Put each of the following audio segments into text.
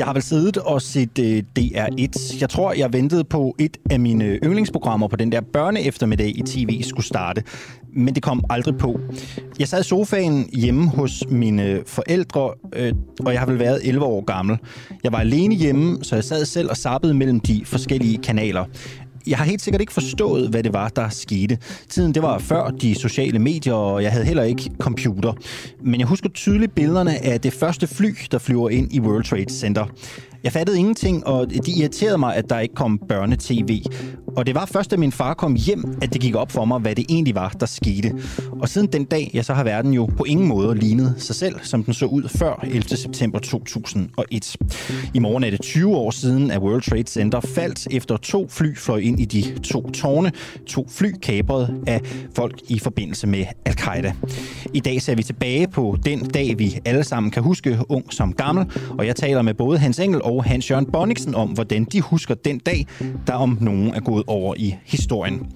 Jeg har vel siddet og set uh, øh, DR1. Jeg tror, jeg ventede på et af mine yndlingsprogrammer på den der børneeftermiddag i tv skulle starte. Men det kom aldrig på. Jeg sad i sofaen hjemme hos mine forældre, øh, og jeg har vel været 11 år gammel. Jeg var alene hjemme, så jeg sad selv og sappede mellem de forskellige kanaler jeg har helt sikkert ikke forstået, hvad det var, der skete. Tiden, det var før de sociale medier, og jeg havde heller ikke computer. Men jeg husker tydeligt billederne af det første fly, der flyver ind i World Trade Center. Jeg fattede ingenting, og det irriterede mig, at der ikke kom børnetv. Og det var først, da min far kom hjem, at det gik op for mig, hvad det egentlig var, der skete. Og siden den dag, ja, så har verden jo på ingen måde lignet sig selv, som den så ud før 11. september 2001. I morgen er det 20 år siden, at World Trade Center faldt efter to fly fløj ind i de to tårne. To fly kapret af folk i forbindelse med al-Qaida. I dag ser vi tilbage på den dag, vi alle sammen kan huske, ung som gammel. Og jeg taler med både Hans Engel og Hans Jørgen Bonniksen om, hvordan de husker den dag, der om nogen er gået over i historien.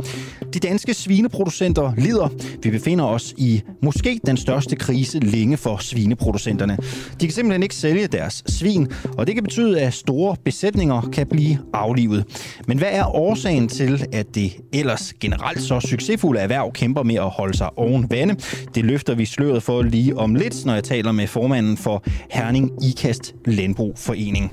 De danske svineproducenter lider. Vi befinder os i måske den største krise længe for svineproducenterne. De kan simpelthen ikke sælge deres svin, og det kan betyde, at store besætninger kan blive aflivet. Men hvad er årsagen til, at det ellers generelt så succesfulde erhverv kæmper med at holde sig oven vande? Det løfter vi sløret for lige om lidt, når jeg taler med formanden for Herning Ikast Landbrugforening.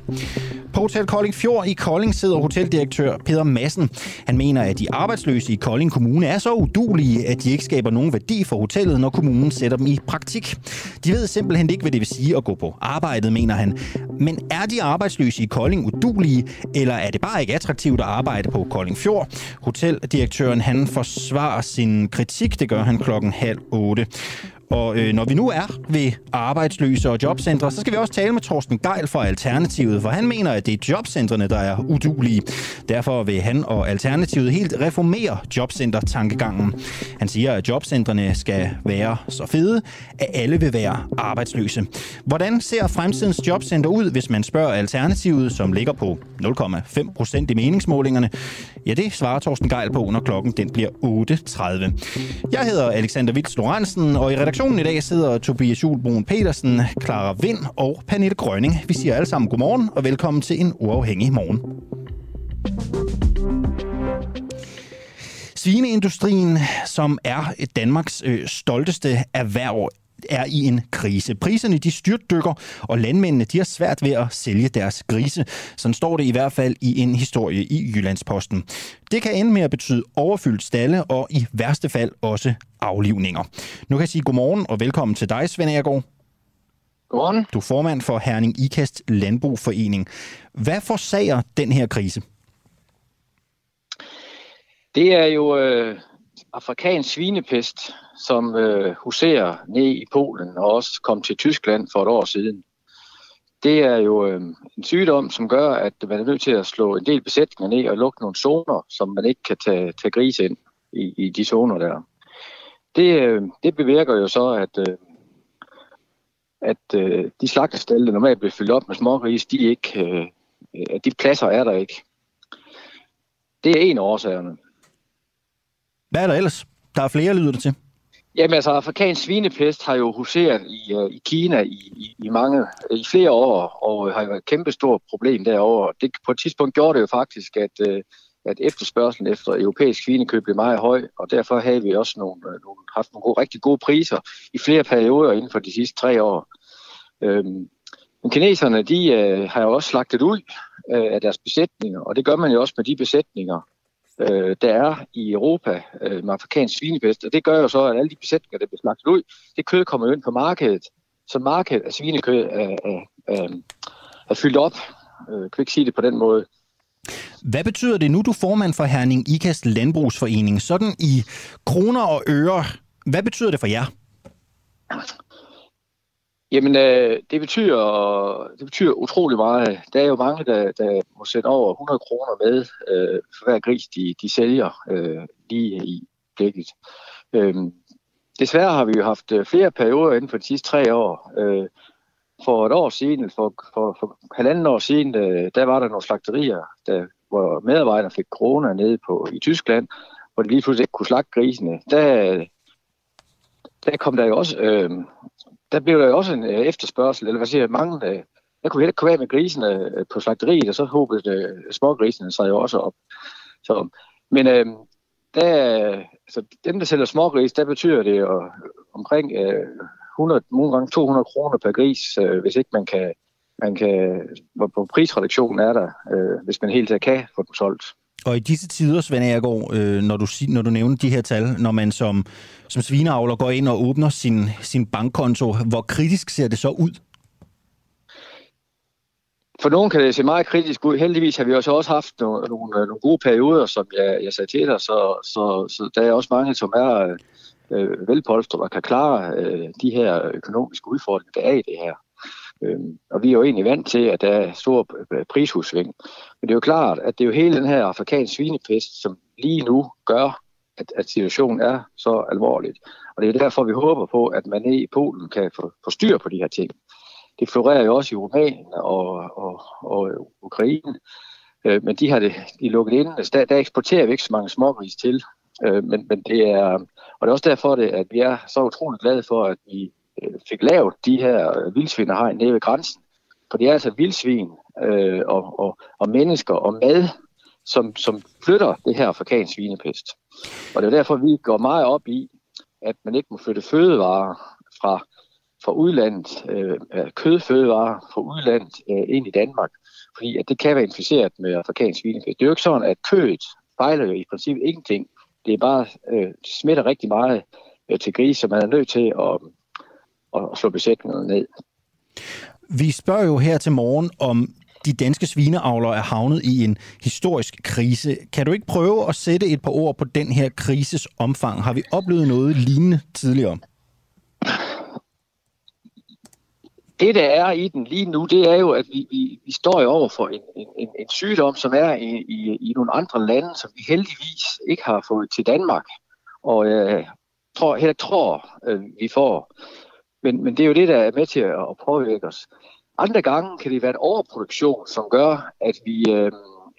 På Hotel Kolding Fjord i Kolding sidder hoteldirektør Peter Madsen. Han mener, at de arbejdsløse i Kolding Kommune er så udulige, at de ikke skaber nogen værdi for hotellet, når kommunen sætter dem i praktik. De ved simpelthen ikke, hvad det vil sige at gå på arbejdet, mener han. Men er de arbejdsløse i Kolding udulige, eller er det bare ikke attraktivt at arbejde på Kolding Fjord? Hoteldirektøren han forsvarer sin kritik. Det gør han klokken halv otte. Og øh, når vi nu er ved arbejdsløse og jobcentre, så skal vi også tale med Torsten Geil fra Alternativet, for han mener, at det er jobcentrene, der er udulige. Derfor vil han og Alternativet helt reformere jobcenter-tankegangen. Han siger, at jobcentrene skal være så fede, at alle vil være arbejdsløse. Hvordan ser fremtidens jobcenter ud, hvis man spørger Alternativet, som ligger på 0,5 procent i meningsmålingerne? Ja, det svarer Torsten Geil på, når klokken den bliver 8.30. Jeg hedder Alexander Vils Lorentzen, og i redaktionen i dag sidder Tobias Julbrun Petersen, Clara Vind og Pernille Grønning. Vi siger alle sammen godmorgen og velkommen til en uafhængig morgen. Svineindustrien, som er Danmarks øh, stolteste erhverv, er i en krise. Priserne de styrtdykker, og landmændene de har svært ved at sælge deres grise. Sådan står det i hvert fald i en historie i Jyllandsposten. Det kan ende med at betyde overfyldt stalle og i værste fald også aflivninger. Nu kan jeg sige godmorgen og velkommen til dig, Svend Agergaard. Godmorgen. Du er formand for Herning Ikast Landbrugforening. Hvad forsager den her krise? Det er jo øh, afrikansk svinepest, som øh, huserer ned i Polen og også kom til Tyskland for et år siden. Det er jo øh, en sygdom, som gør, at man er nødt til at slå en del besætninger ned og lukke nogle zoner, som man ikke kan tage, tage gris ind i, i de zoner der. Det, øh, det bevirker jo så, at, øh, at øh, de slagtestalle, der normalt bliver fyldt op med smågris, de, ikke, øh, de pladser er der ikke. Det er en af årsagerne. Hvad er der ellers? Der er flere, lyder det til. Jamen altså, afrikansk svinepest har jo huseret i, uh, i Kina i, i, i, mange, i flere år, og øh, har været et kæmpestort problem derovre. Det, på et tidspunkt gjorde det jo faktisk, at, uh, at efterspørgselen efter europæisk svinekøb blev meget høj, og derfor havde vi også nogle, uh, nogle, haft nogle gode, rigtig gode priser i flere perioder inden for de sidste tre år. Øhm, men kineserne, de uh, har jo også slagtet ud uh, af deres besætninger, og det gør man jo også med de besætninger, øh, der er i Europa øh, med afrikansk svinepest. Og det gør jo så, at alle de besætninger, der bliver slagtet ud, det kød kommer jo ind på markedet. Så markedet af svinekød er, er, er, er fyldt op. Øh, kan ikke sige det på den måde. Hvad betyder det nu, du formand for Herning Ikast Landbrugsforening? Sådan i kroner og øre, hvad betyder det for jer? Jamen, øh, det, betyder, det betyder utrolig meget. Der er jo mange, der, der må sætte over 100 kroner med øh, for hver gris, de, de sælger øh, lige i blikket. Øh, desværre har vi jo haft øh, flere perioder inden for de sidste tre år. Øh, for et år siden, for, for, for halvanden år siden, øh, der var der nogle slagterier, der, hvor medarbejdere fik corona nede på, i Tyskland, hvor de lige pludselig ikke kunne slagte grisene. Der, der kom der jo også, øh, der blev der jo også en øh, efterspørgsel, eller hvad siger jeg, mangel øh, kunne kunne ikke komme af med grisene øh, på slagteriet, og så håbede øh, smågrisene sig jo også op. Så, men øh, der, så dem, der sælger smågris, der betyder det jo omkring øh, 100, nogle gange 200 kroner per gris, øh, hvis ikke man kan, man kan, hvor på prisreduktionen er der, øh, hvis man helt kan få dem solgt. Og i disse tider, Svend Agergaard, øh, når, du, når du nævner de her tal, når man som, som svineavler går ind og åbner sin, sin bankkonto, hvor kritisk ser det så ud? For nogen kan det se meget kritisk ud. Heldigvis har vi også, også haft nogle, nogle, nogle gode perioder, som jeg, jeg sagde til dig, så, så, så der er også mange, som er øh, øh velpolstret og kan klare øh, de her økonomiske udfordringer, der er i det her. Øh, og vi er jo egentlig vant til, at der er stor øh, prishusving. Men det er jo klart, at det er jo hele den her afrikanske svinepest, som lige nu gør, at, at situationen er så alvorligt. Og det er derfor, vi håber på, at man i Polen kan få, få styr på de her ting. Det florerer jo også i Rumænien og, og, og Ukraine, øh, men de har det de er lukket ind. Der, der eksporterer vi ikke så mange smågris til, øh, men, men det er, og det er også derfor, det, at vi er så utroligt glade for, at vi Øh, fik lavet de her øh, vildsvinehegn nede ved grænsen. For det er altså vildsvin øh, og, og, og mennesker og mad, som, som flytter det her afrikansk svinepest. Og det er derfor, vi går meget op i, at man ikke må flytte fødevarer fra, fra udlandet, øh, kødfødevarer fra udlandet øh, ind i Danmark, fordi at det kan være inficeret med afrikansk svinepest. Det er jo ikke sådan, at kødet fejler jo i princippet ingenting. Det er bare, øh, smitter rigtig meget øh, til gris, så man er nødt til at, at slå besætningerne ned. Vi spørger jo her til morgen, om de danske svineavlere er havnet i en historisk krise. Kan du ikke prøve at sætte et par ord på den her krises omfang? Har vi oplevet noget lignende tidligere? Det, der er i den lige nu, det er jo, at vi, vi, vi står jo over for en, en, en sygdom, som er i, i, i nogle andre lande, som vi heldigvis ikke har fået til Danmark. Og jeg øh, tror, jeg tror øh, vi får. Men, men det er jo det, der er med til at påvirke os. Andre gange kan det være en overproduktion, som gør, at vi, øh,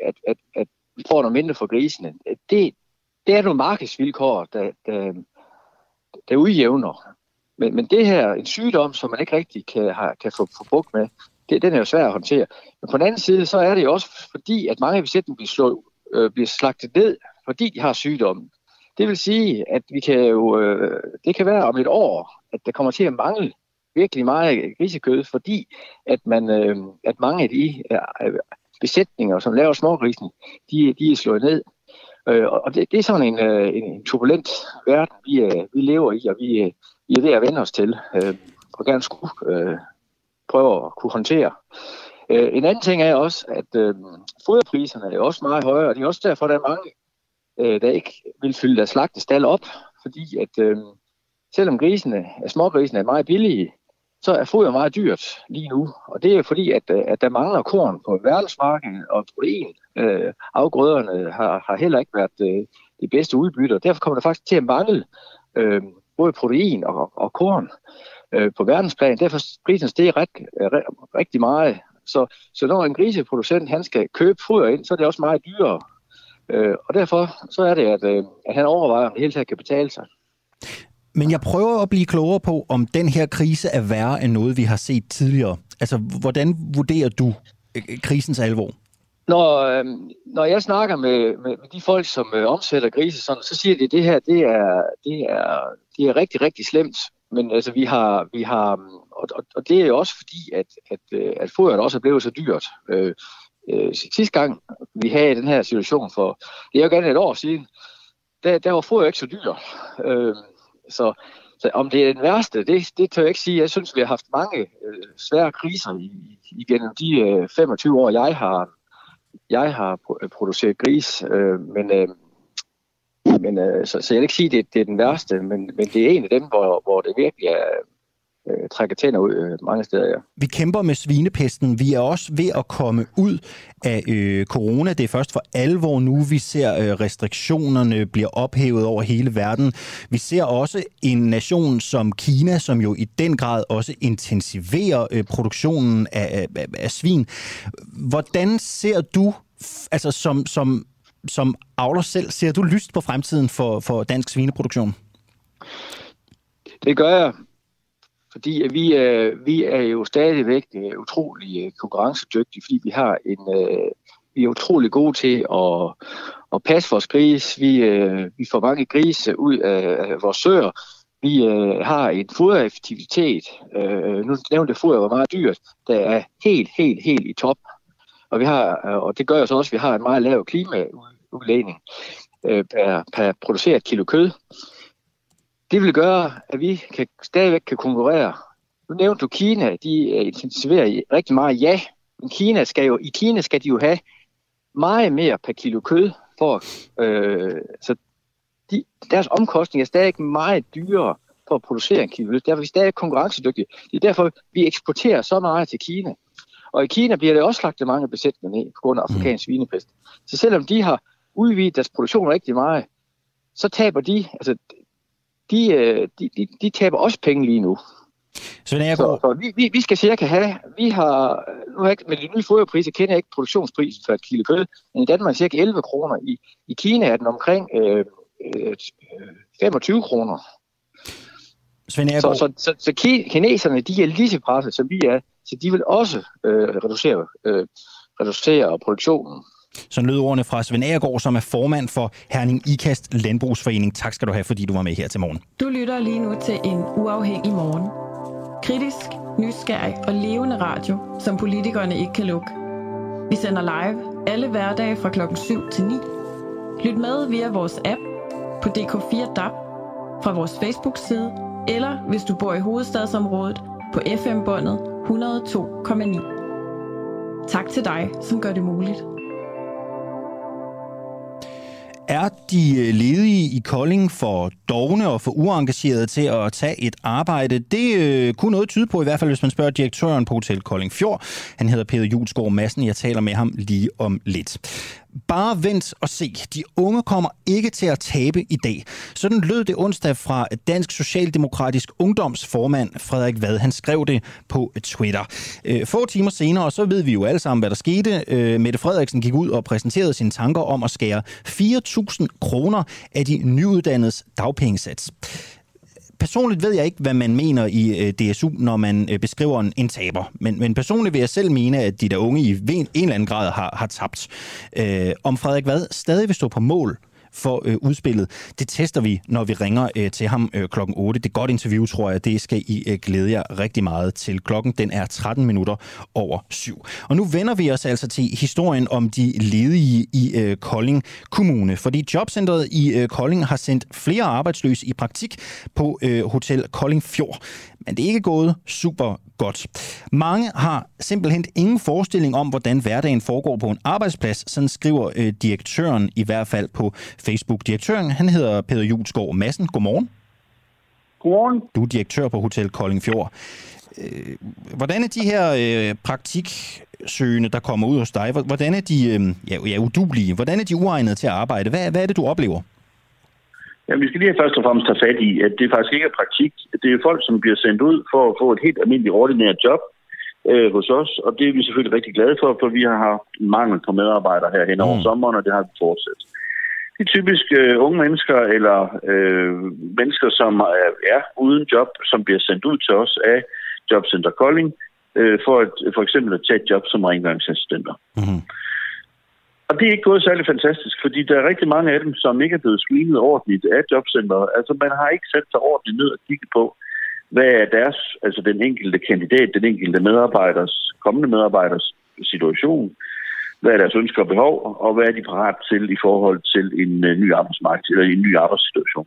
at, at, at vi får noget mindre for grisene. Det, det er nogle markedsvilkår, der, der, der udjævner. Men, men det her, en sygdom, som man ikke rigtig kan, har, kan få, få brugt med, det, den er jo svær at håndtere. Men på den anden side, så er det jo også fordi, at mange af besætningen bliver, slået, øh, bliver slagtet ned, fordi de har sygdommen. Det vil sige, at vi kan jo, øh, det kan være om et år, at der kommer til at mangle virkelig meget grisekød, fordi at, man, øh, at mange af de øh, besætninger, som laver smågrisen, de, de er slået ned. Øh, og det, det er sådan en, øh, en turbulent verden, vi, øh, vi lever i, og vi, øh, vi er ved at vende os til, øh, og gerne skulle øh, prøve at kunne håndtere. Øh, en anden ting er også, at øh, foderpriserne er også meget højere, og det er også derfor, der er mange, øh, der ikke vil fylde deres slagtestal op, fordi at øh, selvom grisene, smågrisene er meget billige, så er foder meget dyrt lige nu. Og det er fordi, at, øh, at der mangler korn på verdensmarkedet, og protein. Øh, afgrøderne har, har heller ikke været øh, de bedste udbytter. Derfor kommer der faktisk til at mangle øh, både protein og, og korn øh, på verdensplan. Derfor prisen stiger ret, øh, rigtig meget. Så, så når en griseproducent han skal købe foder ind, så er det også meget dyrere. Øh, og derfor så er det, at, øh, at han overvejer, om det hele taget kan betale sig. Men jeg prøver at blive klogere på, om den her krise er værre end noget, vi har set tidligere. Altså, hvordan vurderer du øh, øh, krisens alvor? Når, øh, når jeg snakker med, med, med de folk, som øh, omsætter grise, sådan, så siger de, at det her det er, det er, det er rigtig, rigtig slemt. Men altså, vi har, vi har og, og, og det er jo også fordi, at, at, øh, at fodret også er blevet så dyrt. Øh, øh, sidste gang, vi havde den her situation for, det er jo gerne et år siden, der, der var foder ikke så dyr. Øh, så, så om det er den værste, det, det tør jeg ikke sige. Jeg synes, vi har haft mange øh, svære kriser i, igennem de øh, 25 år, jeg har, jeg har øh, produceret gris. Øh, men øh, men øh, så, så jeg vil ikke sige, at det, det er den værste, men, men det er en af dem, hvor, hvor det virkelig er, øh, trækker tænder ud øh, mange steder, ja. Vi kæmper med svinepesten. Vi er også ved at komme ud af øh, corona. Det er først for alvor nu, vi ser øh, restriktionerne bliver ophævet over hele verden. Vi ser også en nation som Kina, som jo i den grad også intensiverer øh, produktionen af, af, af svin. Hvordan ser du, altså som, som, som avler selv, ser du lyst på fremtiden for, for dansk svineproduktion? Det gør jeg. Fordi vi, øh, vi er jo stadigvæk øh, utrolig øh, konkurrencedygtige, fordi vi har en, øh, vi er utrolig gode til at, at passe vores gris. Vi, øh, vi får mange grise ud af, vores søer. Vi øh, har en fodereffektivitet. Øh, nu nævnte jeg, foder var meget dyrt. Der er helt, helt, helt i top. Og, vi har, øh, og det gør jo så også, at vi har en meget lav klimaudlægning øh, per, per produceret kilo kød. Det vil gøre, at vi kan, stadigvæk kan konkurrere. Nu nævnte du Kina, de intensiverer rigtig meget, ja, men Kina skal jo, i Kina skal de jo have meget mere per kilo kød, for, øh, så de, deres omkostning er stadig meget dyrere for at producere en kilo kød. Derfor er vi stadig konkurrencedygtige. Det er derfor, vi eksporterer så meget til Kina. Og i Kina bliver det også lagt mange besætninger ned på grund af afrikansk mm. svinepest. Så selvom de har udvidet deres produktion rigtig meget, så taber de, altså de, øh, de, de, de taber også penge lige nu. Svend så, så vi, vi, vi skal cirka have, vi har, nu har jeg ikke, med de nye foderpriser kender jeg ikke produktionsprisen for et kilo kød, men i Danmark er cirka 11 kroner. I, i Kina er den omkring øh, øh, 25 kroner. Svend så, så, så, så kineserne, de er lige så presset, som vi er, så de vil også øh, reducere, øh, reducere produktionen. Så lød ordene fra Svend Agergaard, som er formand for Herning Ikast Landbrugsforening. Tak skal du have, fordi du var med her til morgen. Du lytter lige nu til en uafhængig morgen. Kritisk, nysgerrig og levende radio, som politikerne ikke kan lukke. Vi sender live alle hverdage fra klokken 7 til 9. Lyt med via vores app på DK4 DAB, fra vores Facebook-side, eller hvis du bor i hovedstadsområdet på FM-båndet 102,9. Tak til dig, som gør det muligt. Er de øh, ledige i Kolding for dogne og for uengagerede til at tage et arbejde? Det øh, kunne noget tyde på, i hvert fald hvis man spørger direktøren på Hotel Kolding Fjord. Han hedder Peter Julesgaard Madsen. Jeg taler med ham lige om lidt. Bare vent og se. De unge kommer ikke til at tabe i dag. Sådan lød det onsdag fra Dansk Socialdemokratisk Ungdomsformand Frederik Vad. Han skrev det på Twitter. Øh, få timer senere, så ved vi jo alle sammen, hvad der skete. Øh, Mette Frederiksen gik ud og præsenterede sine tanker om at skære 4.000 kroner af de nyuddannedes dagpengesats personligt ved jeg ikke, hvad man mener i øh, DSU, når man øh, beskriver en, en taber. Men, men personligt vil jeg selv mene, at de der unge i en, en eller anden grad har, har tabt. Øh, om Frederik Vad stadig vil stå på mål for øh, udspillet. Det tester vi, når vi ringer øh, til ham øh, klokken 8. Det er godt interview, tror jeg. Det skal I øh, glæde jer rigtig meget til. Klokken den er 13 minutter over syv. Og nu vender vi os altså til historien om de ledige i øh, Kolding Kommune. Fordi Jobcentret i øh, Kolding har sendt flere arbejdsløse i praktik på øh, Hotel Kolding Fjord. Men det er ikke gået super godt. Mange har simpelthen ingen forestilling om, hvordan hverdagen foregår på en arbejdsplads, sådan skriver øh, direktøren i hvert fald på Facebook. Direktøren, han hedder Peter Julesgaard Madsen. Godmorgen. Godmorgen. Du er direktør på Hotel Kolding Fjord. Øh, hvordan er de her øh, praktiksøgende, der kommer ud hos dig, hvordan er de øh, ja, ja, udulige? Hvordan er de uegnede til at arbejde? Hvad, hvad er det, du oplever? Ja, vi skal lige først og fremmest tage fat i, at det faktisk ikke er praktik. Det er folk, som bliver sendt ud for at få et helt almindeligt ordinært job øh, hos os, og det er vi selvfølgelig rigtig glade for, for vi har haft mangel på medarbejdere her hen over mm. sommeren, og det har vi fortsat. Det er typisk øh, unge mennesker eller øh, mennesker, som er, er uden job, som bliver sendt ud til os af Jobcenter Kolding, øh, for, at, for eksempel at tage et job som rengøringsassistenter. Mm. Og det er ikke gået særlig fantastisk, fordi der er rigtig mange af dem, som ikke er blevet screenet ordentligt af jobcenteret. Altså man har ikke sat sig ordentligt ned og kigget på, hvad er deres, altså den enkelte kandidat, den enkelte medarbejders, kommende medarbejders situation, hvad er deres ønsker og behov, og hvad er de parat til i forhold til en øh, ny arbejdsmarked eller en ny arbejdssituation.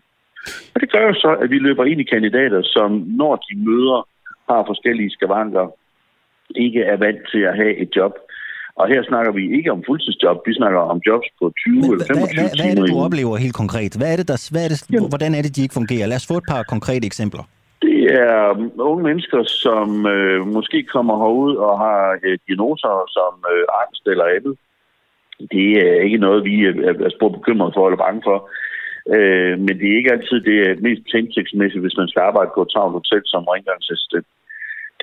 Og det gør jo så, at vi løber ind i kandidater, som når de møder, har forskellige skavanker, ikke er vant til at have et job, og her snakker vi ikke om fuldtidsjob, vi snakker om jobs på 20 Men, eller 25 hvad, hvad, hvad er det, du oplever helt konkret? Hvad er det, der, hvad er det, Jamen. hvordan er det, de ikke fungerer? Lad os få et par konkrete eksempler. Det er unge mennesker, som øh, måske kommer herud og har øh, diagnoser som øh, angst eller andet. Det er ikke noget, vi er, er spurgt bekymret for eller bange for. Øh, men det er ikke altid det mest hensigtsmæssigt, hvis man skal arbejde på et travlt hotel som rengøringsassistent.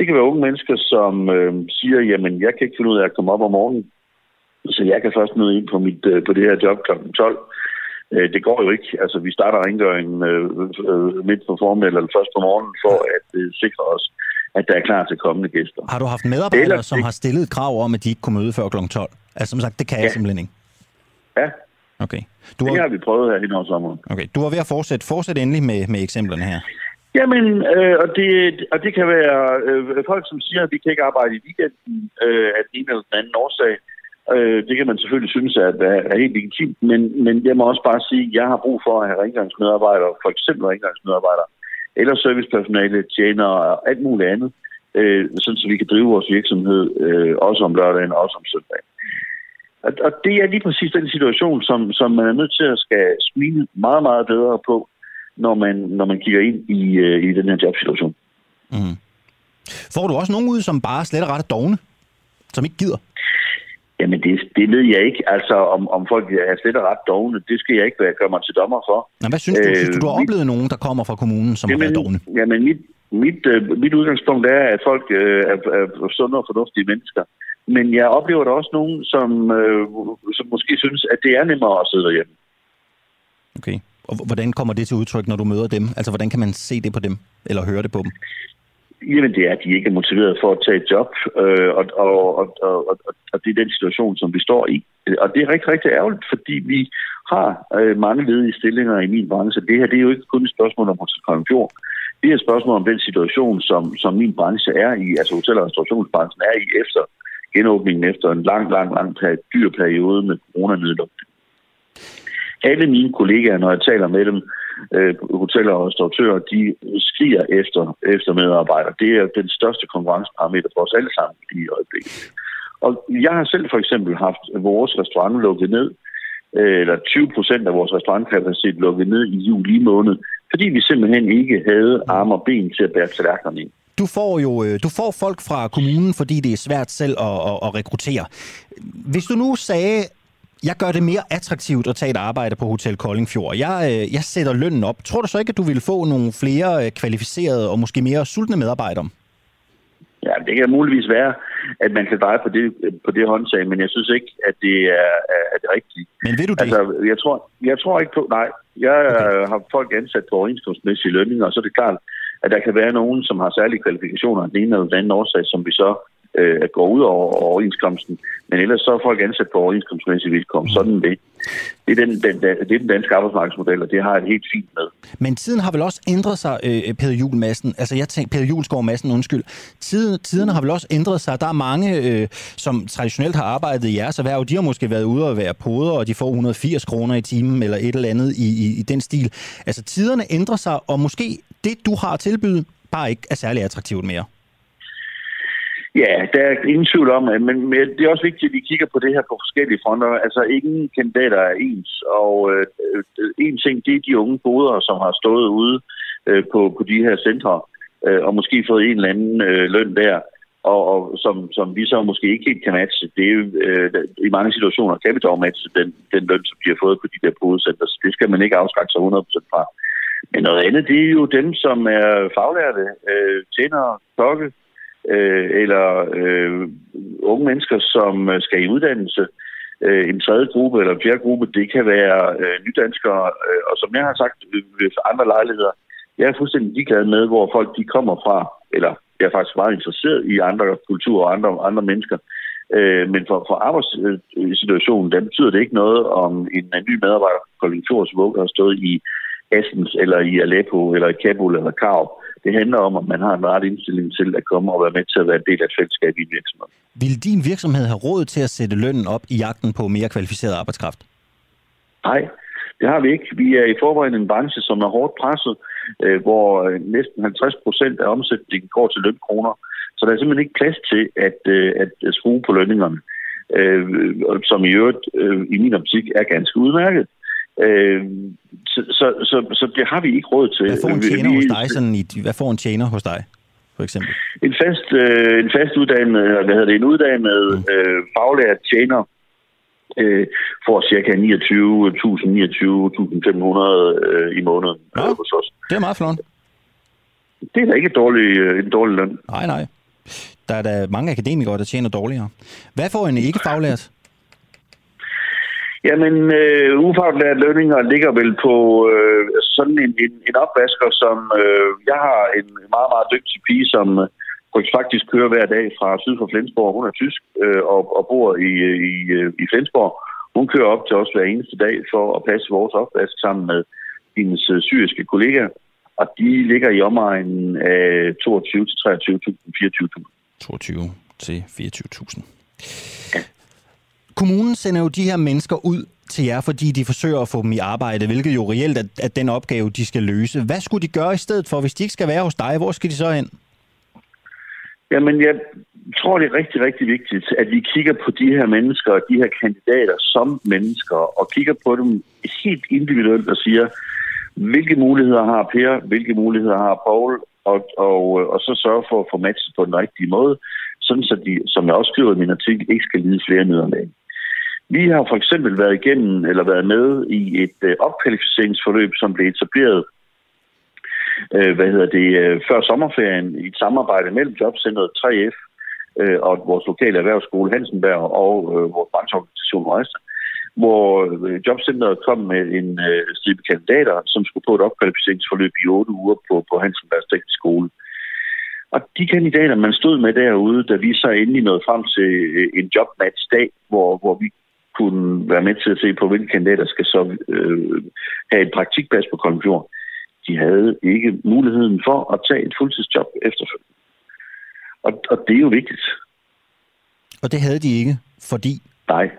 Det kan være unge mennesker, som øh, siger, jamen jeg kan ikke finde ud af at komme op om morgenen, så jeg kan først møde ind på, mit, øh, på det her job kl. 12. Øh, det går jo ikke. Altså, vi starter rengøringen øh, øh, midt på formiddag eller først på morgenen for at øh, sikre os, at der er klar til kommende gæster. Har du haft medarbejdere, eller, som har stillet et krav om, at de ikke kunne møde før kl. 12? Altså, som sagt, det kan ja. jeg simpelthen ikke. Ja. Okay. Du det har vi prøvet her hen over sommeren. Okay. Du var ved at fortsætte. Fortsæt endelig med, med eksemplerne her. Jamen, øh, og, det, og det kan være øh, folk, som siger, at vi kan ikke arbejde i weekenden øh, af den ene eller den anden årsag. Øh, det kan man selvfølgelig synes er, er helt legitimt, men, men jeg må også bare sige, at jeg har brug for at have rengøringsmedarbejdere, for eksempel rengøringsmedarbejdere, eller servicepersonale, tjener og alt muligt andet, øh, sådan så vi kan drive vores virksomhed øh, også om lørdagen og også om søndagen. Og, og det er lige præcis den situation, som, som man er nødt til at skal smile meget, meget bedre på, når man, når man kigger ind i, øh, i den her jobsituation. Mm. Får du også nogen ud, som bare slet og ret dogne, som ikke gider? Jamen, det, det ved jeg ikke. Altså, om, om folk er slet og ret dogne, det skal jeg ikke være gøre mig til dommer for. Nå, hvad synes du? Øh, synes du, du har oplevet mit, nogen, der kommer fra kommunen, som jamen, er dogne? Jamen, mit, mit, øh, mit udgangspunkt er, at folk øh, er, er sunde og fornuftige mennesker. Men jeg oplever der også nogen, som, øh, som måske synes, at det er nemmere at sidde derhjemme. Okay. Og hvordan kommer det til udtryk, når du møder dem? Altså, hvordan kan man se det på dem, eller høre det på dem? Jamen, det er, at de ikke er motiveret for at tage et job, øh, og, og, og, og, og det er den situation, som vi står i. Og det er rigtig, rigtig ærgerligt, fordi vi har øh, mange ledige stillinger i min branche. Det her det er jo ikke kun et spørgsmål om Hotel Konjunktur. Det er et spørgsmål om den situation, som, som min branche er i, altså hotel- og restaurationsbranchen er i efter genåbningen efter en lang, lang, lang dyr periode med coronanedlukning. Alle mine kollegaer, når jeg taler med dem, øh, hoteller og restauratører, de skriger efter, efter medarbejdere. Det er den største konkurrenceparameter for os alle sammen i øjeblikket. Og jeg har selv for eksempel haft vores restaurant lukket ned, øh, eller 20 procent af vores restaurantkapacitet lukket ned i juli måned, fordi vi simpelthen ikke havde arme og ben til at bære tallerkenerne ind. Du får jo øh, du får folk fra kommunen, fordi det er svært selv at, at, at rekruttere. Hvis du nu sagde, jeg gør det mere attraktivt at tage et arbejde på Hotel Koldingfjord. Jeg, øh, jeg sætter lønnen op. Tror du så ikke, at du vil få nogle flere øh, kvalificerede og måske mere sultne medarbejdere? Ja, det kan muligvis være, at man kan dreje på det, på det håndtag, men jeg synes ikke, at det er, er det rigtige. Men vil du det? Altså, jeg tror, jeg tror ikke på, nej. Jeg okay. har folk ansat på overenskomstmæssige lønninger, og så er det klart, at der kan være nogen, som har særlige kvalifikationer af den ene eller den anden årsag, som vi så øh, går ud over overenskomsten. Men ellers så er folk ansat på overenskomstmæssige vilkår. Sådan det. Det er den, den, det er den danske arbejdsmarkedsmodel, og det har jeg helt fint med. Men tiden har vel også ændret sig, øh, Peder Juhl Madsen. Altså, jeg tænker, Peder Julesgaard Madsen, undskyld. Tiden, tiderne har vel også ændret sig. Der er mange, øh, som traditionelt har arbejdet i jeres erhverv. De har måske været ude og være poder, og de får 180 kroner i timen, eller et eller andet i, i, i den stil. Altså, tiderne ændrer sig, og måske det, du har at tilbyde, bare ikke er særlig attraktivt mere. Ja, der er ingen tvivl om, men, det er også vigtigt, at vi kigger på det her på forskellige fronter. Altså, ingen kandidater er ens, og øh, en ting, det er de unge boder, som har stået ude øh, på, på de her centre, øh, og måske fået en eller anden øh, løn der, og, og som, som vi så måske ikke helt kan matche. Det er øh, i mange situationer kan vi dog matche den, den løn, som de har fået på de der bodecenter, så det skal man ikke afskrække sig 100% fra. Men noget andet, det er jo dem, som er faglærte, øh, tjenere, klokke, øh, eller øh, unge mennesker, som øh, skal i uddannelse. Øh, en tredje gruppe eller en fjerde gruppe, det kan være øh, nydanskere. Øh, og som jeg har sagt ved andre lejligheder, jeg er fuldstændig ligeglad med, hvor folk de kommer fra, eller jeg er faktisk meget interesseret i andre kulturer og andre, andre mennesker. Øh, men for, for arbejdssituationen, der betyder det ikke noget, om en, en ny medarbejder på konjunkturets har stået i Assens, eller i Aleppo, eller i Kabul, eller Kav. Det handler om, at man har en ret indstilling til at komme og være med til at være en del af et fællesskab i en virksomhed. Vil din virksomhed have råd til at sætte lønnen op i jagten på mere kvalificeret arbejdskraft? Nej, det har vi ikke. Vi er i forvejen en branche, som er hårdt presset, øh, hvor øh, næsten 50 procent af omsætningen går til lønkroner. Så der er simpelthen ikke plads til at, øh, at skrue på lønningerne, som i øvrigt i min optik er ganske udmærket. Øh, så, så, så, så det har vi ikke råd til. Hvad får en tjener vi, hos dig? Sådan i, hvad får en tjener hos dig, for eksempel? En fast, øh, en fast uddannet, hvad hedder det, en uddannet mm. øh, faglært tjener øh, får cirka 29.000, 29.500 øh, i måneden ja, øh, hos os. Det er meget flot. Det er da ikke et dårlig, øh, en dårlig løn. Nej, nej. Der er da mange akademikere, der tjener dårligere. Hvad får en ikke faglært? Jamen, øh, ufaglært lønninger ligger vel på øh, sådan en, en, en opvasker, som øh, jeg har en meget, meget dygtig pige, som øh, faktisk kører hver dag fra syd for Flensborg. Hun er tysk øh, og, og bor i, i, i Flensborg. Hun kører op til os hver eneste dag for at passe vores opvask sammen med hendes øh, syriske kollegaer. Og de ligger i omegnen af 22 til 23.000, 24.000. 22 til 24.000. Ja. Kommunen sender jo de her mennesker ud til jer, fordi de forsøger at få dem i arbejde, hvilket jo reelt er, er den opgave, de skal løse. Hvad skulle de gøre i stedet for, hvis de ikke skal være hos dig? Hvor skal de så hen? Jamen, jeg tror, det er rigtig, rigtig vigtigt, at vi kigger på de her mennesker og de her kandidater som mennesker, og kigger på dem helt individuelt og siger, hvilke muligheder har Per, hvilke muligheder har Paul, og, og, og så sørge for at få matchet på den rigtige måde, sådan så de, som jeg også skriver i min artikel, ikke skal lide flere nederlag. Vi har for eksempel været igennem eller været med i et øh, opkvalificeringsforløb, som blev etableret øh, hvad hedder det, øh, før sommerferien i et samarbejde mellem Jobcentret 3F øh, og vores lokale erhvervsskole Hansenberg og øh, vores brancheorganisation Rejse, hvor øh, Jobcentret kom med en øh, stribe kandidater, som skulle på et opkvalificeringsforløb i otte uger på, på Hansenbergs Teknisk Skole. Og de kandidater, man stod med derude, da vi så endelig nåede frem til øh, en jobmatch-dag, hvor, hvor vi kunne være med til at se på, hvilke kandidater skal så øh, have et praktikplads på Kolmfjord. De havde ikke muligheden for at tage et fuldtidsjob efterfølgende. Og, og det er jo vigtigt. Og det havde de ikke, fordi? Nej.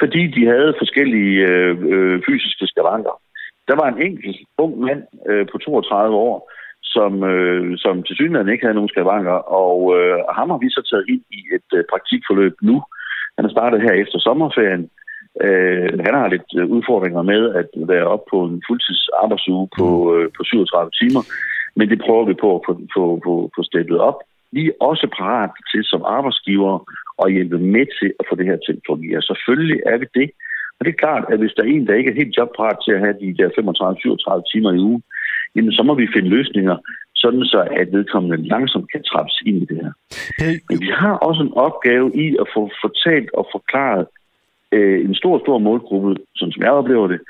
Fordi de havde forskellige øh, øh, fysiske skavanker. Der var en enkelt ung mand øh, på 32 år, som, øh, som til synligheden ikke havde nogen skavanker, og øh, ham har vi så taget ind i et øh, praktikforløb nu, han er startet her efter sommerferien. Øh, han har lidt øh, udfordringer med at være op på en fuldtids arbejdsuge på, mm. øh, på 37 timer, men det prøver vi på at få, få, få, få steppet op. Vi er også parat til som arbejdsgiver at hjælpe med til at få det her til at fungere. Selvfølgelig er vi det. Og det er klart, at hvis der er en, der ikke er helt jobparat til at have de der 35-37 timer i ugen, jamen så må vi finde løsninger, sådan så at vedkommende langsomt kan trappes ind i det her. Men vi har også en opgave i at få fortalt og forklaret øh, en stor, stor målgruppe, sådan som jeg oplever det,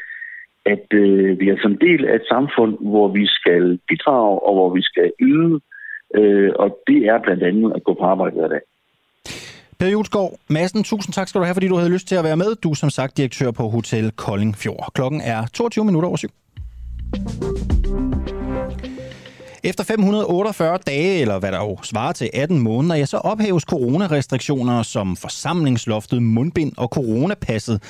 at øh, vi er som del af et samfund, hvor vi skal bidrage og hvor vi skal yde, øh, og det er blandt andet at gå på arbejde hver dag. Per Julesgaard Madsen, tusind tak skal du have, fordi du havde lyst til at være med. Du er som sagt direktør på Hotel Koldingfjord. Klokken er 22 minutter over syv. Efter 548 dage, eller hvad der jo svarer til 18 måneder, ja, så ophæves coronarestriktioner som forsamlingsloftet, mundbind og coronapasset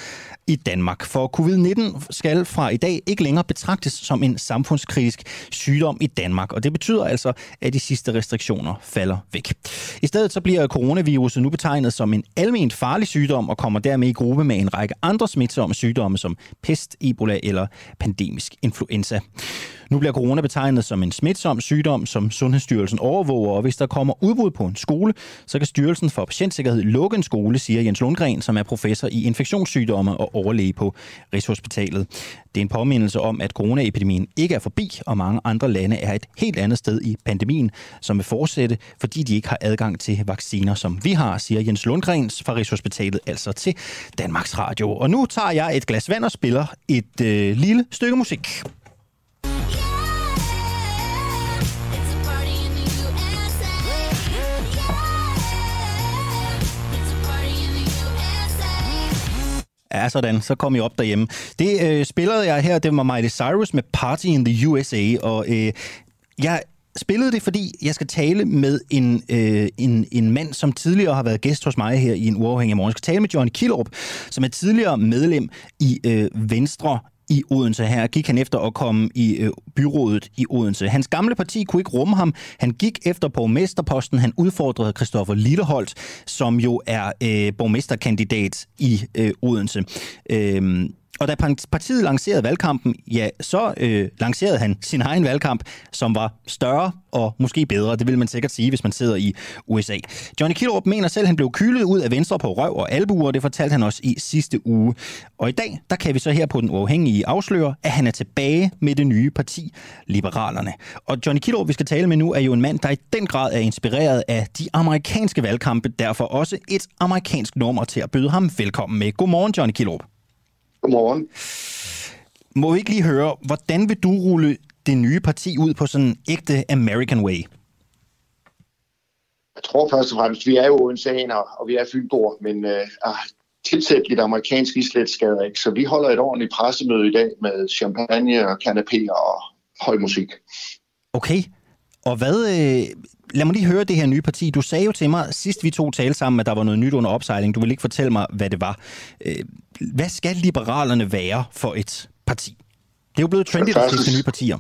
i Danmark. For covid-19 skal fra i dag ikke længere betragtes som en samfundskritisk sygdom i Danmark, og det betyder altså, at de sidste restriktioner falder væk. I stedet så bliver coronaviruset nu betegnet som en alment farlig sygdom og kommer dermed i gruppe med en række andre smitsomme sygdomme som pest, ebola eller pandemisk influenza. Nu bliver corona betegnet som en smitsom sygdom, som Sundhedsstyrelsen overvåger, og hvis der kommer udbrud på en skole, så kan Styrelsen for Patientsikkerhed lukke en skole, siger Jens Lundgren, som er professor i infektionssygdomme og overlæge på Rigshospitalet. Det er en påmindelse om, at coronaepidemien ikke er forbi, og mange andre lande er et helt andet sted i pandemien, som vil fortsætte, fordi de ikke har adgang til vacciner, som vi har, siger Jens Lundgren fra Rigshospitalet, altså til Danmarks Radio. Og nu tager jeg et glas vand og spiller et øh, lille stykke musik. Ja, sådan. Så kom I op derhjemme. Det øh, spillede jeg her, det var Miley Cyrus med Party in the USA, og øh, jeg spillede det, fordi jeg skal tale med en, øh, en, en mand, som tidligere har været gæst hos mig her i en uafhængig morgen. Jeg skal tale med John Killerup, som er tidligere medlem i øh, Venstre i Odense. Her gik han efter at komme i øh, byrådet i Odense. Hans gamle parti kunne ikke rumme ham. Han gik efter borgmesterposten. Han udfordrede Christoffer Lilleholdt, som jo er øh, borgmesterkandidat i øh, Odense. Øh, og da partiet lancerede valgkampen, ja, så øh, lancerede han sin egen valgkamp, som var større og måske bedre. Det vil man sikkert sige, hvis man sidder i USA. Johnny Kilrup mener selv, at han blev kylet ud af Venstre på røv og albuer, det fortalte han også i sidste uge. Og i dag, der kan vi så her på Den Uafhængige afsløre, at han er tilbage med det nye parti, Liberalerne. Og Johnny Kilrup, vi skal tale med nu, er jo en mand, der i den grad er inspireret af de amerikanske valgkampe, derfor også et amerikansk nummer til at byde ham velkommen med. Godmorgen, Johnny Kilrup. Godmorgen. Må vi ikke lige høre, hvordan vil du rulle det nye parti ud på sådan en ægte American way? Jeg tror først og fremmest, vi er jo odenseaner, og vi er fynboer, men øh, ah, tilsæt lidt amerikansk islet skader ikke. Så vi holder et ordentligt pressemøde i dag med champagne og kanapéer og høj musik. Okay. Og hvad, øh, lad mig lige høre det her nye parti. Du sagde jo til mig, sidst vi to talte sammen, at der var noget nyt under opsejling. Du vil ikke fortælle mig, hvad det var. Øh, hvad skal liberalerne være for et parti? Det er jo blevet trendy, at nye partier.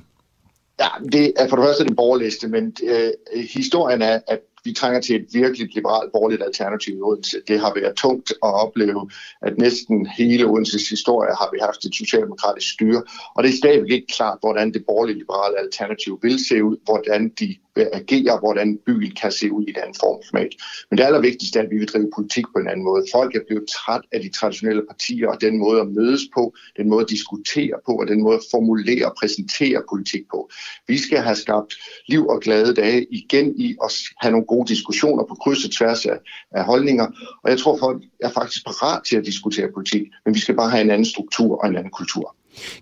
Ja, det er for det første den borgerliste, men øh, historien er, at vi trænger til et virkelig liberalt borgerligt alternativ i Odense. Det har været tungt at opleve, at næsten hele Odenses historie har vi haft et socialdemokratisk styre, og det er stadigvæk ikke klart, hvordan det borgerlige liberale alternativ vil se ud, hvordan de Øh, agere, hvordan byen kan se ud i et andet formformat. Men det allervigtigste er, at vi vil drive politik på en anden måde. Folk er blevet træt af de traditionelle partier, og den måde at mødes på, den måde at diskutere på, og den måde at formulere og præsentere politik på. Vi skal have skabt liv og glade dage igen i at have nogle gode diskussioner på kryds og tværs af, af holdninger. Og jeg tror, folk er faktisk parat til at diskutere politik, men vi skal bare have en anden struktur og en anden kultur.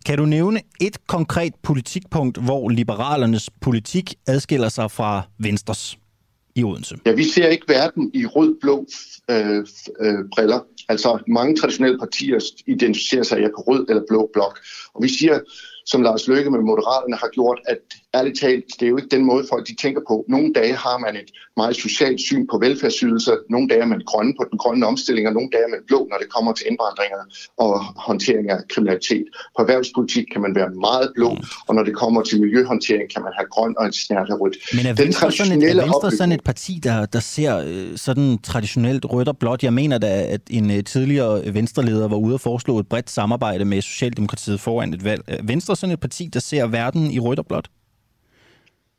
Kan du nævne et konkret politikpunkt, hvor liberalernes politik adskiller sig fra Venstres i Odense? Ja, vi ser ikke verden i rød-blå øh, øh, briller. Altså mange traditionelle partier identificerer sig ja, på rød eller blå blok. Og vi siger, som Lars Løkke med Moderaterne har gjort, at ærligt talt, det er jo ikke den måde, folk de tænker på. Nogle dage har man et meget socialt syn på velfærdsydelser, nogle dage er man grønne på den grønne omstilling, og nogle dage er man blå, når det kommer til indvandringer og håndtering af kriminalitet. På erhvervspolitik kan man være meget blå, og når det kommer til miljøhåndtering, kan man have grøn og et snært af rødt. Men er Venstre, sådan et, er Venstre sådan et parti, der, der ser øh, sådan traditionelt rødt og blåt? Jeg mener da, at en øh, tidligere venstreleder var ude og foreslå et bredt samarbejde med Socialdemokratiet foran et valg. Venstre sådan et parti, der ser verden i rødt og blåt?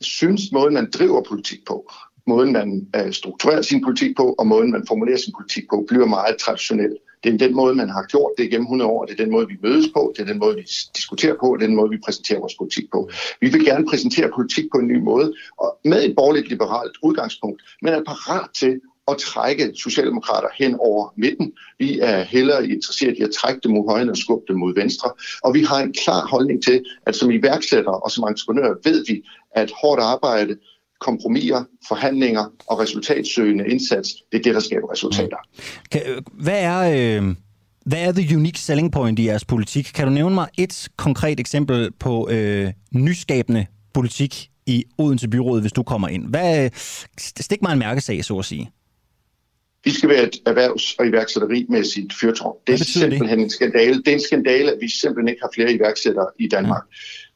Synes, måden man driver politik på, måden man øh, strukturerer sin politik på, og måden man formulerer sin politik på, bliver meget traditionel. Det er den måde, man har gjort det gennem 100 år. Det er den måde, vi mødes på. Det er den måde, vi diskuterer på. Det er den måde, vi præsenterer vores politik på. Vi vil gerne præsentere politik på en ny måde, og med et borgerligt liberalt udgangspunkt, men er parat til at trække socialdemokrater hen over midten. Vi er hellere interesseret i at trække dem mod højre og skubbe dem mod venstre. Og vi har en klar holdning til, at som iværksættere og som entreprenører ved vi, at hårdt arbejde, kompromiser, forhandlinger og resultatsøgende indsats, det er det, der skaber resultater. Øh, hvad er, øh, hvad er the unique selling point i jeres politik? Kan du nævne mig et konkret eksempel på øh, nyskabende politik i Odense Byråd, hvis du kommer ind? Hvad, øh, stik mig en mærkesag, så at sige. Vi skal være et erhvervs- og iværksætterimæssigt fyrtårn. Det er simpelthen det? en skandale. Det er en skandale, at vi simpelthen ikke har flere iværksættere i Danmark.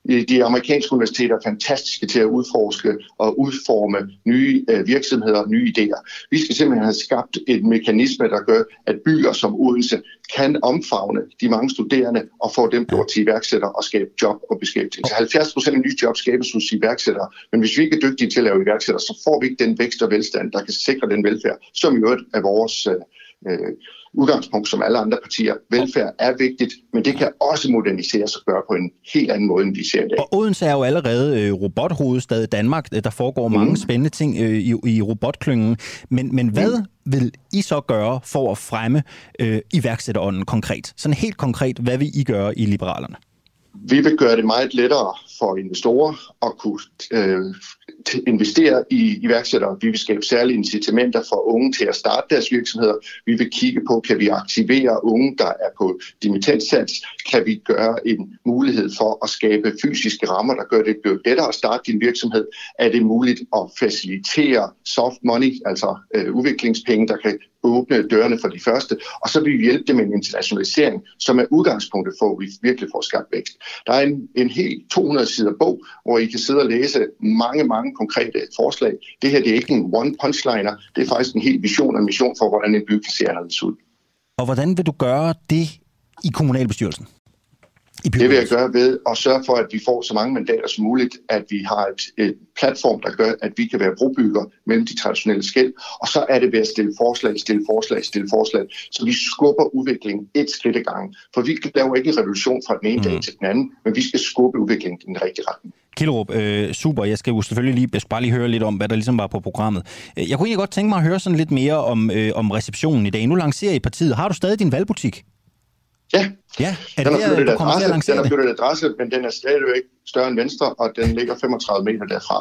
De amerikanske universiteter er fantastiske til at udforske og udforme nye øh, virksomheder og nye idéer. Vi skal simpelthen have skabt et mekanisme, der gør, at byer som Odense kan omfavne de mange studerende og få dem gjort til iværksættere og skabe job og beskæftigelse. 70 procent af nye job skabes hos iværksættere, men hvis vi ikke er dygtige til at lave iværksættere, så får vi ikke den vækst og velstand, der kan sikre den velfærd, som i øvrigt er vores øh, øh udgangspunkt som alle andre partier. Velfærd er vigtigt, men det kan også moderniseres og gøre på en helt anden måde, end vi ser i dag. Og Odense er jo allerede øh, robothovedstad i Danmark. Der foregår mm. mange spændende ting øh, i, i robotklyngen. Men, men hvad mm. vil I så gøre for at fremme øh, iværksætterånden konkret? Sådan helt konkret, hvad vil I gøre i Liberalerne? Vi vil gøre det meget lettere for investorer at kunne øh, investere i iværksættere. Vi vil skabe særlige incitamenter for unge til at starte deres virksomheder. Vi vil kigge på, kan vi aktivere unge, der er på dimittenssats? Kan vi gøre en mulighed for at skabe fysiske rammer, der gør det lettere at starte din virksomhed? Er det muligt at facilitere soft money, altså øh, udviklingspenge, der kan åbne dørene for de første, og så vil vi hjælpe dem med en internationalisering, som er udgangspunktet for, at vi virkelig får skabt vækst. Der er en, en helt 200 sider bog, hvor I kan sidde og læse mange, mange konkrete forslag. Det her det er ikke en one punchliner, det er faktisk en hel vision og mission for, hvordan en by kan se anderledes ud. Og hvordan vil du gøre det i kommunalbestyrelsen? Det vil jeg gøre ved at sørge for, at vi får så mange mandater som muligt, at vi har et, et platform, der gør, at vi kan være brobygger mellem de traditionelle skæld, og så er det ved at stille forslag, stille forslag, stille forslag, så vi skubber udviklingen et skridt ad gangen. For vi laver ikke en revolution fra den ene mm. dag til den anden, men vi skal skubbe udviklingen i den rigtige retning. Kilderup, øh, super. Jeg skal jo selvfølgelig lige, jeg skal bare lige høre lidt om, hvad der ligesom var på programmet. Jeg kunne egentlig godt tænke mig at høre sådan lidt mere om, øh, om receptionen i dag. Nu lancerer I partiet. Har du stadig din valgbutik? Ja, ja er den, det har flyttet adresse, den har flyttet adresse, men den er stadigvæk større end Venstre, og den ligger 35 meter derfra.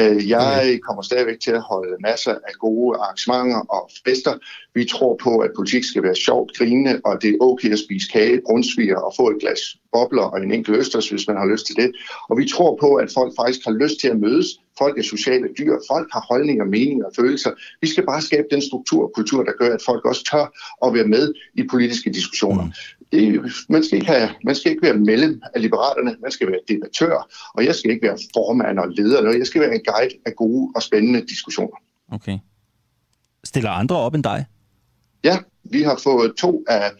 Øh, jeg kommer stadigvæk til at holde masser af gode arrangementer og fester. Vi tror på, at politik skal være sjovt, grinende, og det er okay at spise kage, brunsviger og få et glas bobler og en enkelt østers, hvis man har lyst til det. Og vi tror på, at folk faktisk har lyst til at mødes. Folk er sociale dyr. Folk har holdninger, meninger og følelser. Vi skal bare skabe den struktur og kultur, der gør, at folk også tør at være med i politiske diskussioner. Mm. Det, man, skal ikke have, man skal ikke være mellem af liberalerne. Man skal være debattør. Og jeg skal ikke være formand og leder. Jeg skal være en guide af gode og spændende diskussioner. Okay. Stiller andre op end dig? Ja, vi har fået to af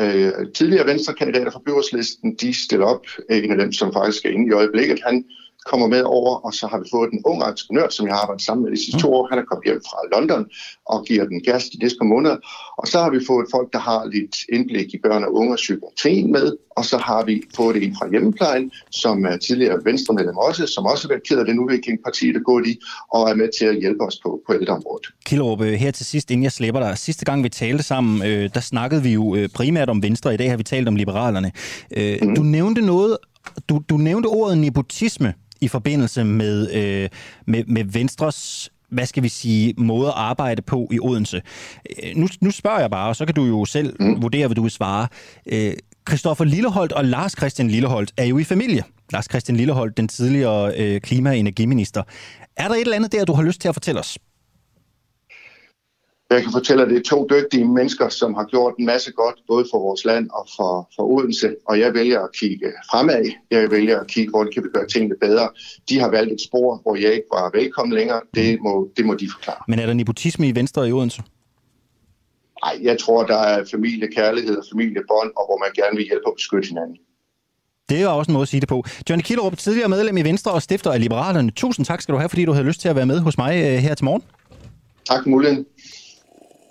øh, tidligere venstrekandidater fra byrådslisten. De stiller op. En af dem, som faktisk er inde i øjeblikket, han kommer med over, og så har vi fået en ung entreprenør, som jeg har arbejdet sammen med de sidste to mm. år. Han er kommet hjem fra London og giver den gas de næste par måneder. Og så har vi fået folk, der har lidt indblik i børn og unge og psykiatrien med, og så har vi fået en fra hjemmeplejen, som er tidligere venstremedlem også, som også har været ked af den udvikling, partiet er gået i, og er med til at hjælpe os på, på ældreområdet. Kilderup, øh, her til sidst, inden jeg slipper dig. Sidste gang vi talte sammen, øh, der snakkede vi jo øh, primært om Venstre, i dag har vi talt om liberalerne. mm. Du nævnte noget, du, du nævnte ordet nepotisme i forbindelse med, øh, med, med Venstres hvad skal vi sige, måde at arbejde på i Odense. Øh, nu, nu spørger jeg bare, og så kan du jo selv mm. vurdere, hvad du vil svare. Øh, Christoffer Lilleholdt og Lars Christian Lilleholdt er jo i familie. Lars Christian Lilleholdt, den tidligere øh, klima- og energiminister. Er der et eller andet der, du har lyst til at fortælle os? Jeg kan fortælle, at det er to dygtige mennesker, som har gjort en masse godt, både for vores land og for, for Odense. Og jeg vælger at kigge fremad. Jeg vælger at kigge, hvor kan vi gøre tingene bedre. De har valgt et spor, hvor jeg ikke var velkommen længere. Det må, det må de forklare. Men er der nepotisme i Venstre i Odense? Nej, jeg tror, der er familiekærlighed og familiebånd, og hvor man gerne vil hjælpe og beskytte hinanden. Det er også en måde at sige det på. Johnny Killerup, tidligere medlem i Venstre og stifter af Liberalerne. Tusind tak skal du have, fordi du havde lyst til at være med hos mig øh, her til morgen. Tak for muligheden.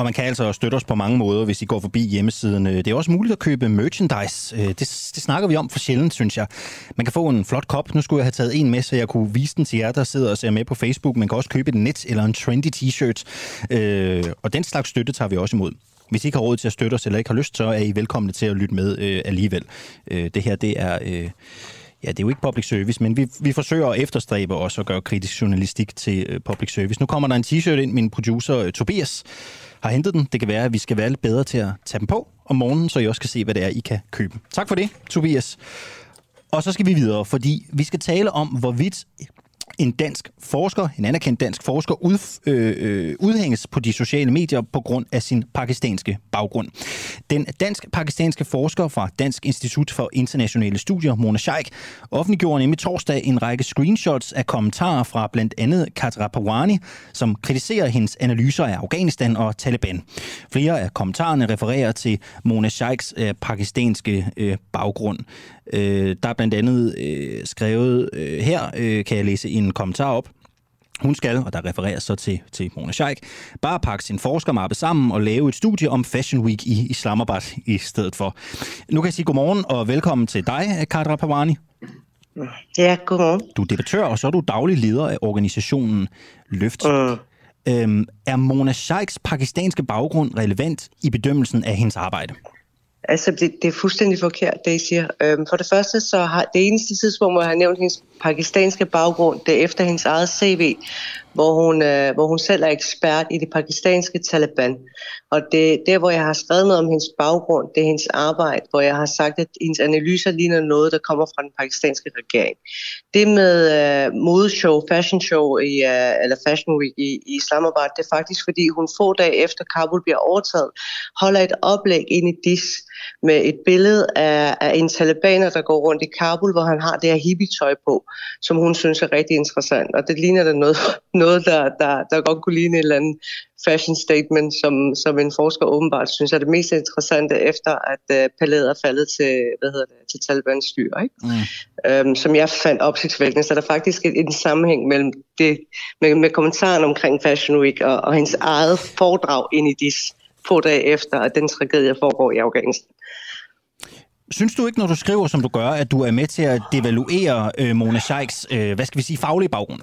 Og man kan altså støtte os på mange måder, hvis I går forbi hjemmesiden. Øh, det er også muligt at købe merchandise. Øh, det, det snakker vi om for sjældent, synes jeg. Man kan få en flot kop. Nu skulle jeg have taget en med, så jeg kunne vise den til jer, der sidder og ser med på Facebook. Man kan også købe et net eller en trendy t-shirt. Øh, og den slags støtte tager vi også imod. Hvis I ikke har råd til at støtte os, eller ikke har lyst, så er I velkomne til at lytte med øh, alligevel. Øh, det her, det er... Øh, ja, det er jo ikke public service, men vi, vi forsøger at efterstræbe også at gøre kritisk journalistik til øh, public service. Nu kommer der en t-shirt ind, min producer øh, Tobias har hentet den. Det kan være, at vi skal være lidt bedre til at tage dem på om morgenen, så I også kan se, hvad det er, I kan købe. Tak for det, Tobias. Og så skal vi videre, fordi vi skal tale om, hvorvidt en dansk forsker, en anerkendt dansk forsker, ud, øh, øh, udhænges på de sociale medier på grund af sin pakistanske baggrund. Den dansk-pakistanske forsker fra Dansk Institut for Internationale Studier, Mona Scheik, offentliggjorde nemlig torsdag en række screenshots af kommentarer fra blandt andet Katra Pawani, som kritiserer hendes analyser af Afghanistan og Taliban. Flere af kommentarerne refererer til Mona Scheiks øh, pakistanske øh, baggrund. Øh, der er blandt andet øh, skrevet øh, her, øh, kan jeg læse en kommentar op. Hun skal, og der refereres så til, til Mona Sheikh, bare pakke sin forskermappe sammen og lave et studie om Fashion Week i Islamabad i stedet for. Nu kan jeg sige godmorgen og velkommen til dig, Kadra Pawani. Ja, godmorgen. Du er debattør, og så er du daglig leder af organisationen Løft. Mm. Øhm, er Mona Sheikhs pakistanske baggrund relevant i bedømmelsen af hendes arbejde? Altså, det, det er fuldstændig forkert, det I siger. Øhm, for det første, så har det eneste tidspunkt, hvor jeg har nævnt hendes pakistanske baggrund, det er efter hendes eget CV, hvor hun, øh, hvor hun selv er ekspert i det pakistanske Taliban. Og det der, hvor jeg har skrevet noget om hendes baggrund, det er hendes arbejde, hvor jeg har sagt, at hendes analyser ligner noget, der kommer fra den pakistanske regering. Det med øh, modeshow, fashion show, i, øh, eller fashion week i, i Islamabad, det er faktisk, fordi hun få dage efter Kabul bliver overtaget, holder et oplæg ind i DIS med et billede af, af en talibaner, der går rundt i Kabul, hvor han har det her hippie-tøj på, som hun synes er rigtig interessant. Og det ligner da noget, noget der, der, der godt kunne ligne et eller andet fashion statement, som, som en forsker åbenbart synes er det mest interessante efter, at uh, palæet er faldet til, hvad hedder det, til Talibans styr. Ikke? Mm. Um, som jeg fandt opsigtsvækkende, så der er faktisk en, en sammenhæng mellem det, med, med kommentaren omkring Fashion Week og, og hendes eget foredrag ind i dis få dage efter, at den tragedie foregår i Afghanistan. Synes du ikke, når du skriver, som du gør, at du er med til at devaluere øh, Mona Sheiks, øh, hvad skal vi sige, faglige baggrund?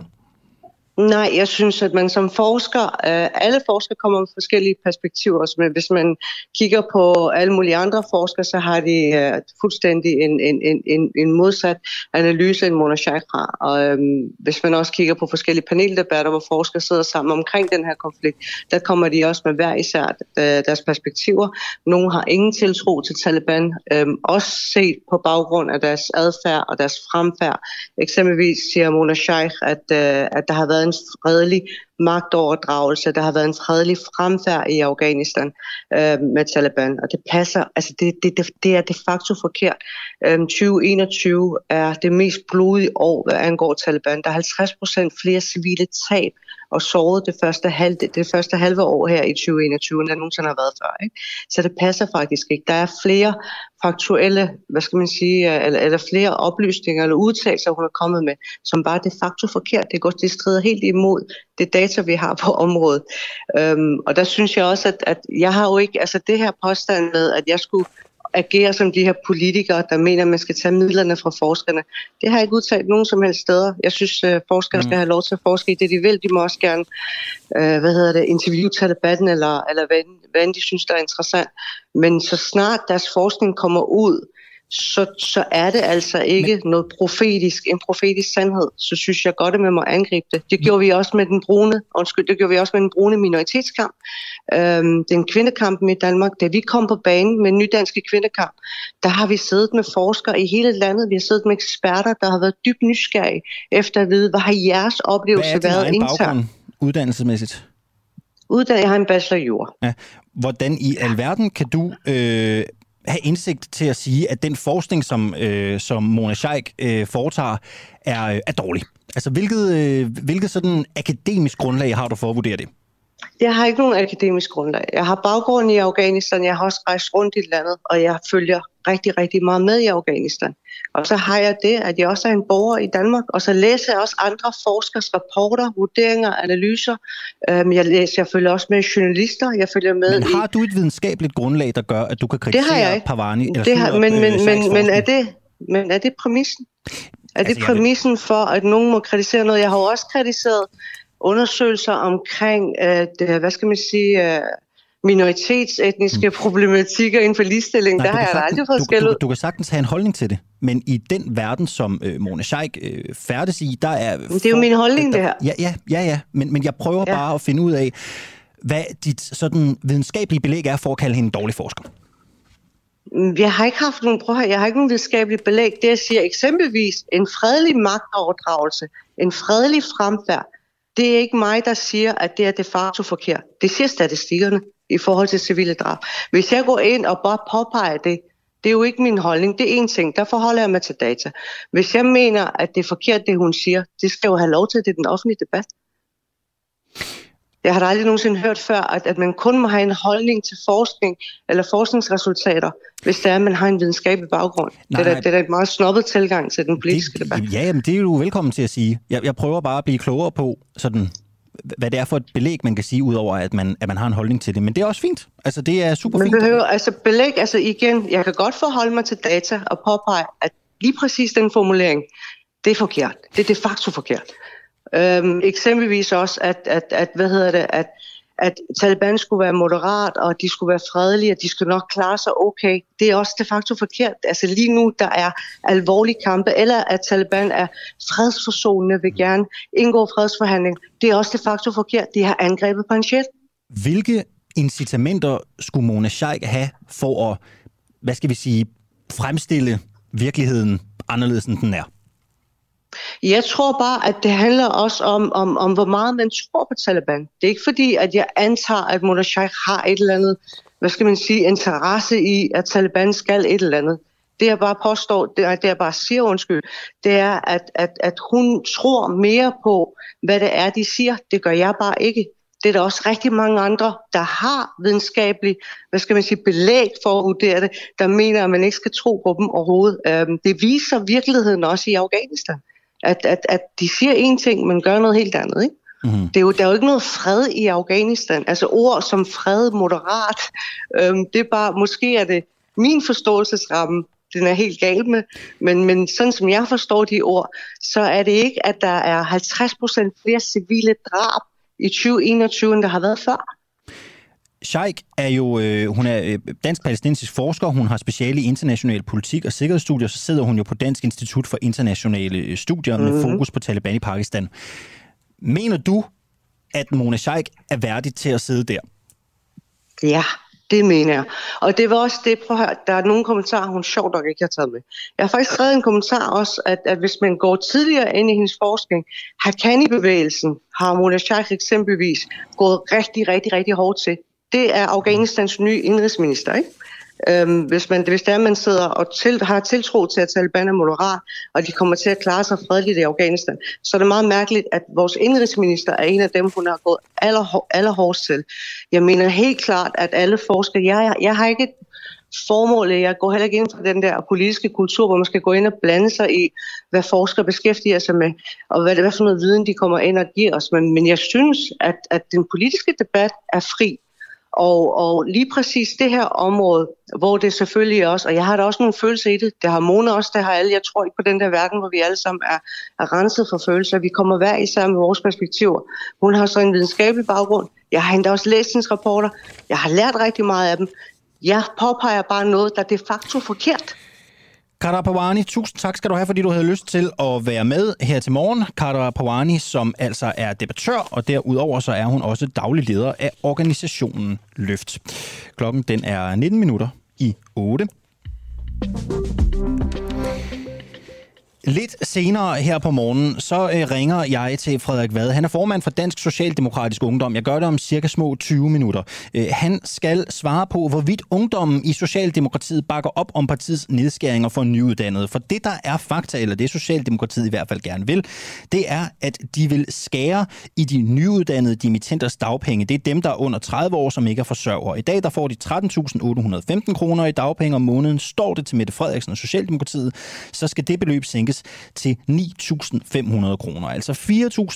Nej, jeg synes, at man som forsker, øh, alle forskere kommer med forskellige perspektiver, men hvis man kigger på alle mulige andre forskere, så har de øh, fuldstændig en, en, en, en modsat analyse end Mona Sheikh har. Og øhm, hvis man også kigger på forskellige paneldebatter, hvor forskere sidder sammen omkring den her konflikt, der kommer de også med hver især øh, deres perspektiver. Nogle har ingen tiltro til Taliban, øhm, også set på baggrund af deres adfærd og deres fremfærd. Eksempelvis siger Mona Sheikh, at, at der har været en fredelig magtoverdragelse, der har været en fredelig fremfærd i Afghanistan øh, med Taliban, og det passer, altså det, det, det, det er de facto forkert. Øh, 2021 er det mest blodige år, hvad angår Taliban. Der er 50 procent flere civile tab og såret det første, halve, det første halve år her i 2021, end der nogensinde har været før. Ikke? Så det passer faktisk ikke. Der er flere faktuelle, hvad skal man sige, øh, eller, eller flere oplysninger eller udtalelser, hun er kommet med, som bare de facto forkert. Det, går, det strider helt imod det data, vi har på området. Øhm, og der synes jeg også, at, at jeg har jo ikke, altså det her påstand med, at jeg skulle agere som de her politikere, der mener, at man skal tage midlerne fra forskerne. Det har jeg ikke udtalt nogen som helst steder. Jeg synes, at forskere skal mm. have lov til at forske i det, de vil. De må også gerne øh, hvad hedder det, interviewe debatten, eller, eller hvad, hvad de synes, der er interessant. Men så snart deres forskning kommer ud, så, så er det altså ikke Men... noget profetisk, en profetisk sandhed. Så synes jeg godt, at man må angribe det. Det gjorde vi også med den brune, undskyld, det gjorde vi også med den brune minoritetskamp. Øhm, den kvindekampen i Danmark, da vi kom på banen med den danske kvindekamp, der har vi siddet med forskere i hele landet, vi har siddet med eksperter, der har været dybt nysgerrige efter at vide, hvad har jeres oplevelse været internt? uddannelsesmæssigt? Uddannet, jeg har en bachelor i jord. Ja. Hvordan i alverden kan du øh, have indsigt til at sige, at den forskning, som, øh, som Mona Scheik øh, foretager, er, øh, er dårlig? Altså, hvilket, øh, hvilket sådan akademisk grundlag har du for at vurdere det? Jeg har ikke nogen akademisk grundlag. Jeg har baggrund i Afghanistan, jeg har også rejst rundt i landet, og jeg følger rigtig, rigtig meget med i Afghanistan. Og så har jeg det, at jeg også er en borger i Danmark, og så læser jeg også andre forskers rapporter, vurderinger, analyser. Øhm, jeg læser, jeg følger også med journalister, jeg følger med Men har i... du et videnskabeligt grundlag, der gør, at du kan kritisere det har jeg ikke. Pavani? Eller det har, men, øh, men, men, Scheiks men, er det, men er det præmissen? Er det Altså, præmissen for, at nogen må kritisere noget? Jeg har jo også kritiseret undersøgelser omkring, øh, det, hvad skal man sige, øh, minoritetsetniske problematikker inden for ligestilling. Nej, der du har jeg sagtens- aldrig fået du, du, ud. du kan sagtens have en holdning til det, men i den verden, som øh, Mona Scheik øh, færdes i, der er... det er jo min holdning, det her. Ja, ja, ja, ja. Men, men jeg prøver ja. Bare at finde ud af, hvad dit sådan videnskabelige belæg er for at kalde hende en dårlig forsker. Mm, Jeg har ikke haft nogen, prøv jeg har ikke nogen videnskabelig belæg. Det jeg siger eksempelvis en fredelig magtoverdragelse, en fredelig fremfærd, det er ikke mig, der siger, at det er de facto forkert. Det siger statistikkerne i forhold til civile drab. Hvis jeg går ind og bare påpeger det, det er jo ikke min holdning. Det er en ting. Der forholder jeg mig til data. Hvis jeg mener, at det er forkert, det hun siger, det skal jo have lov til, det er den offentlige debat. Jeg har da aldrig nogensinde hørt før, at, at man kun må have en holdning til forskning eller forskningsresultater, hvis det er, at man har en videnskabelig baggrund. Nej, det, er da, det er da et meget snobbet tilgang til den politiske debat. det, ja, jamen, det er du velkommen til at sige. Jeg, jeg prøver bare at blive klogere på, sådan, hvad det er for et belæg, man kan sige, udover at man, at man har en holdning til det. Men det er også fint. Altså, det er super Man fint. behøver altså belæg, altså igen, jeg kan godt forholde mig til data og påpege, at lige præcis den formulering, det er forkert. Det er de facto forkert. Øhm, eksempelvis også, at, at, at, hvad hedder det, at, at Taliban skulle være moderat, og de skulle være fredelige, og de skulle nok klare sig okay. Det er også de facto forkert. Altså lige nu, der er alvorlige kampe, eller at Taliban er fredsforsonende, vil gerne indgå fredsforhandling. Det er også de facto forkert. De har angrebet Panjshir. Hvilke incitamenter skulle Mona Sheikh have for at, hvad skal vi sige, fremstille virkeligheden anderledes, end den er? Jeg tror bare, at det handler også om, om, om hvor meget man tror på Taliban. Det er ikke fordi, at jeg antager, at Mullah Sheikh har et eller andet, hvad skal man sige, interesse i, at Taliban skal et eller andet. Det jeg bare påstår, det det jeg bare siger undskyld, det er, at, at, at hun tror mere på, hvad det er, de siger. Det gør jeg bare ikke. Det er der også rigtig mange andre, der har videnskabelig, hvad skal man sige, belæg for at vurdere det, der mener, at man ikke skal tro på dem overhovedet. Øhm, det viser virkeligheden også i Afghanistan at, at, at de siger én ting, men gør noget helt andet. Ikke? Mm. Det er jo, der er jo ikke noget fred i Afghanistan. Altså ord som fred, moderat, øhm, det er bare, måske er det min forståelsesramme, den er helt gal med, men, men sådan som jeg forstår de ord, så er det ikke, at der er 50% flere civile drab i 2021, end der har været før. Sheikh er jo øh, hun er øh, dansk-palæstinensisk forsker. Hun har speciale i international politik og sikkerhedsstudier. Så sidder hun jo på Dansk Institut for Internationale øh, Studier mm-hmm. med mhm. fokus på Taliban i Pakistan. Mener du, at Mona Sheikh er værdig til at sidde der? Ja, det mener jeg. Og det var også det, prøv at høre, der er nogle kommentarer, hun sjovt nok ikke har taget med. Jeg har faktisk skrevet en kommentar også, at, at hvis man går tidligere ind i hendes forskning, Haqqani-bevægelsen har Mona Sheikh eksempelvis gået rigtig, rigtig, rigtig hårdt til det er Afghanistans nye indrigsminister, ikke? Øhm, hvis, man, hvis det er, man sidder og til, har tiltro til, at Taliban er moderat, og de kommer til at klare sig fredeligt i Afghanistan, så er det meget mærkeligt, at vores indrigsminister er en af dem, hun har gået aller, allerhårdest til. Jeg mener helt klart, at alle forskere... Jeg, jeg, jeg har ikke formålet, jeg går heller ikke ind for den der politiske kultur, hvor man skal gå ind og blande sig i, hvad forskere beskæftiger sig med, og hvad, hvad for noget viden de kommer ind og giver os. Men, men jeg synes, at, at den politiske debat er fri, og, og lige præcis det her område, hvor det selvfølgelig også, og jeg har da også nogle følelser i det, det har Mona også, det har alle, jeg tror ikke på den der verden, hvor vi alle sammen er, er renset for følelser, vi kommer hver især med vores perspektiver. Hun har så en videnskabelig baggrund, jeg har endda også læst hendes rapporter, jeg har lært rigtig meget af dem, jeg påpeger bare noget, der de facto forkert. Karapawani, tusind tak skal du have, fordi du havde lyst til at være med her til morgen. Karapawani, som altså er debattør, og derudover så er hun også daglig leder af organisationen Løft. Klokken den er 19 minutter i 8. Lidt senere her på morgenen, så øh, ringer jeg til Frederik Vad. Han er formand for Dansk Socialdemokratisk Ungdom. Jeg gør det om cirka små 20 minutter. Øh, han skal svare på, hvorvidt ungdommen i Socialdemokratiet bakker op om partiets nedskæringer for nyuddannede. For det, der er fakta, eller det Socialdemokratiet i hvert fald gerne vil, det er, at de vil skære i de nyuddannede dimittenters dagpenge. Det er dem, der er under 30 år, som ikke er forsørger. I dag der får de 13.815 kroner i dagpenge om måneden. Står det til Mette Frederiksen og Socialdemokratiet, så skal det beløb sænkes sænkes til 9.500 kroner. Altså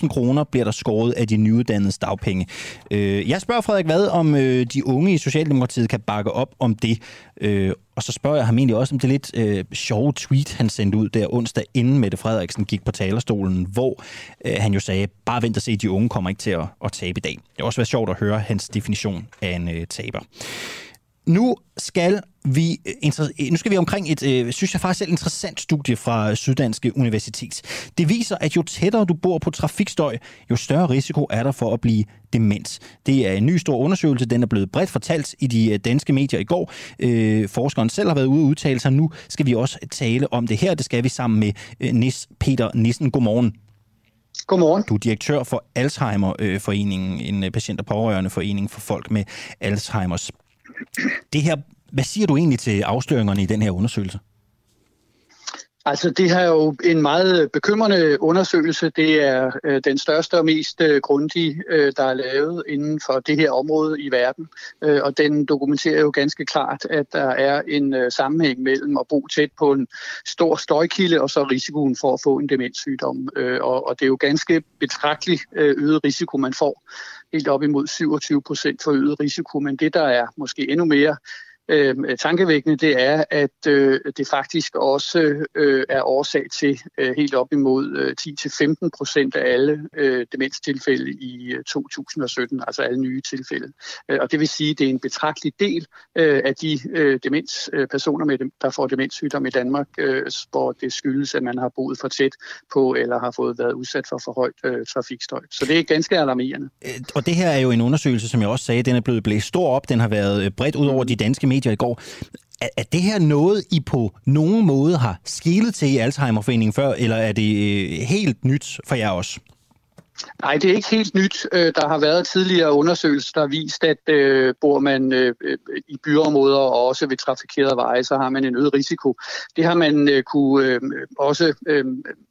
4.000 kroner bliver der skåret af de nyuddannede dagpenge. Øh, jeg spørger Frederik hvad om øh, de unge i Socialdemokratiet kan bakke op om det. Øh, og så spørger jeg ham egentlig også om det lidt øh, sjove tweet, han sendte ud der onsdag, inden Mette Frederiksen gik på talerstolen, hvor øh, han jo sagde, bare vent og se, de unge kommer ikke til at, at tabe i dag. Det har også været sjovt at høre hans definition af en øh, taber. Nu skal vi, øh, nu skal vi omkring et, øh, synes jeg faktisk, et interessant studie fra Syddanske Universitet. Det viser, at jo tættere du bor på trafikstøj, jo større risiko er der for at blive dement. Det er en ny stor undersøgelse, den er blevet bredt fortalt i de øh, danske medier i går. Øh, forskeren selv har været ude og udtale sig. Nu skal vi også tale om det her. Det skal vi sammen med øh, Nis Peter Nissen. Godmorgen. Godmorgen. Du er direktør for Alzheimer-foreningen, en øh, patient- og pårørende forening for folk med Alzheimers. Det her, hvad siger du egentlig til afsløringerne i den her undersøgelse? Altså, det her er jo en meget bekymrende undersøgelse. Det er øh, den største og mest øh, grundige, øh, der er lavet inden for det her område i verden. Øh, og den dokumenterer jo ganske klart, at der er en øh, sammenhæng mellem at bo tæt på en stor støjkilde og så risikoen for at få en demenssygdom. Øh, og, og det er jo ganske betragteligt øh, øget risiko, man får. Helt op imod 27 procent forøget risiko. Men det, der er måske endnu mere øh, tankevækkende, det er, at øh, det faktisk også øh, er årsag til øh, helt op imod øh, 10-15 procent af alle øh, demenstilfælde i øh, 2017, altså alle nye tilfælde. Øh, og det vil sige, at det er en betragtelig del øh, af de øh, demens, øh, med dem, der får demenssygdom i Danmark, øh, hvor det skyldes, at man har boet for tæt på eller har fået været udsat for for højt øh, trafikstøj. Så det er ganske alarmerende. Øh, og det her er jo en undersøgelse, som jeg også sagde, den er blevet blæst stor op, den har været øh, bredt ud over mm. de danske medier i går. Er, er det her noget, I på nogen måde har skilet til i Alzheimerforeningen før, eller er det øh, helt nyt for jer også? Nej, det er ikke helt nyt. Øh, der har været tidligere undersøgelser, der har vist, at øh, bor man øh, øh, i byområder og også ved trafikerede veje, så har man en øget risiko. Det har man øh, kunne øh, også øh,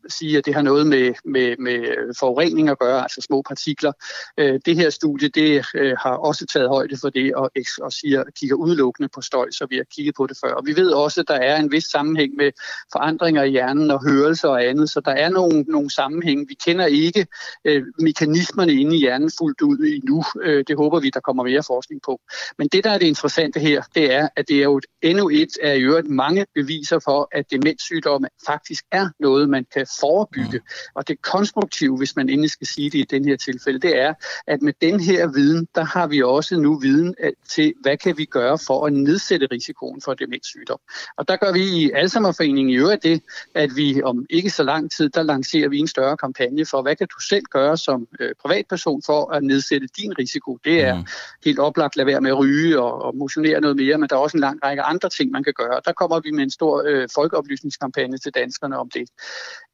sige, at det har noget med, med, med forurening at gøre, altså små partikler. Øh, det her studie det øh, har også taget højde for det og, og siger, kigger udelukkende på støj, så vi har kigget på det før. Og vi ved også, at der er en vis sammenhæng med forandringer i hjernen og hørelse og andet, så der er nogle, nogle sammenhæng. Vi kender ikke øh, mekanismerne inde i hjernen fuldt ud endnu. Øh, det håber vi, der kommer mere forskning på. Men det, der er det interessante her, det er, at det er jo et, endnu et af i øvrigt mange beviser for, at demenssygdomme faktisk er noget, man kan forebygge. Mm. Og det konstruktive, hvis man endelig skal sige det i den her tilfælde, det er, at med den her viden, der har vi også nu viden til, hvad kan vi gøre for at nedsætte risikoen for demenssygdom. Og der gør vi i Alzheimerforeningen i øvrigt det, at vi om ikke så lang tid, der lancerer vi en større kampagne for, hvad kan du selv gøre som øh, privatperson for at nedsætte din risiko. Det er mm. helt oplagt at lade være med at ryge og, og motionere noget mere, men der er også en lang række andre ting, man kan gøre. Der kommer vi med en stor øh, folkeoplysningskampagne til danskerne om det.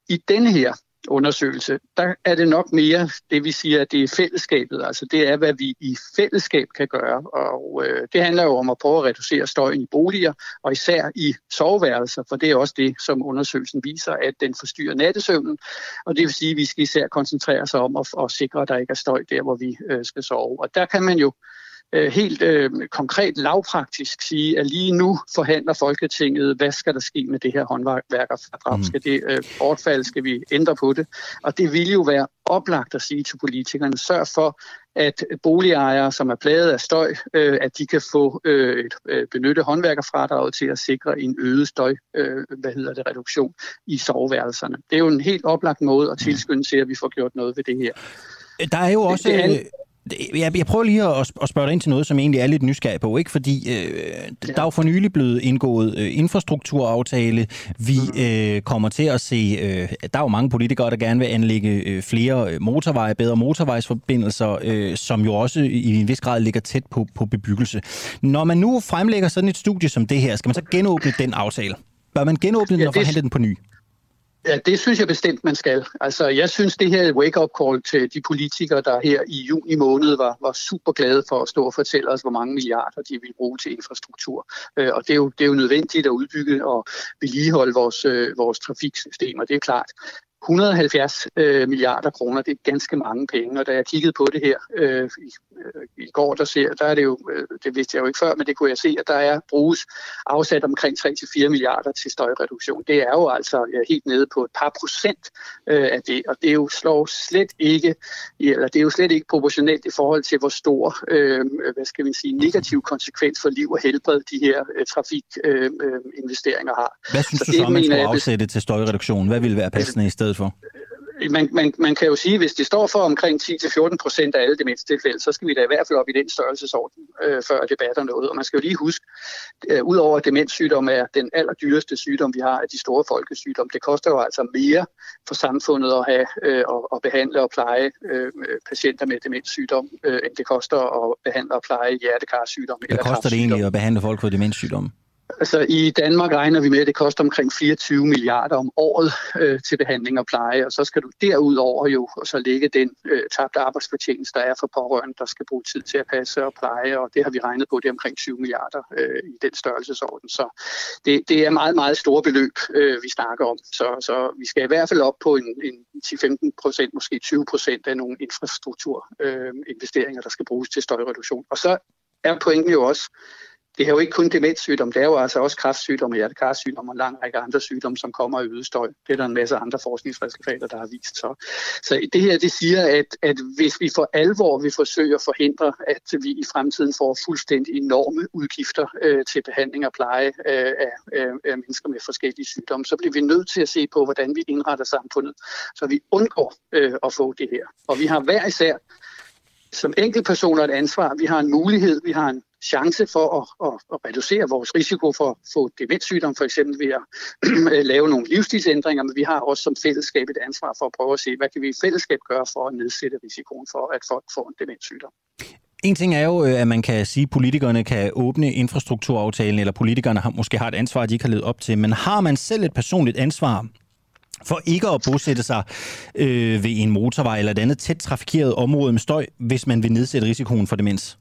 I denne her undersøgelse, der er det nok mere det, vi siger, at det er fællesskabet. Altså det er, hvad vi i fællesskab kan gøre. Og øh, det handler jo om at prøve at reducere støjen i boliger, og især i soveværelser, for det er også det, som undersøgelsen viser, at den forstyrrer nattesøvnen. Og det vil sige, at vi skal især koncentrere os om at, at sikre, at der ikke er støj der, hvor vi øh, skal sove. Og der kan man jo øh, helt øh, konkret lavpraktisk sige, at lige nu forhandler Folketinget, hvad skal der ske med det her håndværkerfradrag? Mm. Skal det øh, bortfald? Skal vi ændre på det? Og det vil jo være oplagt at sige til politikerne, sørg for, at boligejere, som er plaget af støj, øh, at de kan få øh, et, øh, benytte håndværkerfradraget til at sikre en øget støj, øh, hvad hedder det, reduktion i soveværelserne. Det er jo en helt oplagt måde at tilskynde til, at vi får gjort noget ved det her. Der er jo også... Det, det jeg, jeg prøver lige at, at spørge dig ind til noget, som egentlig er lidt nysgerrig på, ikke? Fordi øh, ja. der er jo for nylig blevet indgået øh, infrastrukturaftale. Vi mm. øh, kommer til at se, øh, der er jo mange politikere, der gerne vil anlægge øh, flere øh, motorveje, bedre motorvejsforbindelser, øh, som jo også i en vis grad ligger tæt på, på bebyggelse. Når man nu fremlægger sådan et studie som det her, skal man så genåbne den aftale? Bør man genåbne den ja, og forhandle den på ny? Ja, det synes jeg bestemt, man skal. Altså, jeg synes, det her er et wake-up call til de politikere, der her i juni måned var, var super glade for at stå og fortælle os, hvor mange milliarder de vil bruge til infrastruktur. Øh, og det er, jo, det er jo nødvendigt at udbygge og vedligeholde vores, øh, vores trafiksystemer, det er klart. 170 øh, milliarder kroner, det er ganske mange penge, og da jeg kiggede på det her øh, i, øh, i går, der, ser, der er det jo, øh, det vidste jeg jo ikke før, men det kunne jeg se, at der er bruges afsat omkring 3-4 milliarder til støjreduktion. Det er jo altså ja, helt nede på et par procent øh, af det, og det er jo slår slet ikke, eller det er jo slet ikke proportionelt i forhold til, hvor stor, øh, hvad skal vi sige, negativ konsekvens for liv og helbred de her øh, trafikinvesteringer øh, har. Hvad synes så du så, man skulle afsætte til støjreduktion? Hvad ville være passende i stedet for? Man, man, man kan jo sige, at hvis det står for omkring 10-14 procent af alle demenstilfælde, så skal vi da i hvert fald op i den størrelsesorden, øh, før det batter noget. Og man skal jo lige huske, øh, udover at demenssygdom er den allerdyreste sygdom, vi har af de store folkesygdomme, det koster jo altså mere for samfundet at have øh, og, og behandle og pleje øh, patienter med demenssygdom, øh, end det koster at behandle og pleje hjertekarsygdom. Hvad koster det egentlig at behandle folk for demenssygdom? Altså i Danmark regner vi med, at det koster omkring 24 milliarder om året øh, til behandling og pleje, og så skal du derudover jo så lægge den øh, tabte arbejdsfortjeneste, der er for pårørende, der skal bruge tid til at passe og pleje, og det har vi regnet på, det er omkring 20 milliarder øh, i den størrelsesorden. Så det, det er meget, meget store beløb, øh, vi snakker om. Så, så vi skal i hvert fald op på en, en 10-15 procent, måske 20 procent af nogle infrastrukturinvesteringer, øh, der skal bruges til støjreduktion. Og så er pointen jo også, det er jo ikke kun demenssygdom, det er jo altså også kræftsygdom, hjertekarsygdom og en lang række andre sygdomme, som kommer i øget støj. Det er der en masse andre forskningsresultater, der har vist. Så, så det her, det siger, at, at hvis vi for alvor vil forsøge at forhindre, at vi i fremtiden får fuldstændig enorme udgifter øh, til behandling og pleje øh, af, øh, af mennesker med forskellige sygdomme, så bliver vi nødt til at se på, hvordan vi indretter samfundet, så vi undgår øh, at få det her. Og vi har hver især som enkeltpersoner et ansvar. Vi har en mulighed, vi har en chance for at, at, at reducere vores risiko for at få demenssygdom, for eksempel ved at lave nogle livsstilsændringer, men vi har også som fællesskab et ansvar for at prøve at se, hvad kan vi i fællesskab gøre for at nedsætte risikoen for, at folk får en demenssygdom. En ting er jo, øh, at man kan sige, at politikerne kan åbne infrastrukturaftalen, eller politikerne har, måske har et ansvar, de ikke har levet op til. Men har man selv et personligt ansvar for ikke at bosætte sig øh, ved en motorvej eller et andet tæt trafikeret område med støj, hvis man vil nedsætte risikoen for demens?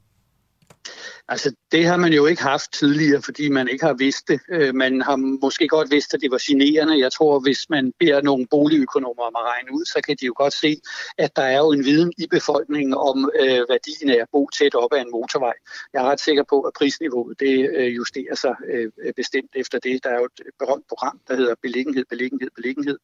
Altså, det har man jo ikke haft tidligere, fordi man ikke har vidst det. Øh, man har måske godt vidst, at det var generende. Jeg tror, hvis man beder nogle boligøkonomer om at regne ud, så kan de jo godt se, at der er jo en viden i befolkningen om øh, værdien af at bo tæt op ad en motorvej. Jeg er ret sikker på, at prisniveauet det øh, justerer sig øh, bestemt efter det. Der er jo et berømt program, der hedder beliggenhed, beliggenhed, beliggenhed.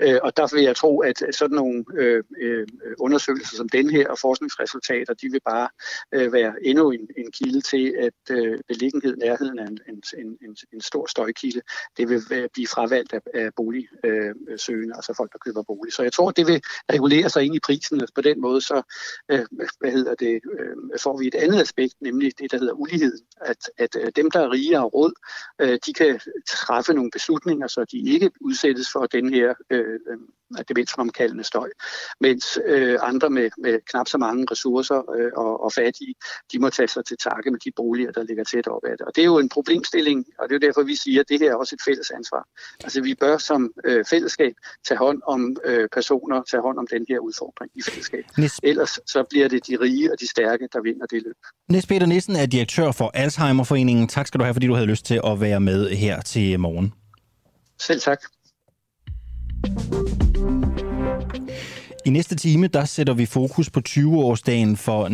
Øh, og der vil jeg tro, at sådan nogle øh, øh, undersøgelser som den her og forskningsresultater, de vil bare øh, være endnu en, en kilde kilde til, at øh, beliggenhed nærheden er en, en, en, en stor støjkilde, det vil øh, blive fravalgt af, af boligsøgende, øh, altså folk, der køber bolig. Så jeg tror, det vil regulere sig ind i prisen, og på den måde så øh, hvad hedder det, øh, får vi et andet aspekt, nemlig det, der hedder ulighed. At, at øh, dem, der er rige og råd, øh, de kan træffe nogle beslutninger, så de ikke udsættes for den her øh demensfremkaldende støj, mens øh, andre med, med knap så mange ressourcer øh, og, og fattige, de må tage sig til takke med de boliger, der ligger tæt op ad det. Og det er jo en problemstilling, og det er jo derfor, vi siger, at det her er også et fælles ansvar. Altså vi bør som øh, fællesskab tage hånd om øh, personer, tage hånd om den her udfordring i fællesskab. Nis... Ellers så bliver det de rige og de stærke, der vinder det løb. Niels Peter Nissen er direktør for Alzheimerforeningen. Tak skal du have, fordi du havde lyst til at være med her til morgen. Selv tak. I næste time, der sætter vi fokus på 20-årsdagen for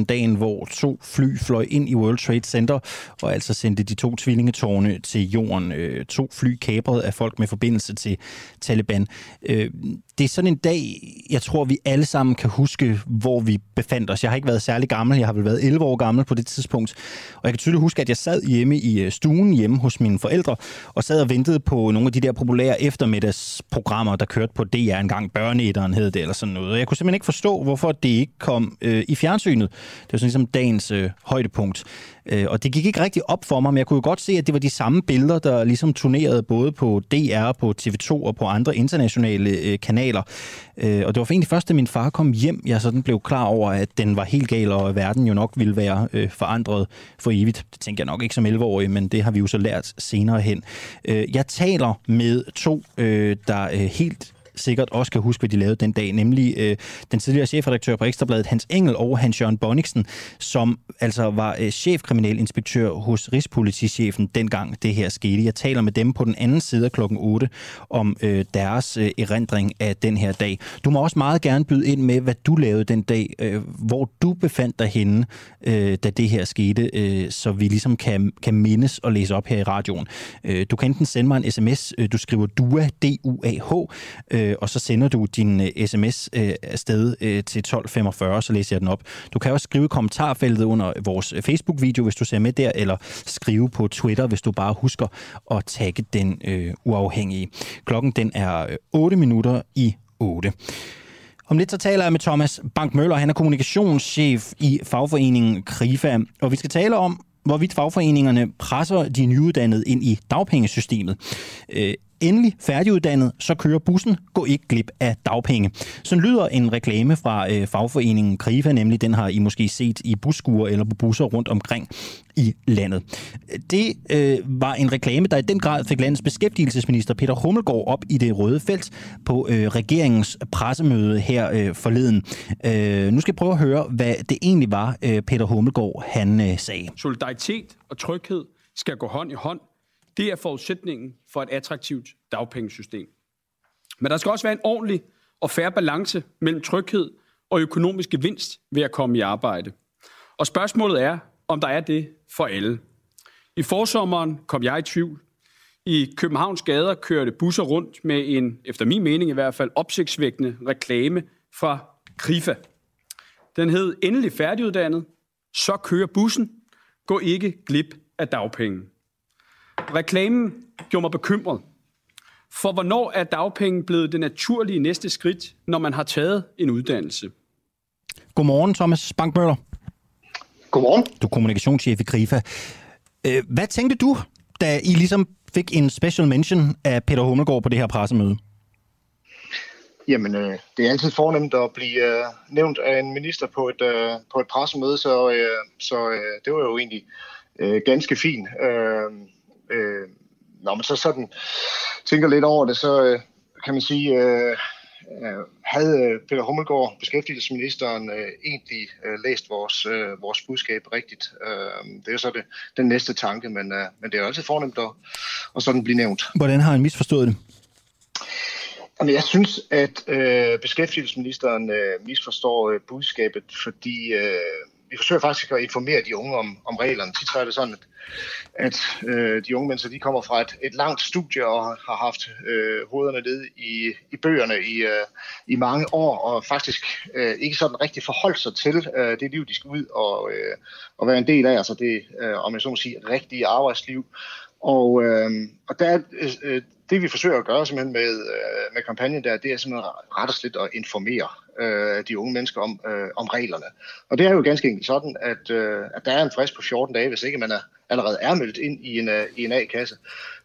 9-11, dagen hvor to fly fløj ind i World Trade Center og altså sendte de to tvillingetårne til jorden. Øh, to fly kapret af folk med forbindelse til Taliban. Øh, det er sådan en dag, jeg tror, vi alle sammen kan huske, hvor vi befandt os. Jeg har ikke været særlig gammel, jeg har vel været 11 år gammel på det tidspunkt. Og jeg kan tydeligt huske, at jeg sad hjemme i øh, stuen hjemme hos mine forældre, og sad og ventede på nogle af de der populære eftermiddagsprogrammer, der kørte på DR engang. Børneætteren hed det, eller sådan noget. Og jeg kunne simpelthen ikke forstå, hvorfor det ikke kom øh, i fjernsynet. Det var sådan ligesom dagens øh, højdepunkt. Øh, og det gik ikke rigtig op for mig, men jeg kunne jo godt se, at det var de samme billeder, der ligesom turnerede både på DR, på TV2 og på andre internationale øh, kanaler. Øh, og det var egentlig først, da min far kom hjem, jeg sådan blev klar over, at den var helt gal, og at verden jo nok ville være øh, forandret for evigt. Det tænker jeg nok ikke som 11-årig, men det har vi jo så lært senere hen. Øh, jeg taler med to, øh, der øh, helt sikkert også kan huske, hvad de lavede den dag, nemlig øh, den tidligere chefredaktør på Ekstrabladet, Hans Engel og Hans Jørgen Bonniksen, som altså var øh, chefkriminalinspektør hos Rigspolitichefen dengang det her skete. Jeg taler med dem på den anden side af klokken 8 om øh, deres øh, erindring af den her dag. Du må også meget gerne byde ind med, hvad du lavede den dag, øh, hvor du befandt dig henne, øh, da det her skete, øh, så vi ligesom kan, kan mindes og læse op her i radioen. Øh, du kan enten sende mig en sms, øh, du skriver DUA, D-U-A-H, øh, øh, og så sender du din øh, sms øh, afsted øh, til 1245, så læser jeg den op. Du kan også skrive i kommentarfeltet under vores øh, Facebook-video, hvis du ser med der, eller skrive på Twitter, hvis du bare husker at tagge den øh, uafhængige. Klokken den er øh, 8 minutter i 8. Om lidt så taler jeg med Thomas Bankmøller. Han er kommunikationschef i fagforeningen KRIFA, og vi skal tale om, hvorvidt fagforeningerne presser de nyuddannede ind i dagpengesystemet. Øh, Endelig færdiguddannet, så kører bussen. Gå ikke glip af dagpenge. Så lyder en reklame fra øh, fagforeningen Krifa, nemlig den har I måske set i busskuer eller på busser rundt omkring i landet. Det øh, var en reklame, der i den grad fik landets beskæftigelsesminister Peter Hummelgaard op i det røde felt på øh, regeringens pressemøde her øh, forleden. Øh, nu skal jeg prøve at høre, hvad det egentlig var, øh, Peter Hummelgaard han øh, sagde. Solidaritet og tryghed skal gå hånd i hånd det er forudsætningen for et attraktivt dagpengesystem. Men der skal også være en ordentlig og færre balance mellem tryghed og økonomisk gevinst ved at komme i arbejde. Og spørgsmålet er, om der er det for alle. I forsommeren kom jeg i tvivl. I Københavns gader kørte busser rundt med en, efter min mening i hvert fald, opsigtsvækkende reklame fra Krifa. Den hed Endelig færdiguddannet. Så kører bussen. Gå ikke glip af dagpenge. Reklamen gjorde mig bekymret. For hvornår er dagpenge blevet det naturlige næste skridt, når man har taget en uddannelse? Godmorgen, Thomas Bankmøller. Godmorgen. Du er kommunikationschef i Grifa. Øh, hvad tænkte du, da I ligesom fik en special mention af Peter Hummelgaard på det her pressemøde? Jamen, øh, det er altid fornemt at blive øh, nævnt af en minister på et, øh, på et pressemøde, så, øh, så øh, det var jo egentlig øh, ganske fint. Øh, øh, når man så sådan tænker lidt over det, så øh, kan man sige, øh, øh, havde Peter Hummelgaard, beskæftigelsesministeren, øh, egentlig øh, læst vores, øh, vores budskab rigtigt. Øh, det er så det, den næste tanke, men, øh, men det er jo altid fornemt at, at sådan blive nævnt. Hvordan har han misforstået det? Jamen, jeg synes, at øh, beskæftigelsesministeren øh, misforstår øh, budskabet, fordi øh, vi forsøger faktisk at informere de unge om, om reglerne. Tit er det sådan, at, at øh, de unge mennesker de kommer fra et, et langt studie og har haft øh, hovederne nede i, i bøgerne i, øh, i mange år, og faktisk øh, ikke sådan rigtig forholdt sig til øh, det liv, de skal ud og, øh, og være en del af, altså det, øh, om jeg så må sige, rigtige arbejdsliv. Og, øh, og der, øh, øh det vi forsøger at gøre simpelthen med, øh, med kampagnen der, det er simpelthen ret og slet at informere øh, de unge mennesker om, øh, om reglerne. Og det er jo ganske enkelt sådan, at, øh, at der er en frist på 14 dage, hvis ikke man er, allerede er meldt ind i en, øh, i en A-kasse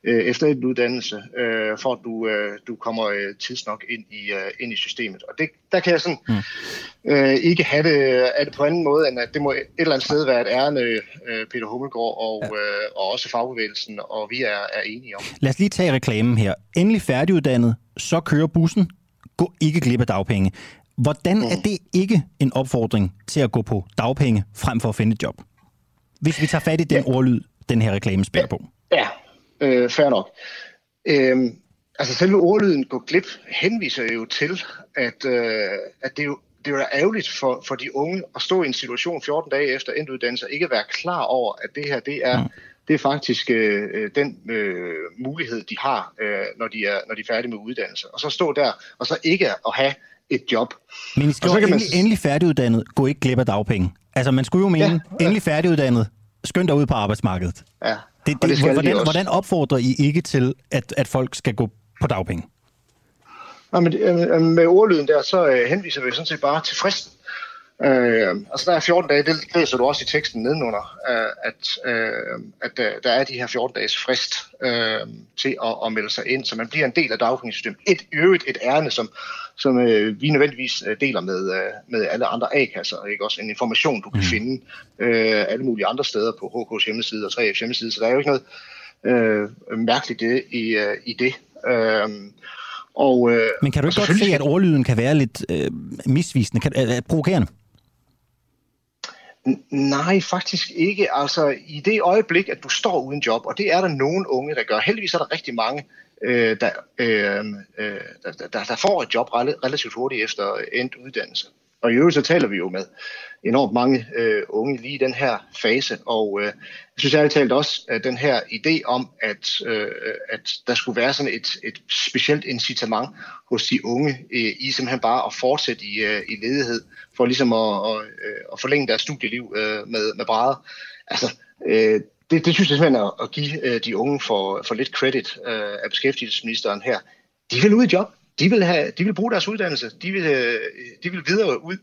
øh, efter en uddannelse, øh, for at du, øh, du kommer øh, tidsnok ind i, øh, ind i systemet. Og det, der kan jeg sådan mm. øh, ikke have det, have det på anden måde, end at det må et eller andet sted være et ærende, øh, Peter Hummelgaard og, ja. øh, og også fagbevægelsen, og vi er, er enige om. Lad os lige tage reklamen her. Endelig færdiguddannet, så kører bussen. Gå ikke glip af dagpenge. Hvordan mm. er det ikke en opfordring til at gå på dagpenge frem for at finde et job? Hvis vi tager fat i den ja. ordlyd, den her reklame spiller på. Ja, øh, fair nok. Øhm, altså selve ordlyden gå glip henviser jo til, at, øh, at det jo det er jo ærgerligt for, for de unge at stå i en situation 14 dage efter endt uddannelse og ikke være klar over, at det her det er, mm. det er faktisk øh, den øh, mulighed, de har, øh, når, de er, når de er færdige med uddannelse. Og så stå der, og så ikke at have et job. Men I skal jo endelig, man... endelig færdiguddannet, gå ikke glip af dagpenge. Altså man skulle jo mene, ja, ja. endelig færdiguddannet, skynd dig ud på arbejdsmarkedet. Ja, det, det, det hvordan, de hvordan opfordrer I ikke til, at, at folk skal gå på dagpenge? Ja, men, øh, med ordlyden der, så øh, henviser vi sådan set bare til fristen. Øh, altså der er 14 dage, det læser du også i teksten nedenunder, øh, at, øh, at øh, der er de her 14 dages frist øh, til at, at melde sig ind, så man bliver en del af dagpengesystemet. Et øvrigt et ærne, som, som øh, vi nødvendigvis øh, deler med, øh, med alle andre A-kasser, ikke også en information, du kan mm. finde øh, alle mulige andre steder på HK's hjemmeside og 3F's hjemmeside, så der er jo ikke noget øh, mærkeligt det, i, øh, i det. Øh, og, øh, Men kan du ikke godt se, at ordlyden kan være lidt øh, misvisende, kan, øh, provokerende? Nej, faktisk ikke. Altså, i det øjeblik, at du står uden job, og det er der nogen unge, der gør. Heldigvis er der rigtig mange, øh, der, øh, øh, der, der, der får et job relativt hurtigt efter endt uddannelse. Og i øvrigt så taler vi jo med enormt mange øh, unge lige i den her fase, og øh, jeg synes ærligt talt også, at den her idé om, at, øh, at der skulle være sådan et, et specielt incitament hos de unge øh, i simpelthen bare at fortsætte i, øh, i ledighed, for ligesom at, at, øh, at forlænge deres studieliv øh, med, med brædder. Altså, øh, det, det synes jeg simpelthen er at give øh, de unge for, for lidt credit øh, af beskæftigelsesministeren her. De vil ud i job de vil, have, de vil bruge deres uddannelse, de vil, øh, de vil videre ud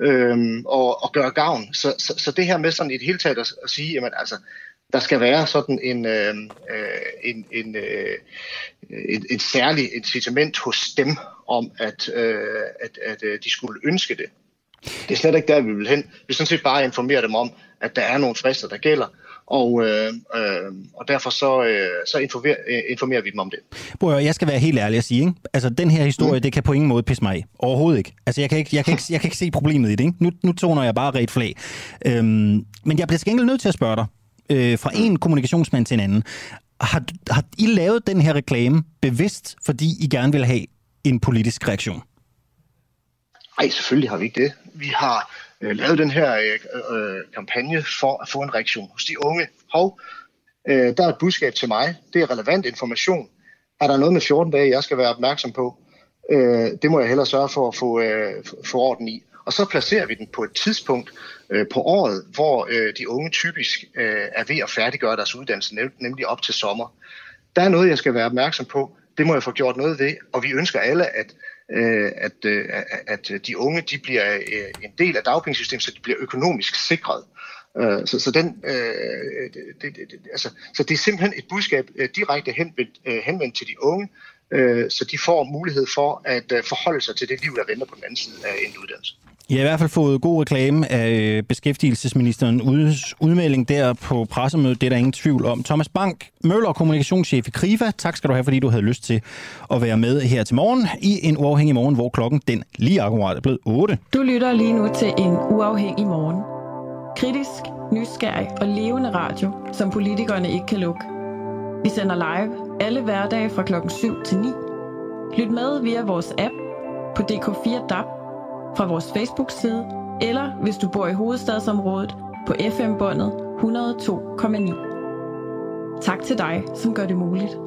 øhm, og, og gøre gavn. Så, så, så det her med sådan et hele taget at, at sige, jamen altså, der skal være sådan en, øhm, øh, en, en, øh, et, et særligt incitament hos dem om, at, øh, at, at øh, de skulle ønske det. Det er slet ikke der, vi vil hen. Vi sådan set bare informere dem om, at der er nogle frister, der gælder, og, øh, øh, og derfor så, øh, så informerer, øh, informerer vi dem om det. Bror, jeg skal være helt ærlig at sige, ikke? altså den her historie, mm. det kan på ingen måde pisse mig af. Overhovedet ikke. Altså jeg kan ikke, jeg kan ikke, jeg kan ikke se problemet i det. Ikke? Nu, nu toner jeg bare ret flag. Øhm, men jeg bliver skængel nødt til at spørge dig, øh, fra en kommunikationsmand til en anden. Har, har I lavet den her reklame bevidst, fordi I gerne vil have en politisk reaktion? Nej, selvfølgelig har vi ikke det. Vi har øh, lavet den her øh, øh, kampagne for at få en reaktion hos de unge. Hov, Øh, der er et budskab til mig. Det er relevant information. Er der noget med 14 dage, jeg skal være opmærksom på? Øh, det må jeg hellere sørge for at få, øh, få orden i. Og så placerer vi den på et tidspunkt øh, på året, hvor øh, de unge typisk øh, er ved at færdiggøre deres uddannelse, nemlig op til sommer. Der er noget, jeg skal være opmærksom på. Det må jeg få gjort noget ved, og vi ønsker alle, at, øh, at, øh, at de unge de bliver øh, en del af dagpengesystemet, så de bliver økonomisk sikret. Øh, så, så, den, øh, det, det, det, altså, så det er simpelthen et budskab øh, direkte henvendt, øh, henvendt til de unge, så de får mulighed for at øh, forholde sig til det liv, der venter på den anden side af en uddannelse. I har i hvert fald fået god reklame af beskæftigelsesministeren udmelding der på pressemødet. Det er der ingen tvivl om. Thomas Bank, Møller, kommunikationschef i Krifa. Tak skal du have, fordi du havde lyst til at være med her til morgen i en uafhængig morgen, hvor klokken den lige akkurat er blevet 8. Du lytter lige nu til en uafhængig morgen. Kritisk, nysgerrig og levende radio, som politikerne ikke kan lukke. Vi sender live alle hverdage fra klokken 7 til 9. Lyt med via vores app på DK4 DAB fra vores Facebook-side, eller hvis du bor i hovedstadsområdet på FM-båndet 102,9. Tak til dig, som gør det muligt.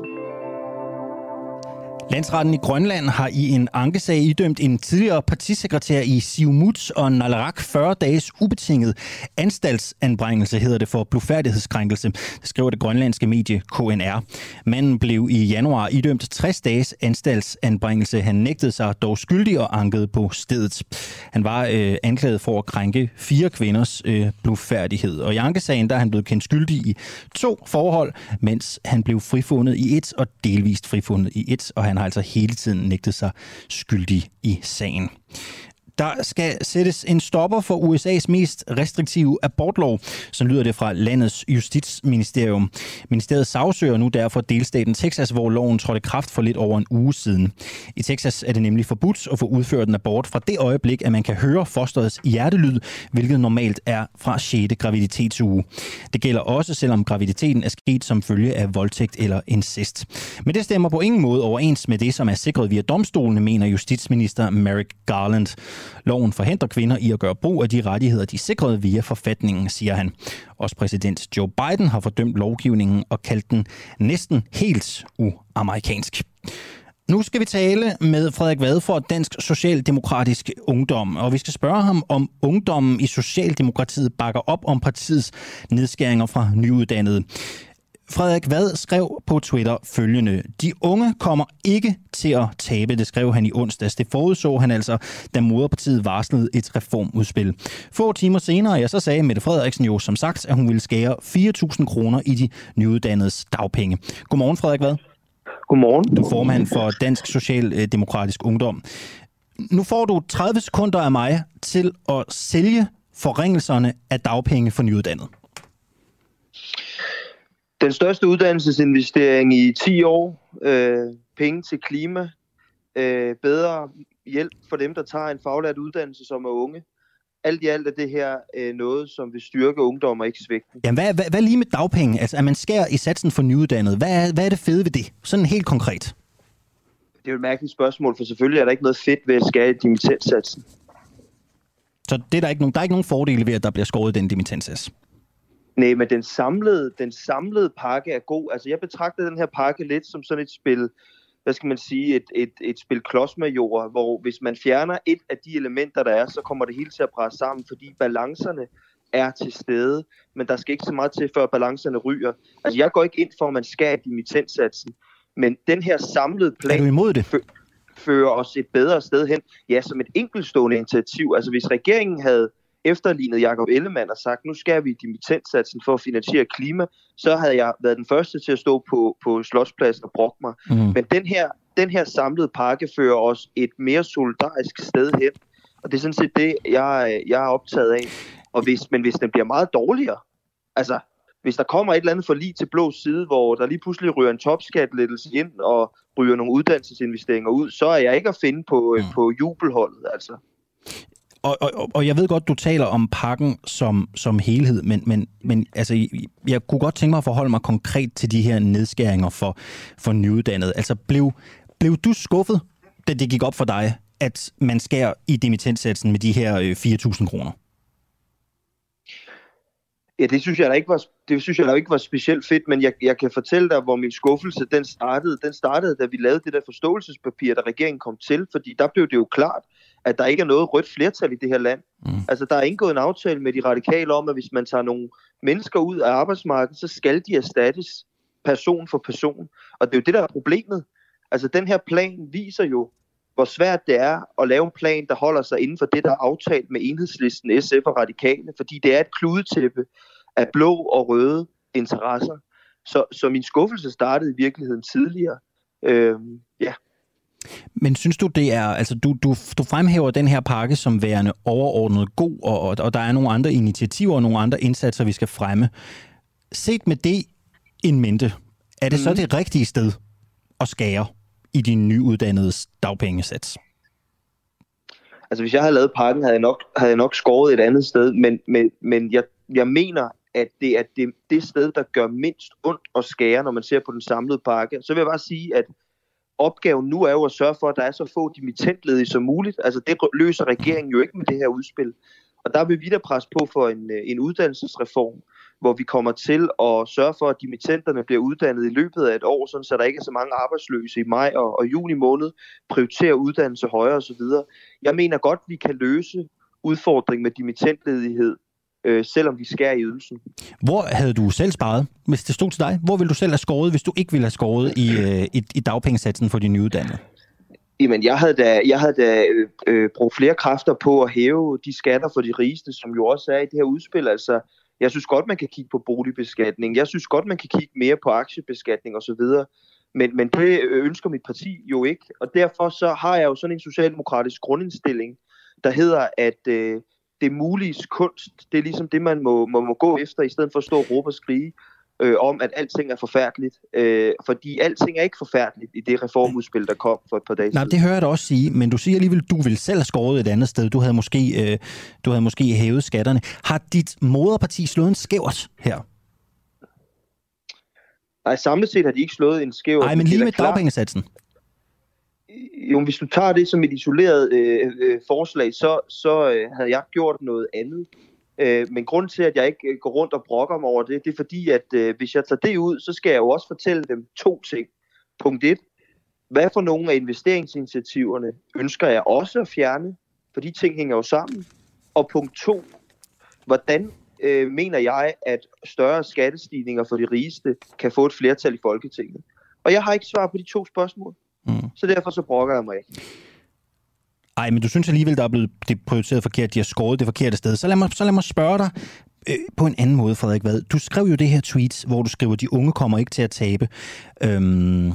Landsretten i Grønland har i en ankesag idømt en tidligere partisekretær i Siumut og Nalarak 40 dages ubetinget anstaltsanbringelse, hedder det for blufærdighedskrænkelse, skriver det grønlandske medie KNR. Manden blev i januar idømt 60 dages anstaltsanbringelse. Han nægtede sig dog skyldig og ankede på stedet. Han var øh, anklaget for at krænke fire kvinders øh, blufærdighed. Og i ankesagen der er han blevet kendt skyldig i to forhold, mens han blev frifundet i et og delvist frifundet i et, og han har altså hele tiden nægtet sig skyldig i sagen. Der skal sættes en stopper for USA's mest restriktive abortlov, så lyder det fra landets justitsministerium. Ministeriet sagsøger nu derfor delstaten Texas, hvor loven trådte kraft for lidt over en uge siden. I Texas er det nemlig forbudt at få udført en abort fra det øjeblik, at man kan høre fosterets hjertelyd, hvilket normalt er fra 6. graviditetsuge. Det gælder også, selvom graviditeten er sket som følge af voldtægt eller incest. Men det stemmer på ingen måde overens med det, som er sikret via domstolene, mener justitsminister Merrick Garland. Loven forhindrer kvinder i at gøre brug af de rettigheder, de er sikret via forfatningen, siger han. Også præsident Joe Biden har fordømt lovgivningen og kaldt den næsten helt uamerikansk. Nu skal vi tale med Frederik Vade for Dansk Socialdemokratisk Ungdom, og vi skal spørge ham, om ungdommen i Socialdemokratiet bakker op om partiets nedskæringer fra nyuddannede. Frederik Vad skrev på Twitter følgende. De unge kommer ikke til at tabe, det skrev han i onsdags. Det forudså han altså, da moderpartiet varslede et reformudspil. Få timer senere, ja, så sagde Mette Frederiksen jo som sagt, at hun ville skære 4.000 kroner i de nyuddannedes dagpenge. Godmorgen, Frederik Vad. Godmorgen. Du er formand for Dansk Socialdemokratisk Ungdom. Nu får du 30 sekunder af mig til at sælge forringelserne af dagpenge for nyuddannede den største uddannelsesinvestering i 10 år, øh, penge til klima, øh, bedre hjælp for dem, der tager en faglært uddannelse som er unge. Alt i alt er det her øh, noget, som vil styrke ungdom og ikke svække. Jamen, hvad, hvad, hvad lige med dagpenge? Altså, at man skærer i satsen for nyuddannede. Hvad er, hvad er det fede ved det? Sådan helt konkret. Det er jo et mærkeligt spørgsmål, for selvfølgelig er der ikke noget fedt ved at skære i dimittenssatsen. Så det er der, ikke nogen, der er ikke nogen fordele ved, at der bliver skåret den dimittenssats? Nej, men den samlede, den samlede pakke er god. Altså, jeg betragter den her pakke lidt som sådan et spil, hvad skal man sige, et, et, et spil klodsmajor, hvor hvis man fjerner et af de elementer, der er, så kommer det hele til at presse sammen, fordi balancerne er til stede, men der skal ikke så meget til, før balancerne ryger. Altså, jeg går ikke ind for, at man skal i dimittenssatsen, men den her samlede plan... Er du imod det? fører os et bedre sted hen. Ja, som et enkeltstående initiativ. Altså, hvis regeringen havde efterlignet Jakob Ellemann og sagt, nu skal vi dimittentsatsen for at finansiere klima, så havde jeg været den første til at stå på, på Slotspladsen og brokke mig. Mm. Men den her, den her samlede pakke fører os et mere solidarisk sted hen, og det er sådan set det, jeg, jeg er optaget af. Og hvis, men hvis den bliver meget dårligere, altså hvis der kommer et eller andet forlig til blå side, hvor der lige pludselig ryger en topskatlettelse ind og ryger nogle uddannelsesinvesteringer ud, så er jeg ikke at finde på, mm. på jubelholdet. Altså og, og, og jeg ved godt, du taler om pakken som, som helhed, men, men, men altså, jeg kunne godt tænke mig at forholde mig konkret til de her nedskæringer for, for nyuddannede. Altså, blev, blev du skuffet, da det gik op for dig, at man skærer i dimittentsatsen med de her øh, 4.000 kroner? Ja, det synes jeg da ikke var, det synes jeg da ikke var specielt fedt, men jeg, jeg kan fortælle dig, hvor min skuffelse den startede. Den startede, da vi lavede det der forståelsespapir, da regeringen kom til, fordi der blev det jo klart, at der ikke er noget rødt flertal i det her land. Mm. Altså, der er indgået en aftale med de radikale om, at hvis man tager nogle mennesker ud af arbejdsmarkedet, så skal de erstattes person for person. Og det er jo det, der er problemet. Altså, den her plan viser jo, hvor svært det er at lave en plan, der holder sig inden for det, der er aftalt med enhedslisten, SF og radikale, fordi det er et kludetæppe af blå og røde interesser. Så, så min skuffelse startede i virkeligheden tidligere. Øhm, ja. Men synes du, det er, altså du, du, du fremhæver den her pakke som værende overordnet god, og, og, og der er nogle andre initiativer og nogle andre indsatser, vi skal fremme. Set med det in mente, er det mm. så det rigtige sted at skære i din nyuddannede dagpengesats? Altså hvis jeg havde lavet pakken, havde jeg nok, havde jeg nok skåret et andet sted, men, men, men jeg, jeg mener, at det er det, det sted, der gør mindst ondt at skære, når man ser på den samlede pakke. Så vil jeg bare sige, at opgaven nu er jo at sørge for, at der er så få dimittentledige som muligt. Altså det løser regeringen jo ikke med det her udspil. Og der vil vi da presse på for en, øh, en uddannelsesreform, hvor vi kommer til at sørge for, at dimittenterne bliver uddannet i løbet af et år, sådan så der ikke er så mange arbejdsløse i maj og, og juni måned, prioritere uddannelse højere osv. Jeg mener godt, vi kan løse udfordringen med dimittentledighed, øh, selvom vi skærer i ydelsen. Hvor havde du selv sparet, hvis det stod til dig? Hvor ville du selv have skåret, hvis du ikke ville have skåret i, øh, i, i dagpengesatsen for de nyuddannede? Jamen, jeg havde da, jeg havde da øh, brugt flere kræfter på at hæve de skatter for de rigeste, som jo også er i det her udspil. Altså, jeg synes godt, man kan kigge på boligbeskatning. Jeg synes godt, man kan kigge mere på aktiebeskatning osv. Men, men det ønsker mit parti jo ikke. Og derfor så har jeg jo sådan en socialdemokratisk grundindstilling, der hedder, at øh, det mulige kunst, det er ligesom det, man må, må, må gå efter, i stedet for at stå og råbe og skrige øh, om, at alting er forfærdeligt. Øh, fordi alting er ikke forfærdeligt i det reformudspil, der kom for et par dage Nej, det hører jeg da også sige, men du siger alligevel, du vil selv have skåret et andet sted. Du havde måske, øh, du havde måske hævet skatterne. Har dit moderparti slået en skævert her? Nej, samlet set har de ikke slået en skævert. Nej, men lige med dagpengesatsen. Jo, hvis du tager det som et isoleret øh, øh, forslag, så, så øh, havde jeg gjort noget andet. Øh, men grund til, at jeg ikke øh, går rundt og brokker mig over det, det er fordi, at øh, hvis jeg tager det ud, så skal jeg jo også fortælle dem to ting. Punkt 1. Hvad for nogle af investeringsinitiativerne ønsker jeg også at fjerne? For de ting hænger jo sammen. Og punkt 2. Hvordan øh, mener jeg, at større skattestigninger for de rigeste kan få et flertal i Folketinget? Og jeg har ikke svar på de to spørgsmål. Mm. Så derfor så brokker jeg mig ikke. Ej, men du synes alligevel, der er blevet det prioriteret forkert, de har skåret det forkerte sted. Så lad mig, så lad mig spørge dig øh, på en anden måde, Frederik Vad. Du skrev jo det her tweet, hvor du skriver, de unge kommer ikke til at tabe. Øhm,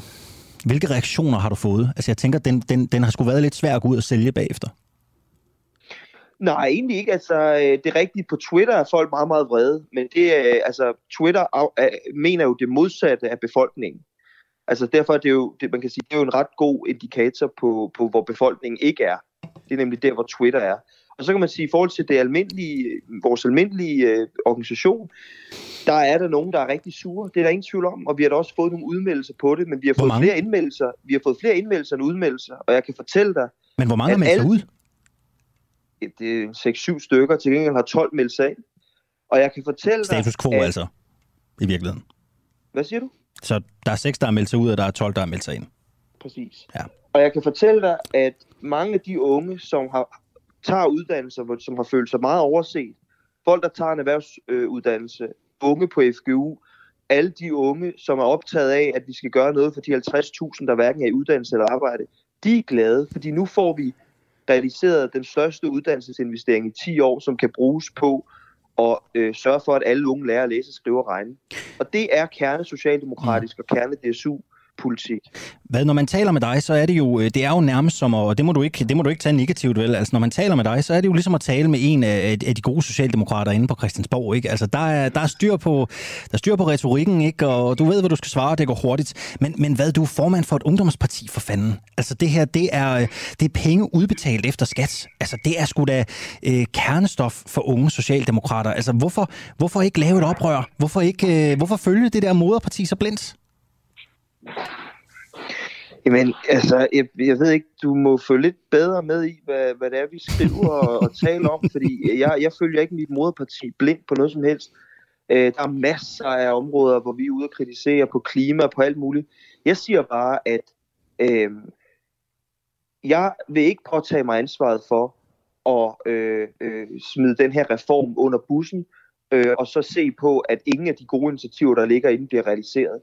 hvilke reaktioner har du fået? Altså jeg tænker, den, den, den har sgu været lidt svær at gå ud og sælge bagefter. Nej, egentlig ikke. Altså, øh, det er rigtigt. På Twitter er folk meget, meget vrede. Men det er, altså, Twitter mener jo det modsatte af befolkningen. Altså derfor er det jo, det, man kan sige, det er jo en ret god indikator på, på, hvor befolkningen ikke er. Det er nemlig der, hvor Twitter er. Og så kan man sige, i forhold til det almindelige, vores almindelige øh, organisation, der er der nogen, der er rigtig sure. Det er der ingen tvivl om, og vi har da også fået nogle udmeldelser på det, men vi har fået flere indmeldelser. Vi har fået flere indmeldelser end udmeldelser, og jeg kan fortælle dig... Men hvor mange har meldt ud? Det er 6-7 stykker, til gengæld har 12 meldt sig. Og jeg kan fortælle Status dig... Status quo at, altså, i virkeligheden. Hvad siger du? Så der er 6, der er meldt sig ud, og der er 12, der er meldt sig ind. Præcis. Ja. Og jeg kan fortælle dig, at mange af de unge, som har, tager uddannelser, som har følt sig meget overset, folk, der tager en erhvervsuddannelse, unge på FGU, alle de unge, som er optaget af, at vi skal gøre noget for de 50.000, der hverken er i uddannelse eller arbejde, de er glade, fordi nu får vi realiseret den største uddannelsesinvestering i 10 år, som kan bruges på at øh, sørge for, at alle unge lærer at læse, skrive og regne. Og det er kerne socialdemokratisk mm. og kerne DSU politik. Hvad, når man taler med dig, så er det jo, øh, det er jo nærmest som, og det må du ikke, det må du ikke tage negativt, vel? Altså, når man taler med dig, så er det jo ligesom at tale med en af, af de gode socialdemokrater inde på Christiansborg, ikke? Altså, der er, der er, styr på, der er styr på retorikken, ikke? Og du ved, hvad du skal svare, det går hurtigt. Men, men hvad, du er formand for et ungdomsparti, for fanden. Altså, det her, det er, det er penge udbetalt efter skat. Altså, det er sgu da øh, kernestof for unge socialdemokrater. Altså, hvorfor, hvorfor ikke lave et oprør? Hvorfor ikke, øh, hvorfor følge det der moderparti så blindt? Jamen, altså, jeg, jeg ved ikke, du må følge lidt bedre med i, hvad, hvad det er, vi skriver og, og taler om, fordi jeg, jeg følger ikke mit moderparti blind på noget som helst. Øh, der er masser af områder, hvor vi er ude og kritisere på klima og på alt muligt. Jeg siger bare, at øh, jeg vil ikke påtage mig ansvaret for at øh, øh, smide den her reform under bussen, øh, og så se på, at ingen af de gode initiativer, der ligger inde, bliver realiseret.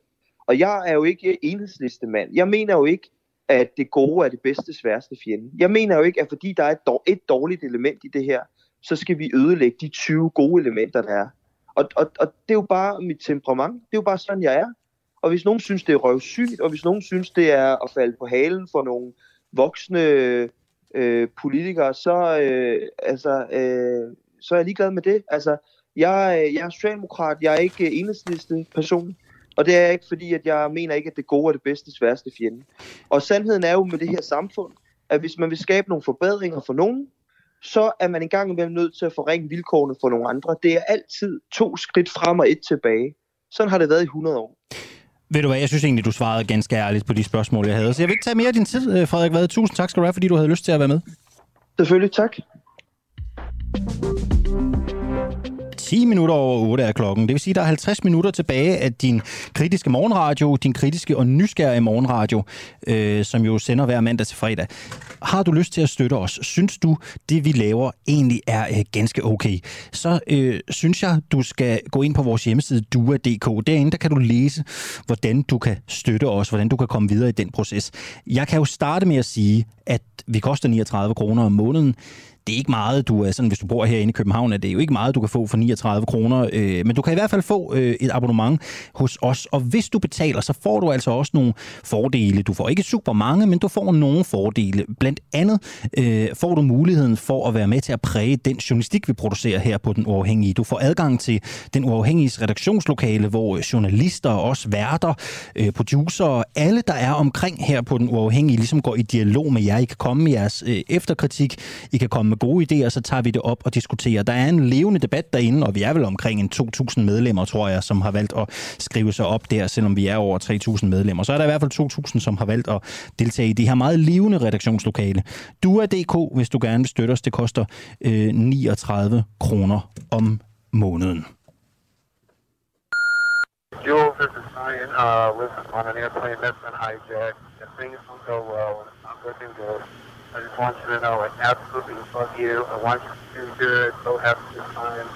Og jeg er jo ikke enhedslistemand. Jeg mener jo ikke, at det gode er det bedste sværeste fjende. Jeg mener jo ikke, at fordi der er et, dårligt element i det her, så skal vi ødelægge de 20 gode elementer, der er. Og, og, og det er jo bare mit temperament. Det er jo bare sådan, jeg er. Og hvis nogen synes, det er røvsygt, og hvis nogen synes, det er at falde på halen for nogle voksne øh, politikere, så, øh, altså, øh, så er jeg ligeglad med det. Altså, jeg, øh, jeg er socialdemokrat, jeg er ikke enhedsliste person. Og det er ikke fordi, at jeg mener ikke, at det gode er det bedste sværeste fjende. Og sandheden er jo med det her samfund, at hvis man vil skabe nogle forbedringer for nogen, så er man engang imellem nødt til at forringe vilkårene for nogle andre. Det er altid to skridt frem og et tilbage. Sådan har det været i 100 år. Ved du hvad, jeg synes egentlig, du svarede ganske ærligt på de spørgsmål, jeg havde. Så jeg vil ikke tage mere af din tid, øh, Frederik Vad. Tusind tak skal du have, fordi du havde lyst til at være med. Selvfølgelig, tak. 10 minutter over 8 er klokken. Det vil sige, at der er 50 minutter tilbage af din kritiske morgenradio, din kritiske og nysgerrige morgenradio, øh, som jo sender hver mandag til fredag. Har du lyst til at støtte os? Synes du, det vi laver egentlig er øh, ganske okay? Så øh, synes jeg, du skal gå ind på vores hjemmeside dua.dk. Derinde der kan du læse, hvordan du kan støtte os, hvordan du kan komme videre i den proces. Jeg kan jo starte med at sige, at vi koster 39 kroner om måneden det er ikke meget, du er sådan, hvis du bor herinde i København, er det jo ikke meget, du kan få for 39 kroner, øh, men du kan i hvert fald få øh, et abonnement hos os, og hvis du betaler, så får du altså også nogle fordele. Du får ikke super mange, men du får nogle fordele. Blandt andet øh, får du muligheden for at være med til at præge den journalistik, vi producerer her på Den Uafhængige. Du får adgang til Den Uafhængiges redaktionslokale, hvor journalister, også værter, øh, producer, alle, der er omkring her på Den Uafhængige, ligesom går i dialog med jer. I kan komme med jeres øh, efterkritik, I kan komme med gode idéer, så tager vi det op og diskuterer. Der er en levende debat derinde, og vi er vel omkring en 2.000 medlemmer, tror jeg, som har valgt at skrive sig op der, selvom vi er over 3.000 medlemmer. Så er der i hvert fald 2.000, som har valgt at deltage i det her meget levende redaktionslokale. Du er DK, hvis du gerne vil støtte os. Det koster øh, 39 kroner om måneden. Jules, this is Ryan. Uh, listen, on an airplane that's been hijacked. If things don't go well, I'm looking good. I just want you to know I absolutely love you. I want you to do good. So happy this time.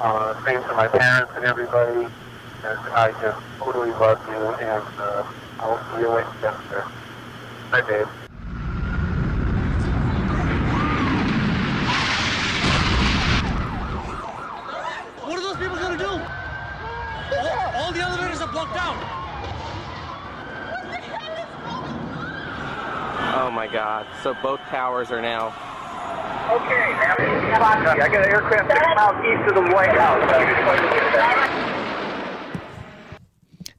Uh, same to my parents and everybody. And I just totally love you. And uh, I'll see you later. Bye, babe. God. So both towers are now. Okay, I got an aircraft six miles east of the White House.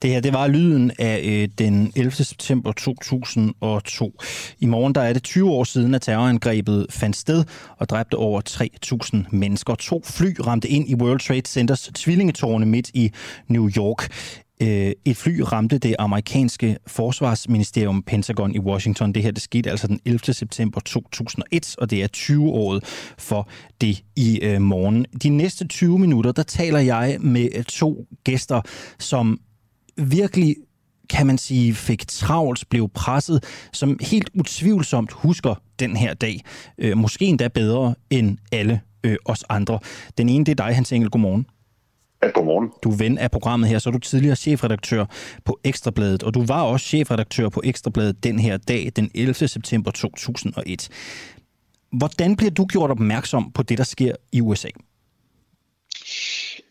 Det her, det var lyden af øh, den 11. september 2002. I morgen der er det 20 år siden, at terrorangrebet fandt sted og dræbte over 3.000 mennesker. To fly ramte ind i World Trade Centers tvillingetårne midt i New York. Øh, et fly ramte det amerikanske forsvarsministerium Pentagon i Washington. Det her det skete altså den 11. september 2001, og det er 20-året for det i øh, morgen. De næste 20 minutter, der taler jeg med øh, to gæster, som virkelig kan man sige, fik travlt, blev presset, som helt utvivlsomt husker den her dag. Øh, måske endda bedre end alle øh, os andre. Den ene, det er dig, Hans Engel. Godmorgen. Ja, godmorgen. Du er ven af programmet her, så er du tidligere chefredaktør på Ekstrabladet, og du var også chefredaktør på Ekstrabladet den her dag, den 11. september 2001. Hvordan bliver du gjort opmærksom på det, der sker i USA?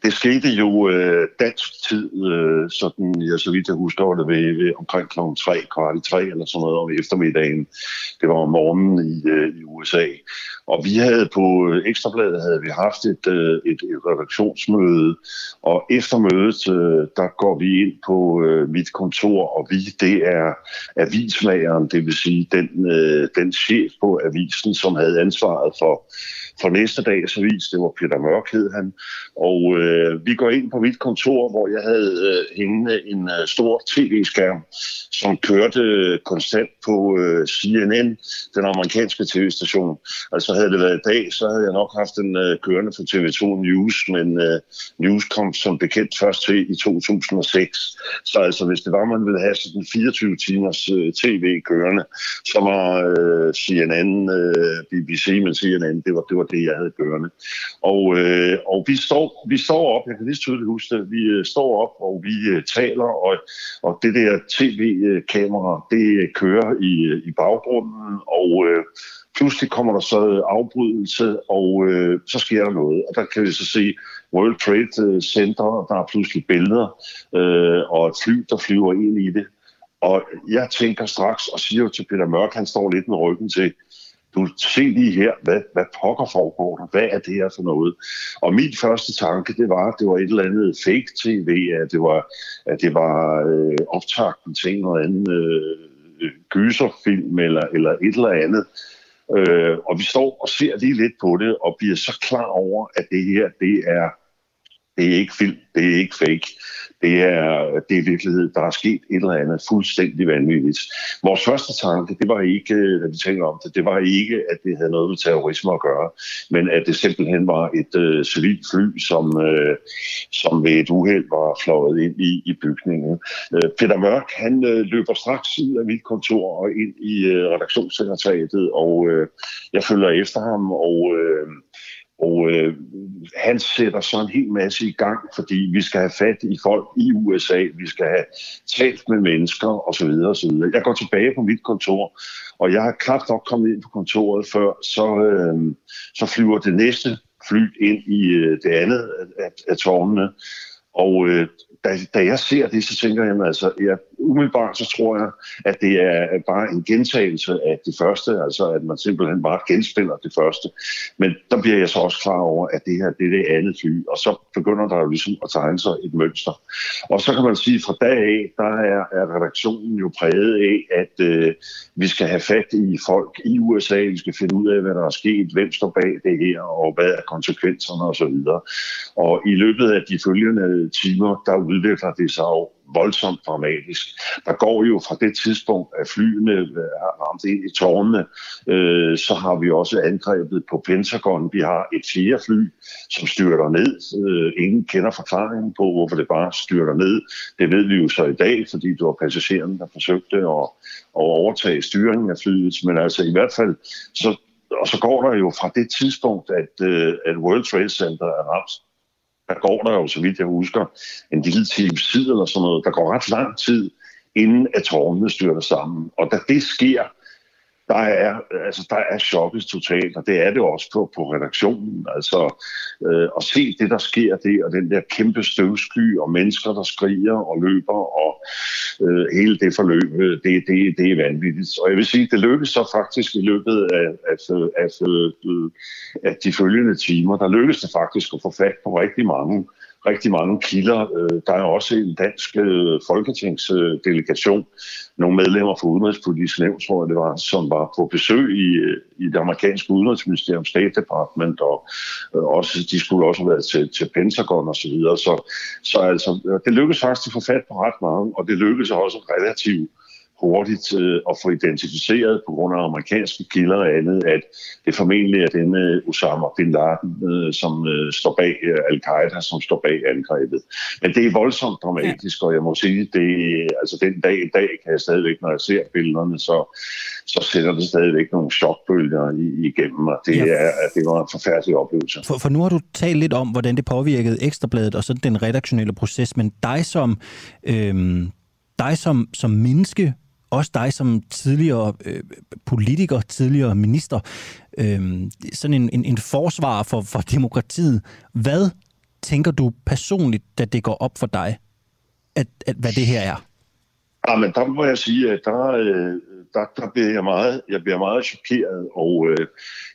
Det skete jo øh, dansk tid, øh, sådan, ja, så vidt jeg husker, var det ved, ved omkring kl. 3, kvart i 3 eller sådan noget om eftermiddagen. Det var om morgenen i, øh, i USA. Og vi havde på øh, Ekstrabladet havde vi haft et, øh, et, et redaktionsmøde, og efter mødet, øh, der går vi ind på mit kontor, og vi, det er avislageren, det vil sige den, den chef på avisen, som havde ansvaret for for næste dags avis. Det var Peter Mørk, hed han. Og øh, vi går ind på mit kontor, hvor jeg havde øh, hængende en øh, stor tv-skærm, som kørte konstant på øh, CNN, den amerikanske tv-station. Altså havde det været i dag, så havde jeg nok haft en øh, kørende for TV2 News, men øh, News kom som bekendt først til i 2006. Så altså, hvis det var, man ville have sådan 24 timers øh, tv kørende, så var øh, CNN, øh, BBC, men CNN, det var, det var det, jeg havde kørende. Og, øh, og vi, står, vi står op, jeg kan lige tydeligt huske det, vi øh, står op, og vi øh, taler, og, og det der tv-kamera, det øh, kører i, øh, i baggrunden, og øh, pludselig kommer der så afbrydelse, og øh, så sker der noget. Og der kan vi så se World Trade øh, Center, der er pludselig billeder, øh, og et fly, der flyver ind i det. Og jeg tænker straks og siger til Peter Mørk, han står lidt med ryggen til, du se lige her, hvad, hvad pokker foregår der? Hvad er det her for noget? Og min første tanke, det var, at det var et eller andet fake tv, at det var, at det var øh, optagten til noget andet øh, øh, gyserfilm eller, eller et eller andet. Øh, og vi står og ser lige lidt på det, og bliver så klar over, at det her, det er, det er ikke film, det er ikke fake. Det er, det er virkelighed. Der er sket et eller andet fuldstændig vanvittigt. Vores første tanke, det var ikke, da vi tænker om det, det var ikke, at det havde noget med terrorisme at gøre, men at det simpelthen var et øh, civilt fly, som, øh, som ved et uheld var fløjet ind i, i bygningen. Øh, Peter Mørk, han øh, løber straks ud af mit kontor og ind i øh, redaktionssekretariatet, og øh, jeg følger efter ham, og Øh, og øh, han sætter så en hel masse i gang, fordi vi skal have fat i folk i USA, vi skal have talt med mennesker osv. osv. Jeg går tilbage på mit kontor, og jeg har knap nok kommet ind på kontoret før, så, øh, så flyver det næste fly ind i øh, det andet af, af tårnene. Og øh, da, da jeg ser det, så tænker jeg, altså, jeg, umiddelbart så tror jeg, at det er bare en gentagelse af det første, altså at man simpelthen bare genspiller det første. Men der bliver jeg så også klar over, at det her det er det andet fly, og så begynder der jo ligesom at tegne sig et mønster. Og så kan man sige, at fra dag af, der er, er redaktionen jo præget af, at øh, vi skal have fat i folk i USA, vi skal finde ud af, hvad der er sket, hvem står bag det her, og hvad er konsekvenserne osv. Og, og i løbet af de følgende Øh, timer, der udvikler det sig jo voldsomt dramatisk. Der går jo fra det tidspunkt, at flyene øh, har ramt ind i tårnene, øh, så har vi også angrebet på Pentagon. Vi har et fjerde fly, som styrter ned. Øh, ingen kender forklaringen på, hvorfor det bare styrter ned. Det ved vi jo så i dag, fordi det var passageren, der forsøgte at, at overtage styringen af flyet. Men altså i hvert fald, så, og så går der jo fra det tidspunkt, at, øh, at World Trade Center er ramt, der går der jo, så vidt jeg husker, en lille time tid eller sådan noget. Der går ret lang tid, inden at tårnene styrter sammen. Og da det sker, der er, øh, altså, der er chokket totalt, og det er det også på, på redaktionen. Altså, øh, at se det, der sker det, og den der kæmpe støvsky, og mennesker, der skriger og løber, og øh, hele det forløb, øh, det, det, det er vanvittigt. Og jeg vil sige, det lykkedes så faktisk i løbet af, af, af, af, af de følgende timer, der lykkedes det faktisk at få fat på rigtig mange rigtig mange kilder. Øh, der er også en dansk øh, folketingsdelegation, nogle medlemmer fra Udenrigspolitisk Nævn, tror jeg det var, som var på besøg i, øh, i det amerikanske udenrigsministerium, State Department, og også, de skulle også have været til, til Pentagon og så videre. Så, så altså, det lykkedes faktisk at få fat på ret mange, og det lykkedes også relativt hurtigt øh, at få identificeret på grund af amerikanske kilder og andet, at det formentlig er denne Osama Bin Laden, øh, som øh, står bag øh, Al-Qaida, som står bag angrebet. Men det er voldsomt dramatisk, og jeg må sige, det altså den dag i dag kan jeg stadigvæk, når jeg ser billederne, så, så sætter det stadigvæk nogle chokbølger igennem, og det, ja. er, det var en forfærdelig oplevelse. For, for nu har du talt lidt om, hvordan det påvirkede Ekstrabladet og så den redaktionelle proces, men dig som, øhm, dig som, som menneske, også dig som tidligere øh, politiker, tidligere minister, øh, sådan en, en, en forsvar for, for demokratiet. Hvad tænker du personligt, da det går op for dig, at, at hvad det her er? Ja, men der må jeg sige, at der, øh, der, der bliver jeg meget, jeg bliver meget chokeret, og øh,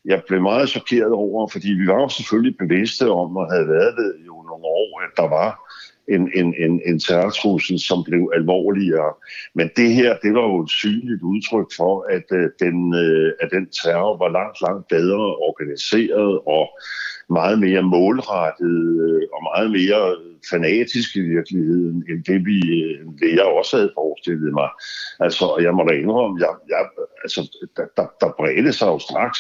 jeg blev meget chokeret over, fordi vi var jo selvfølgelig bevidste om, og havde været det jo nogle år, at der var en, en, en, en terrortrussel, som blev alvorligere. Men det her, det var jo et synligt udtryk for, at, øh, den, øh, at den terror var langt, langt bedre organiseret og meget mere målrettet øh, og meget mere fanatisk i virkeligheden, end det, vi, øh, det jeg også havde forestillet mig. Altså, jeg må da indrømme, jeg, jeg, altså, der, der, der bredte sig jo straks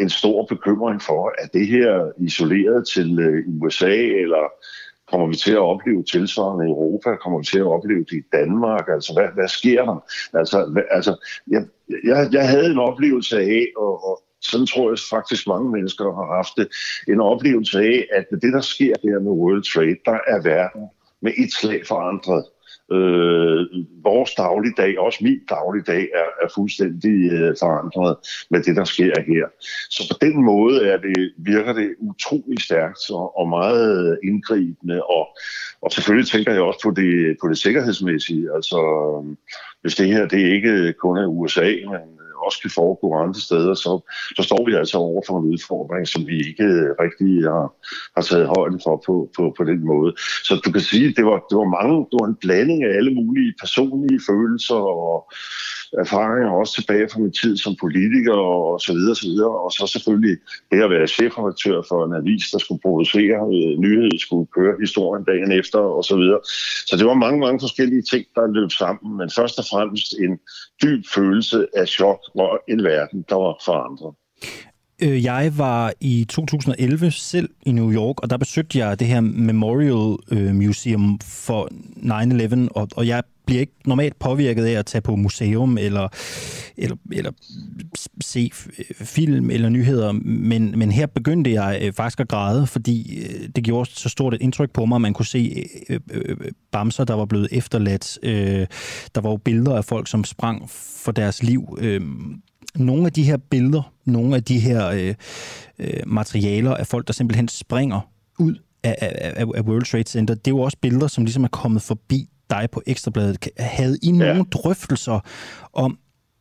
en stor bekymring for, at det her isoleret til øh, USA eller Kommer vi til at opleve tilsvarende i Europa? Kommer vi til at opleve det i Danmark? Altså, hvad, hvad sker der? Altså, hvad, altså jeg, jeg, jeg havde en oplevelse af, og, og sådan tror jeg faktisk mange mennesker har haft det, en oplevelse af, at det, der sker der med World Trade, der er verden med et slag forandret. Øh, vores dagligdag, også min dagligdag, er, er fuldstændig øh, forandret med det, der sker her. Så på den måde er det, virker det utrolig stærkt og, og meget indgribende. Og, og selvfølgelig tænker jeg også på det, på det sikkerhedsmæssige. Altså, hvis det her det ikke kun er USA, men også kan foregå andre steder, så, så står vi altså over for en udfordring, som vi ikke øh, rigtig har, har taget højde for på, på, på den måde. Så du kan sige, at det var, det var mange, det var en blanding af alle mulige personlige følelser og erfaringer også tilbage fra min tid som politiker og så videre, så videre. og så selvfølgelig det at være chefredaktør for en avis, der skulle producere øh, nyheder, skulle køre historien dagen efter og så videre. Så det var mange, mange forskellige ting, der løb sammen, men først og fremmest en dyb følelse af chok og en verden, der var forandret. Øh, jeg var i 2011 selv i New York, og der besøgte jeg det her Memorial øh, Museum for 9-11, og, og jeg bliver ikke normalt påvirket af at tage på museum eller, eller, eller se øh, film eller nyheder, men, men her begyndte jeg øh, faktisk at græde, fordi øh, det gjorde så stort et indtryk på mig, at man kunne se øh, bamser, der var blevet efterladt. Der var jo billeder af folk, som sprang for deres liv. Nogle af de her billeder, nogle af de her materialer af folk, der simpelthen springer ud af, af, af World Trade Center, det er jo også billeder, som ligesom er kommet forbi dig på Ekstrabladet. Havde I nogle ja. drøftelser om,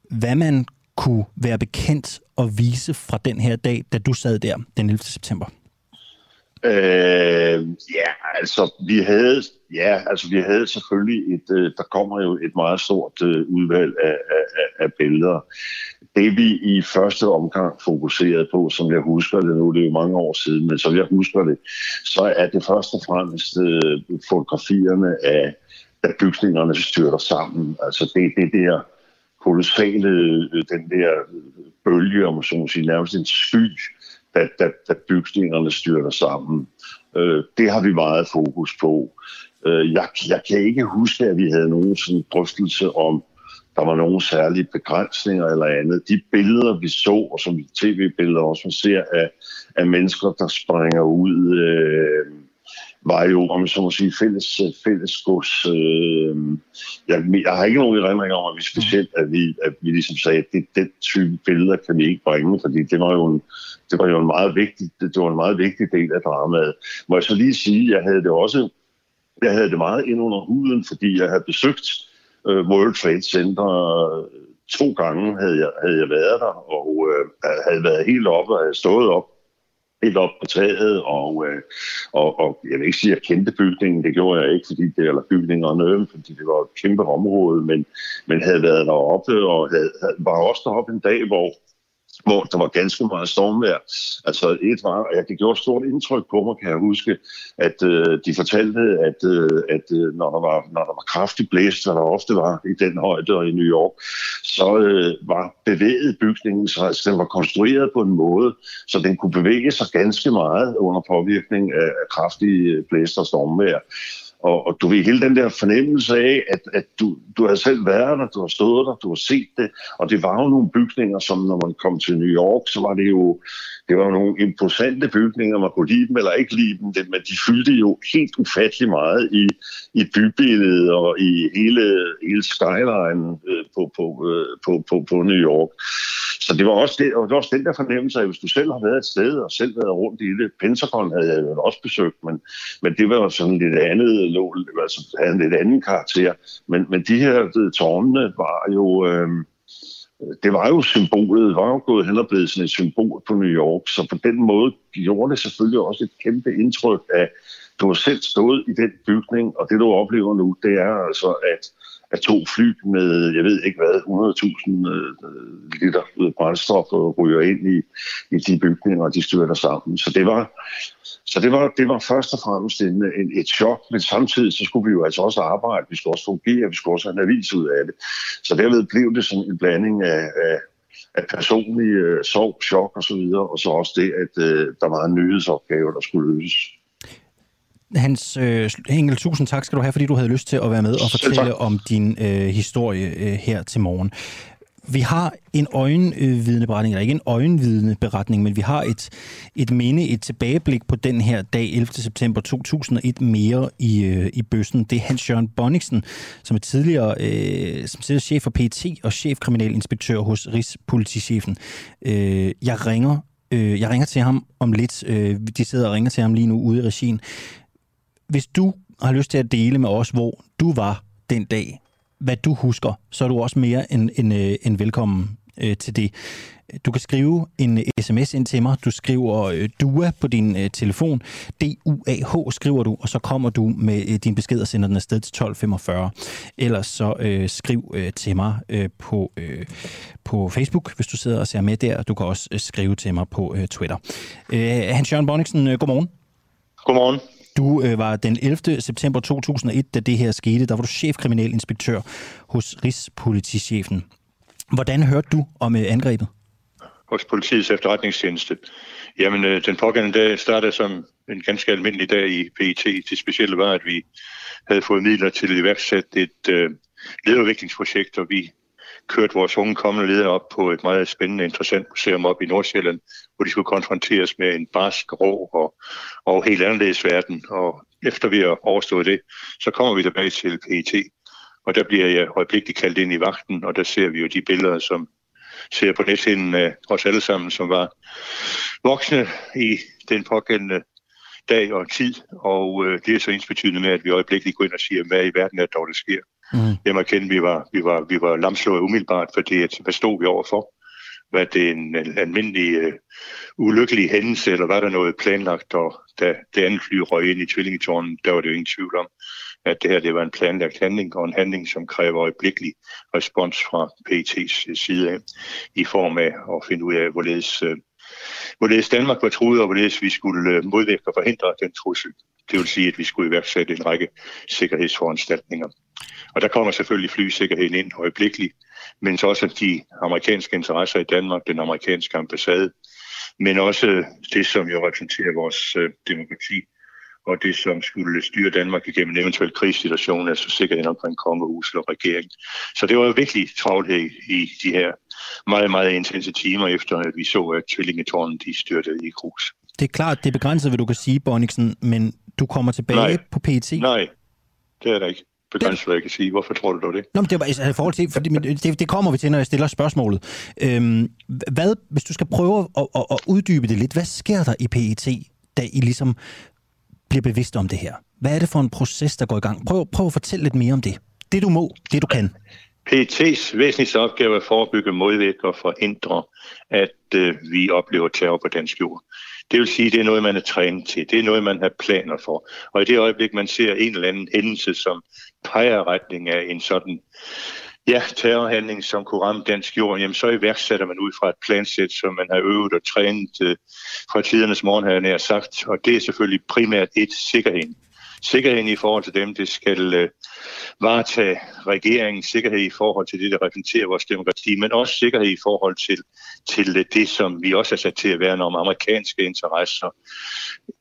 hvad man kunne være bekendt og vise fra den her dag, da du sad der den 11. september? Øh, ja, altså vi havde, ja, altså vi havde selvfølgelig et, øh, der kommer jo et meget stort øh, udvalg af, af, af billeder. Det vi i første omgang fokuserede på, som jeg husker det nu, det er jo mange år siden, men som jeg husker det, så er det først og fremmest øh, fotografierne af da bygningerne styrter sammen. Altså det, det der kolossale, øh, den der øh, bølge, om så må sige, nærmest en sky, da, da, da bygningerne styrter sammen. Øh, det har vi meget fokus på. Øh, jeg, jeg kan ikke huske, at vi havde nogen sådan drøftelse om, der var nogle særlige begrænsninger eller andet. De billeder, vi så, og som tv-billeder også man ser af, af mennesker, der springer ud, øh, var jo, om så må sige, fælles, øh, fælles gods. Øh, jeg, jeg har ikke nogen erindring om, at vi specielt, at vi, at vi ligesom sagde, at det, den type billeder kan vi ikke bringe, fordi det var jo en, det var jo en meget vigtig, det, det var en meget vigtig del af dramaet. Må jeg så lige sige, jeg havde det også, jeg havde det meget ind under huden, fordi jeg havde besøgt øh, World Trade Center øh, to gange havde jeg, havde jeg været der, og øh, havde været helt oppe og havde stået op helt op på taget, og, øh, og, og jeg vil ikke sige, at jeg kendte bygningen, det gjorde jeg ikke, fordi det eller bygningerne, fordi det var et kæmpe område, men, men havde været deroppe, og havde, havde, var også deroppe en dag, hvor hvor der var ganske meget stormvejr. Altså et var, at det gjorde et stort indtryk på mig, kan jeg huske, at øh, de fortalte, at, øh, at øh, når, der var, når der var kraftig blæst, hvad der ofte var i den højde og i New York, så øh, var bevæget bygningen, så altså, den var konstrueret på en måde, så den kunne bevæge sig ganske meget under påvirkning af, af kraftige blæst og stormvejr. Og, og du ved, hele den der fornemmelse af, at, at du, du har selv været der, du har stået der, du har set det, og det var jo nogle bygninger, som når man kom til New York, så var det jo, det var jo nogle imposante bygninger, man kunne lide dem eller ikke lide dem, men de fyldte jo helt ufattelig meget i, i bybilledet og i hele, hele skyline øh, på, på, øh, på, på, på New York. Så det var også, det, og det var også den der fornemmelse at hvis du selv har været et sted og selv været rundt i det. Pentagon havde jeg jo også besøgt, men, men det var jo sådan lidt andet, altså havde en lidt anden karakter. Men, men de her tårnene var jo... Øh, det var jo symbolet, var jo gået hen og blevet sådan et symbol på New York, så på den måde gjorde det selvfølgelig også et kæmpe indtryk af, du har selv stået i den bygning, og det du oplever nu, det er altså, at, af to fly med, jeg ved ikke hvad, 100.000 øh, øh, liter brændstof ryger ind i, i de bygninger, og de styrter sammen. Så det var, så det var, det var først og fremmest en, en, et chok, men samtidig så skulle vi jo altså også arbejde, vi skulle også fungere, vi skulle også have en avis ud af det. Så derved blev det sådan en blanding af, af, af personlig øh, sorg, chok og så videre, og så også det, at øh, der var en nyhedsopgave, der skulle løses. Hans øh, Engel, tusind tak skal du have, fordi du havde lyst til at være med og fortælle om din øh, historie øh, her til morgen. Vi har en øjenvidneberetning, eller ikke en øjenvidneberetning, men vi har et, et minde, et tilbageblik på den her dag, 11. september 2001, mere i, øh, i bøssen. Det er Hans-Jørgen Bonniksen, som er tidligere, øh, som tidligere chef for PT og chefkriminalinspektør hos Rigspolitichefen. Øh, jeg ringer øh, jeg ringer til ham om lidt. Øh, de sidder og ringer til ham lige nu ude i regien. Hvis du har lyst til at dele med os, hvor du var den dag, hvad du husker, så er du også mere end, end, øh, end velkommen øh, til det. Du kan skrive en øh, sms ind til mig. Du skriver øh, DUA på din øh, telefon. D-U-A-H skriver du, og så kommer du med øh, din besked og sender den afsted til 1245. Ellers så øh, skriv øh, til mig øh, på, øh, på Facebook, hvis du sidder og ser med der. Du kan også øh, skrive til mig på øh, Twitter. Øh, Hans-Jørgen Bonniksen, øh, godmorgen. Godmorgen. Du øh, var den 11. september 2001, da det her skete. Der var du chefkriminalinspektør hos Rigspolitichefen. Hvordan hørte du om øh, angrebet? Hos politiets efterretningstjeneste. Jamen, øh, den pågældende dag startede som en ganske almindelig dag i PET. Det specielle var, at vi havde fået midler til at iværksætte et øh, lederudviklingsprojekt, og vi kørte vores unge kommende ledere op på et meget spændende, interessant museum op i Nordsjælland, hvor de skulle konfronteres med en barsk, rå og, og helt anderledes verden. Og efter vi har overstået det, så kommer vi tilbage til PET, og der bliver jeg øjeblikkeligt kaldt ind i vagten, og der ser vi jo de billeder, som ser på nethinden af os alle sammen, som var voksne i den pågældende dag og tid, og øh, det er så ensbetydende med, at vi øjeblikkeligt går ind og siger, hvad i verden er det dog, der sker. Mm. Jeg må kende, vi var, vi var, vi var lamslået umiddelbart, fordi at, hvad stod vi overfor? Var det en, en almindelig uh, ulykkelig hændelse, eller var der noget planlagt? Og da det andet fly røg ind i tvillingetårnen, der var det jo ingen tvivl om, at det her det var en planlagt handling, og en handling, som kræver øjeblikkelig respons fra PET's øh, side af, i form af at finde ud af, hvorledes, uh, hvorledes Danmark var truet, og hvorledes vi skulle uh, modvirke og forhindre den trussel. Det vil sige, at vi skulle iværksætte en række sikkerhedsforanstaltninger. Og der kommer selvfølgelig flysikkerheden ind øjeblikkeligt, men så også de amerikanske interesser i Danmark, den amerikanske ambassade, men også det, som jo repræsenterer vores øh, demokrati, og det, som skulle styre Danmark igennem en eventuel krigssituation, altså sikkerheden omkring kongehuset og regeringen. Så det var jo virkelig travlhed i de her meget, meget intense timer, efter at vi så, at tvillingetårnen de styrtede i krus. Det er klart, det er begrænset, hvad du kan sige, Bonniksen, men du kommer tilbage Nej. på PET? Nej, det er der ikke begrænset, hvad jeg kan sige. Hvorfor tror du det? Nå, men det var altså, i forhold til, fordi, men det, det kommer vi til, når jeg stiller spørgsmålet. Øhm, hvad, hvis du skal prøve at, at, at uddybe det lidt, hvad sker der i PET, da I ligesom bliver bevidst om det her? Hvad er det for en proces, der går i gang? Prøv, prøv at fortælle lidt mere om det. Det du må, det du kan. PET's væsentligste opgave er at forebygge, modvirke og forhindre, at øh, vi oplever terror på dansk jord. Det vil sige, at det er noget, man er trænet til. Det er noget, man har planer for. Og i det øjeblik, man ser en eller anden hændelse, som peger retning af en sådan ja, terrorhandling, som kunne ramme dansk jord, jamen så iværksætter man ud fra et plansæt, som man har øvet og trænet øh, fra tidernes morgen, har jeg nær sagt. Og det er selvfølgelig primært et sikkerhed. Sikkerheden i forhold til dem, det skal øh, varetage regeringens sikkerhed i forhold til det, der repræsenterer vores demokrati, men også sikkerhed i forhold til, til det, som vi også er sat til at værne om, amerikanske interesser,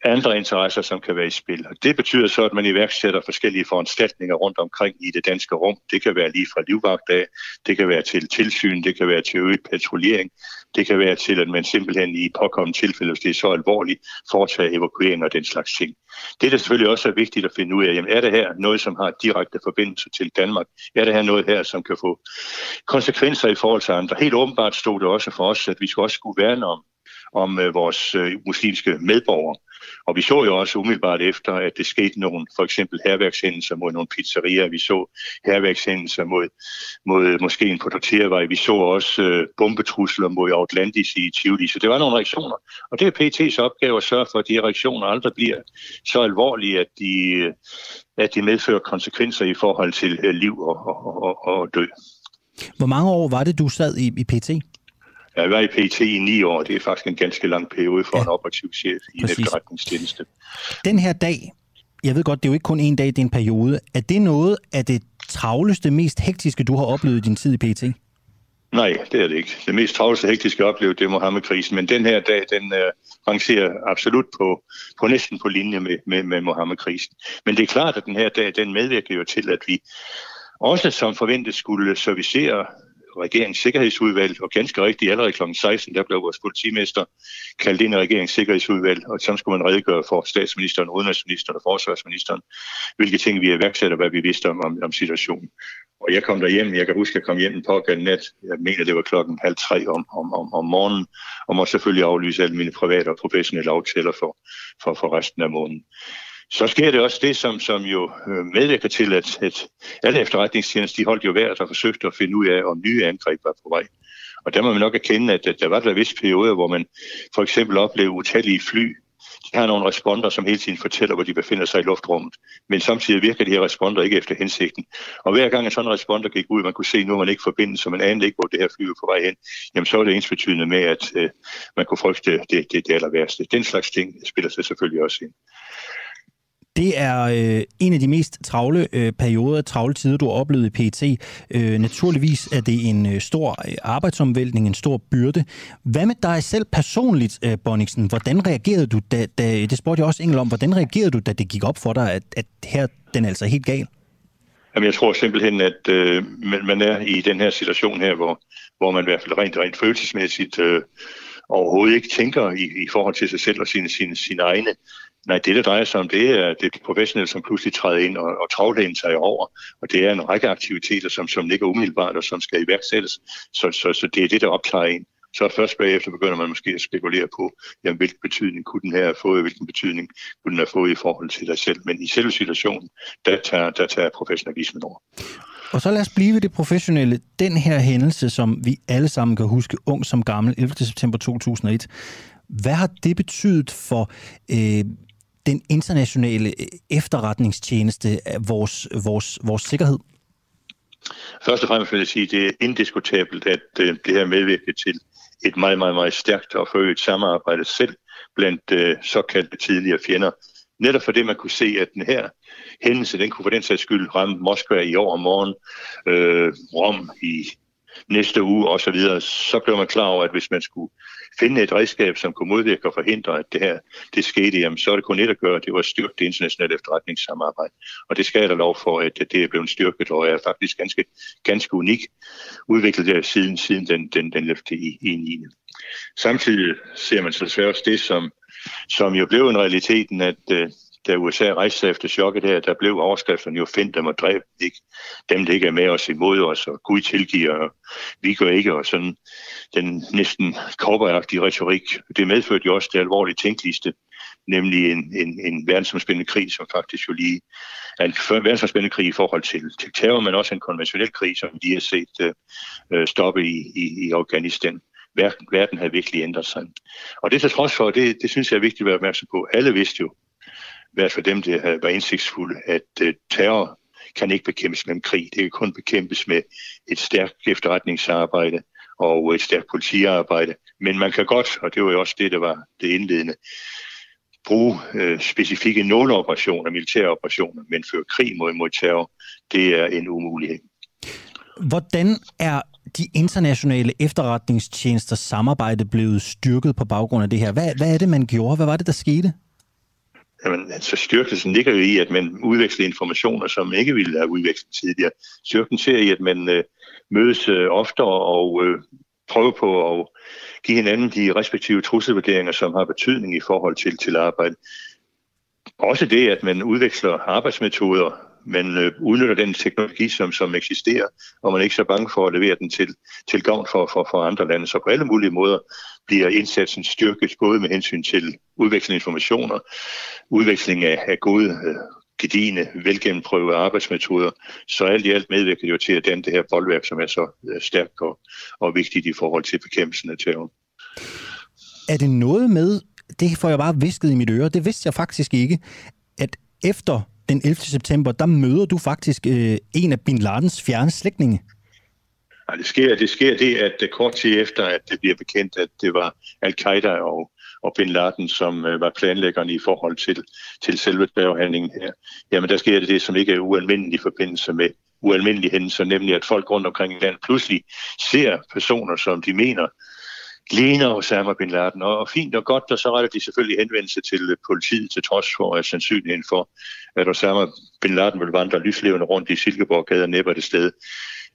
andre interesser, som kan være i spil. Og det betyder så, at man iværksætter forskellige foranstaltninger rundt omkring i det danske rum. Det kan være lige fra livvagt af, det kan være til tilsyn, det kan være til øget patruljering, det kan være til, at man simpelthen i påkommende tilfælde, hvis det er så alvorligt, foretager evakuering og den slags ting. Det, der selvfølgelig også er vigtigt at finde ud af, jamen, er det her noget, som har direkte forbindelse til Danmark? Er det her noget her, som kan få konsekvenser i forhold til andre? Helt åbenbart stod det også for os, at vi skal også skulle værne om, om øh, vores øh, muslimske medborgere. Og vi så jo også umiddelbart efter, at det skete nogle, for eksempel herværkshændelser mod nogle pizzerier. Vi så herværkshændelser mod, mod øh, måske en på Vi så også øh, bombetrusler mod Atlantis i Tivoli. Så det var nogle reaktioner. Og det er PT's opgave at sørge for, at de her reaktioner aldrig bliver så alvorlige, at de, øh, at de medfører konsekvenser i forhold til øh, liv og, og, og, og død. Hvor mange år var det, du sad i, i PT? Jeg var i PT i ni år. Det er faktisk en ganske lang periode for ja. en operativ chef i Præcis. en efterretningstjeneste. Den her dag, jeg ved godt, det er jo ikke kun en dag, det er en periode. Er det noget af det travleste, mest hektiske, du har oplevet i din tid i PT? Nej, det er det ikke. Det mest travleste hektiske jeg oplevede, det er Mohammed-krisen. Men den her dag, den uh, rangerer absolut på, på næsten på linje med, med, med Mohammed-krisen. Men det er klart, at den her dag, den medvirker jo til, at vi også som forventet skulle servicere regeringens sikkerhedsudvalg, og ganske rigtigt allerede kl. 16, der blev vores politimester kaldt ind i regeringens sikkerhedsudvalg, og så skulle man redegøre for statsministeren, udenrigsministeren og forsvarsministeren, hvilke ting vi iværksætter, hvad vi vidste om, om, om situationen. Og jeg kom derhjem, jeg kan huske, at jeg kom hjem en pågældende nat, jeg mener, det var klokken halv tre om, om, om, om morgenen, og må selvfølgelig aflyse alle mine private og professionelle aftaler for, for, for resten af måneden så sker det også det, som, som jo øh, medvirker til, at, at alle efterretningstjenester, de holdt jo værd og forsøgte at finde ud af, om nye angreb var på vej. Og der må man nok erkende, at, at der var der vist perioder, hvor man for eksempel oplevede utallige fly. De har nogle responder, som hele tiden fortæller, hvor de befinder sig i luftrummet. Men samtidig virker de her responder ikke efter hensigten. Og hver gang en sådan responder gik ud, man kunne se, at nu er man ikke forbindet, så man anede ikke, hvor det her fly var på vej hen, jamen så er det ensbetydende med, at øh, man kunne frygte det, det, det aller værste. Den slags ting spiller sig selvfølgelig også ind. Det er øh, en af de mest travle øh, perioder, travle tider, du har oplevet i PET. Øh, naturligvis er det en øh, stor øh, arbejdsomvæltning, en stor byrde. Hvad med dig selv personligt, øh, Bonniksen? Hvordan reagerede du, da, da, det spurgte jeg også Engel om, hvordan reagerede du, da det gik op for dig, at, at her den er altså helt gal? Jamen, jeg tror simpelthen, at øh, man er i den her situation her, hvor, hvor man i hvert fald rent, rent følelsesmæssigt øh, overhovedet ikke tænker i, i forhold til sig selv og sine, sine, sine egne Nej, det, der drejer sig om, det er det professionelle, som pludselig træder ind og, og travlægen sig over. Og det er en række aktiviteter, som, som ligger umiddelbart og som skal iværksættes. Så, så, så det er det, der optager en. Så først bagefter begynder man måske at spekulere på, jamen, hvilken betydning kunne den her have fået, hvilken betydning kunne den have fået i forhold til dig selv. Men i selve situationen, der tager, der tager professionalismen over. Og så lad os blive ved det professionelle. Den her hændelse, som vi alle sammen kan huske, ung som gammel, 11. september 2001. Hvad har det betydet for øh, den internationale øh, efterretningstjeneste af vores, vores, vores sikkerhed? Først og fremmest vil jeg sige, at det er indiskutabelt, at øh, det her medvirker til et meget, meget, meget stærkt og forøget samarbejde selv blandt øh, såkaldte tidligere fjender. Netop for det, man kunne se, at den her hændelse, den kunne for den sags skyld ramme Moskva i år og morgen, øh, Rom i næste uge osv., så, videre, så blev man klar over, at hvis man skulle finde et redskab, som kunne modvirke og forhindre, at det her det skete, jamen, så er det kun et at gøre, det var at styrke det internationale efterretningssamarbejde. Og det skal jeg da lov for, at det er blevet styrket, og er faktisk ganske, ganske unik udviklet der siden, siden den, den, den løfte i, i 9. Samtidig ser man så desværre også det, som, som jo blev en realiteten, at øh, da USA rejste sig efter chokket her, der blev overskrifterne jo find dem og dræb ikke. Dem, der ikke er med os imod os, og Gud tilgiver, og vi gør ikke, og sådan den næsten korporagtige retorik. Det medførte jo også det alvorlige tænkliste, nemlig en, en, en verdensomspændende krig, som faktisk jo lige er en verdensomspændende krig i forhold til, til terror, men også en konventionel krig, som vi har set øh, stoppe i, i, i Afghanistan verden, verden havde virkelig ændret sig. Og det til trods for, det, det synes jeg er vigtigt at være opmærksom på. Alle vidste jo, hvert fald dem, der var indsigtsfulde, at øh, terror kan ikke bekæmpes med krig. Det kan kun bekæmpes med et stærkt efterretningsarbejde og et stærkt politiarbejde. Men man kan godt, og det var jo også det, der var det indledende, bruge øh, specifikke nåleoperationer, militære operationer, men føre krig mod, mod terror, det er en umulighed. Hvordan er de internationale efterretningstjenesters samarbejde blevet styrket på baggrund af det her? Hvad, hvad er det, man gjorde? Hvad var det, der skete? Jamen, altså styrkelsen ligger jo i, at man udveksler informationer, som ikke ville have udvekslet tidligere. Styrken ser i, at man øh, mødes øh, oftere og øh, prøver på at give hinanden de respektive trusselvurderinger, som har betydning i forhold til, til arbejde. Også det, at man udveksler arbejdsmetoder, man øh, udnytter den teknologi, som, som eksisterer, og man er ikke så bange for at levere den til, til gavn for, for, for andre lande. Så på alle mulige måder bliver indsatsen styrket, både med hensyn til udveksling af informationer, udveksling af, af gode øh, gedigende, velgennemprøvede arbejdsmetoder. Så alt i alt medvirker jo til at danne det her boldværk, som er så øh, stærkt og, og vigtigt i forhold til bekæmpelsen af terror. Er det noget med, det får jeg bare visket i mit øre, det vidste jeg faktisk ikke, at efter den 11. september, der møder du faktisk øh, en af Bin Ladens fjerne slægtninge. Ja, det sker, det sker det, at øh, kort tid efter, at det bliver bekendt, at det var al-Qaida og, og Bin Laden, som øh, var planlæggerne i forhold til, til selve terrorhandlingen her, jamen der sker det det, som ikke er ualmindeligt i forbindelse med ualmindelige hændelser, nemlig at folk rundt omkring i landet pludselig ser personer, som de mener ligner Osama Bin Laden. Og fint og godt, og så retter de selvfølgelig henvendelse til øh, politiet, til trods for at sandsynligheden for, at Osama Bin Laden vil vandre lyslevende rundt i Silkeborg-gader næppe det sted.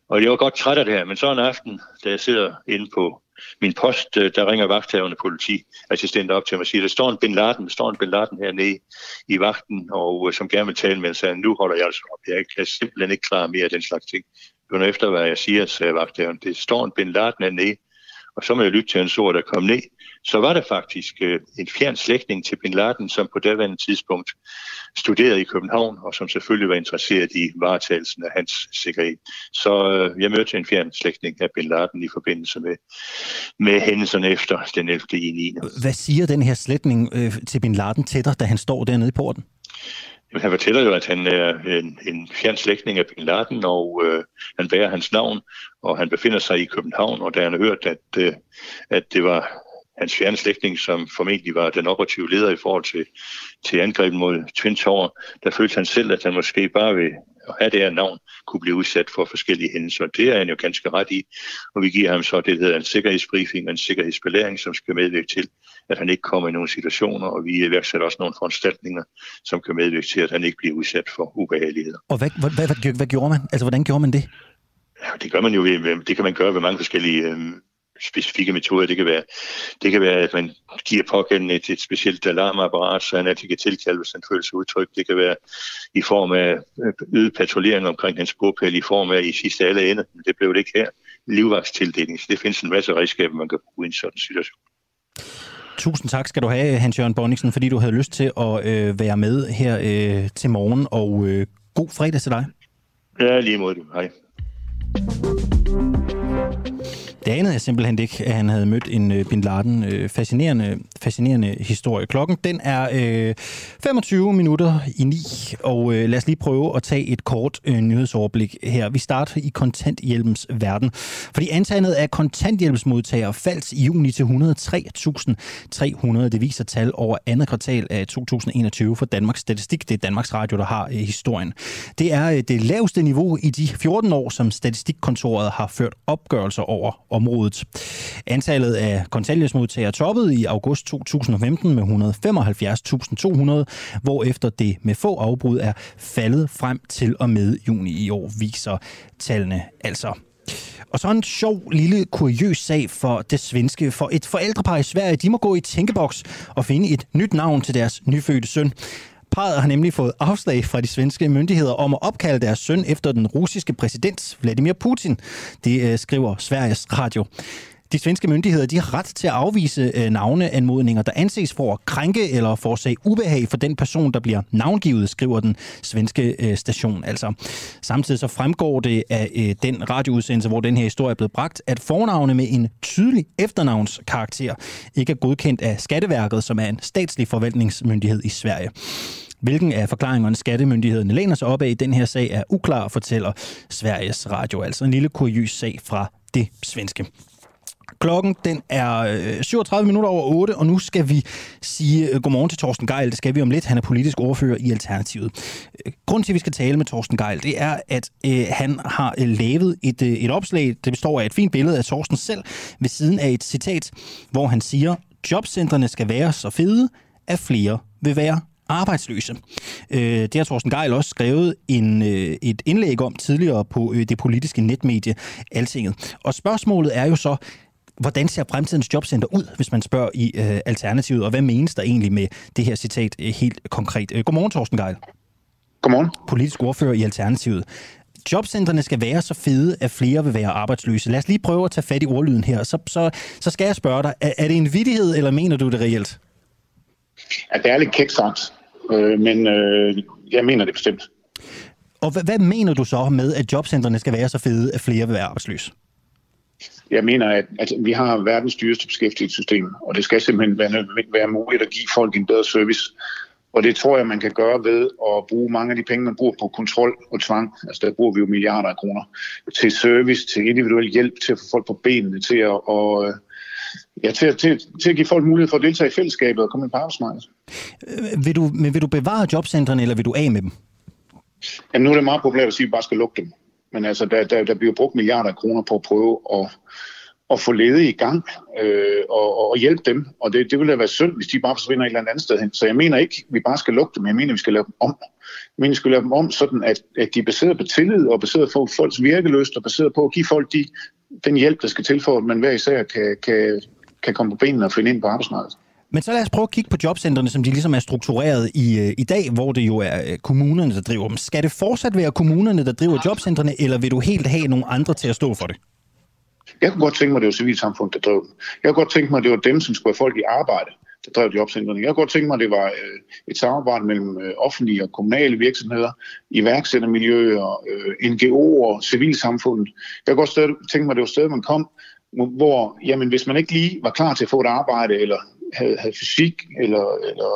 Og jeg var godt træt af det her, men så en aften, da jeg sidder inde på min post, øh, der ringer vagthavende politiassistent op til mig og siger, der står en Bin Laden, der står en Bin Laden hernede i vagten, og som gerne vil tale med mig, sagde, nu holder jeg altså op. Jeg kan simpelthen ikke klare mere af den slags ting. Hør efter, hvad jeg siger, sagde vagthavende. Det står en Bin Laden hernede, og så må jeg lytte til hans ord, der kom ned. Så var der faktisk øh, en fjern slægtning til Bin Laden, som på daværende tidspunkt studerede i København, og som selvfølgelig var interesseret i varetagelsen af hans sikkerhed. Så øh, jeg mødte en fjern slægtning af Bin Laden i forbindelse med, med hændelserne efter den 11. i 9. Hvad siger den her slægtning øh, til Bin Laden til dig, da han står dernede i porten? Jamen, han fortæller jo, at han er en, en fjern slægtning af Bin Laden, og øh, han bærer hans navn, og han befinder sig i København, og da han hørte, hørt, at, øh, at det var hans fjerne slægtning, som formentlig var den operative leder i forhold til, til angrebet mod Twin Tower, der følte han selv, at han måske bare ved have det her navn, kunne blive udsat for forskellige hændelser. Det er han jo ganske ret i, og vi giver ham så det, der hedder en sikkerhedsbriefing og en sikkerhedsbelæring, som skal medvirke til, at han ikke kommer i nogle situationer, og vi iværksætter også nogle foranstaltninger, som kan medvirke til, at han ikke bliver udsat for ubehageligheder. Og hvad, hvad, hvad, hvad, hvad gjorde man? Altså, hvordan gjorde man det? Ja, det gør man jo ved, det kan man gøre ved mange forskellige øh, specifikke metoder. Det kan være, det kan være at man giver pågældende et, et specielt alarmapparat, så han at de kan tilkalde, hvis han føler sig udtryk. Det kan være i form af øh, øget patruljering omkring hans bogpæl, i form af i sidste alle ende. Det blev det ikke her. Livvagtstildeling. Så det findes en masse redskaber, man kan bruge i en sådan situation. Tusind tak skal du have, Hans-Jørgen Bonniksen, fordi du havde lyst til at øh, være med her øh, til morgen, og øh, god fredag til dig. Ja, lige mod det. Hej. Det anede jeg simpelthen ikke, at han havde mødt en øh, Bin Laden. Øh, fascinerende, fascinerende historie. Klokken den er øh, 25 minutter i 9, og øh, lad os lige prøve at tage et kort øh, nyhedsoverblik her. Vi starter i kontanthjælpens verden, fordi antallet af kontanthjælpsmodtagere faldt i juni til 103.300. Det viser tal over andet kvartal af 2021 for Danmarks Statistik. Det er Danmarks Radio, der har øh, historien. Det er øh, det laveste niveau i de 14 år, som Statistikkontoret har ført opgørelser over området. Antallet af kontanthjælpsmodtagere toppede i august 2015 med 175.200, hvorefter det med få afbrud er faldet frem til og med juni i år, viser tallene altså. Og så en sjov lille kuriøs sag for det svenske. For et forældrepar i Sverige, de må gå i tænkeboks og finde et nyt navn til deres nyfødte søn. Parret har nemlig fået afslag fra de svenske myndigheder om at opkalde deres søn efter den russiske præsident Vladimir Putin. Det øh, skriver Sveriges Radio. De svenske myndigheder de har ret til at afvise øh, navneanmodninger, der anses for at krænke eller forårsage ubehag for den person, der bliver navngivet, skriver den svenske øh, station. Altså, samtidig så fremgår det af øh, den radioudsendelse, hvor den her historie er blevet bragt, at fornavne med en tydelig efternavnskarakter ikke er godkendt af Skatteværket, som er en statslig forvaltningsmyndighed i Sverige. Hvilken af forklaringerne skattemyndighederne læner sig op af i den her sag er uklar, fortæller Sveriges Radio. Altså en lille kurios sag fra det svenske. Klokken den er øh, 37 minutter over 8, og nu skal vi sige øh, godmorgen til Torsten Geil. Det skal vi om lidt. Han er politisk ordfører i Alternativet. Øh, grunden til, at vi skal tale med Torsten Geil, det er, at øh, han har lavet et, et opslag, det består af et fint billede af Torsten selv, ved siden af et citat, hvor han siger, jobcentrene skal være så fede, at flere vil være arbejdsløse. det har Thorsten Geil også skrevet en, et indlæg om tidligere på det politiske netmedie Altinget. Og spørgsmålet er jo så, Hvordan ser fremtidens jobcenter ud, hvis man spørger i øh, Alternativet, og hvad menes der egentlig med det her citat øh, helt konkret? Øh, godmorgen, Torsten Geil. Godmorgen. Politisk ordfører i Alternativet. Jobcentrene skal være så fede, at flere vil være arbejdsløse. Lad os lige prøve at tage fat i ordlyden her. Så, så, så skal jeg spørge dig, er, er det en vidighed, eller mener du det reelt? Ja, det er lidt kækt sagt, øh, men øh, jeg mener det bestemt. Og hvad, hvad mener du så med, at jobcentrene skal være så fede, at flere vil være arbejdsløse? Jeg mener, at, at vi har verdens dyreste beskæftigelsessystem, og det skal simpelthen være, være muligt at give folk en bedre service. Og det tror jeg, man kan gøre ved at bruge mange af de penge, man bruger på kontrol og tvang. Altså der bruger vi jo milliarder af kroner til service, til individuel hjælp, til at få folk på benene, til at, og, ja, til, til, til at give folk mulighed for at deltage i fællesskabet og komme ind på arbejdsmarkedet. Øh, vil du, men vil du bevare jobcentrene, eller vil du af med dem? Jamen nu er det meget populært at sige, at vi bare skal lukke dem. Men altså, der, der, der bliver brugt milliarder af kroner på at prøve at, at få ledige i gang øh, og, og hjælpe dem. Og det, det ville da være synd, hvis de bare forsvinder et eller andet sted hen. Så jeg mener ikke, at vi bare skal lukke dem. Jeg mener, at vi skal lave dem om. Jeg mener, at vi skal lave dem om, sådan at, at de er baseret på tillid og baseret på folks virkeløst og baseret på at give folk de, den hjælp, der skal til for, at man hver især kan, kan, kan komme på benene og finde ind på arbejdsmarkedet. Men så lad os prøve at kigge på jobcentrene, som de ligesom er struktureret i, øh, i dag, hvor det jo er øh, kommunerne, der driver dem. Skal det fortsat være kommunerne, der driver jobcentrene, eller vil du helt have nogle andre til at stå for det? Jeg kunne godt tænke mig, at det var civilsamfundet, der drev dem. Jeg kunne godt tænke mig, at det var dem, som skulle have folk i arbejde, der drev jobcentrene. Jeg kunne godt tænke mig, at det var øh, et samarbejde mellem øh, offentlige og kommunale virksomheder, iværksættermiljøer, øh, NGO'er, civilsamfundet. Jeg kunne godt tænke mig, at det var et sted, man kom, hvor jamen, hvis man ikke lige var klar til at få et arbejde, eller havde, havde fysik eller, eller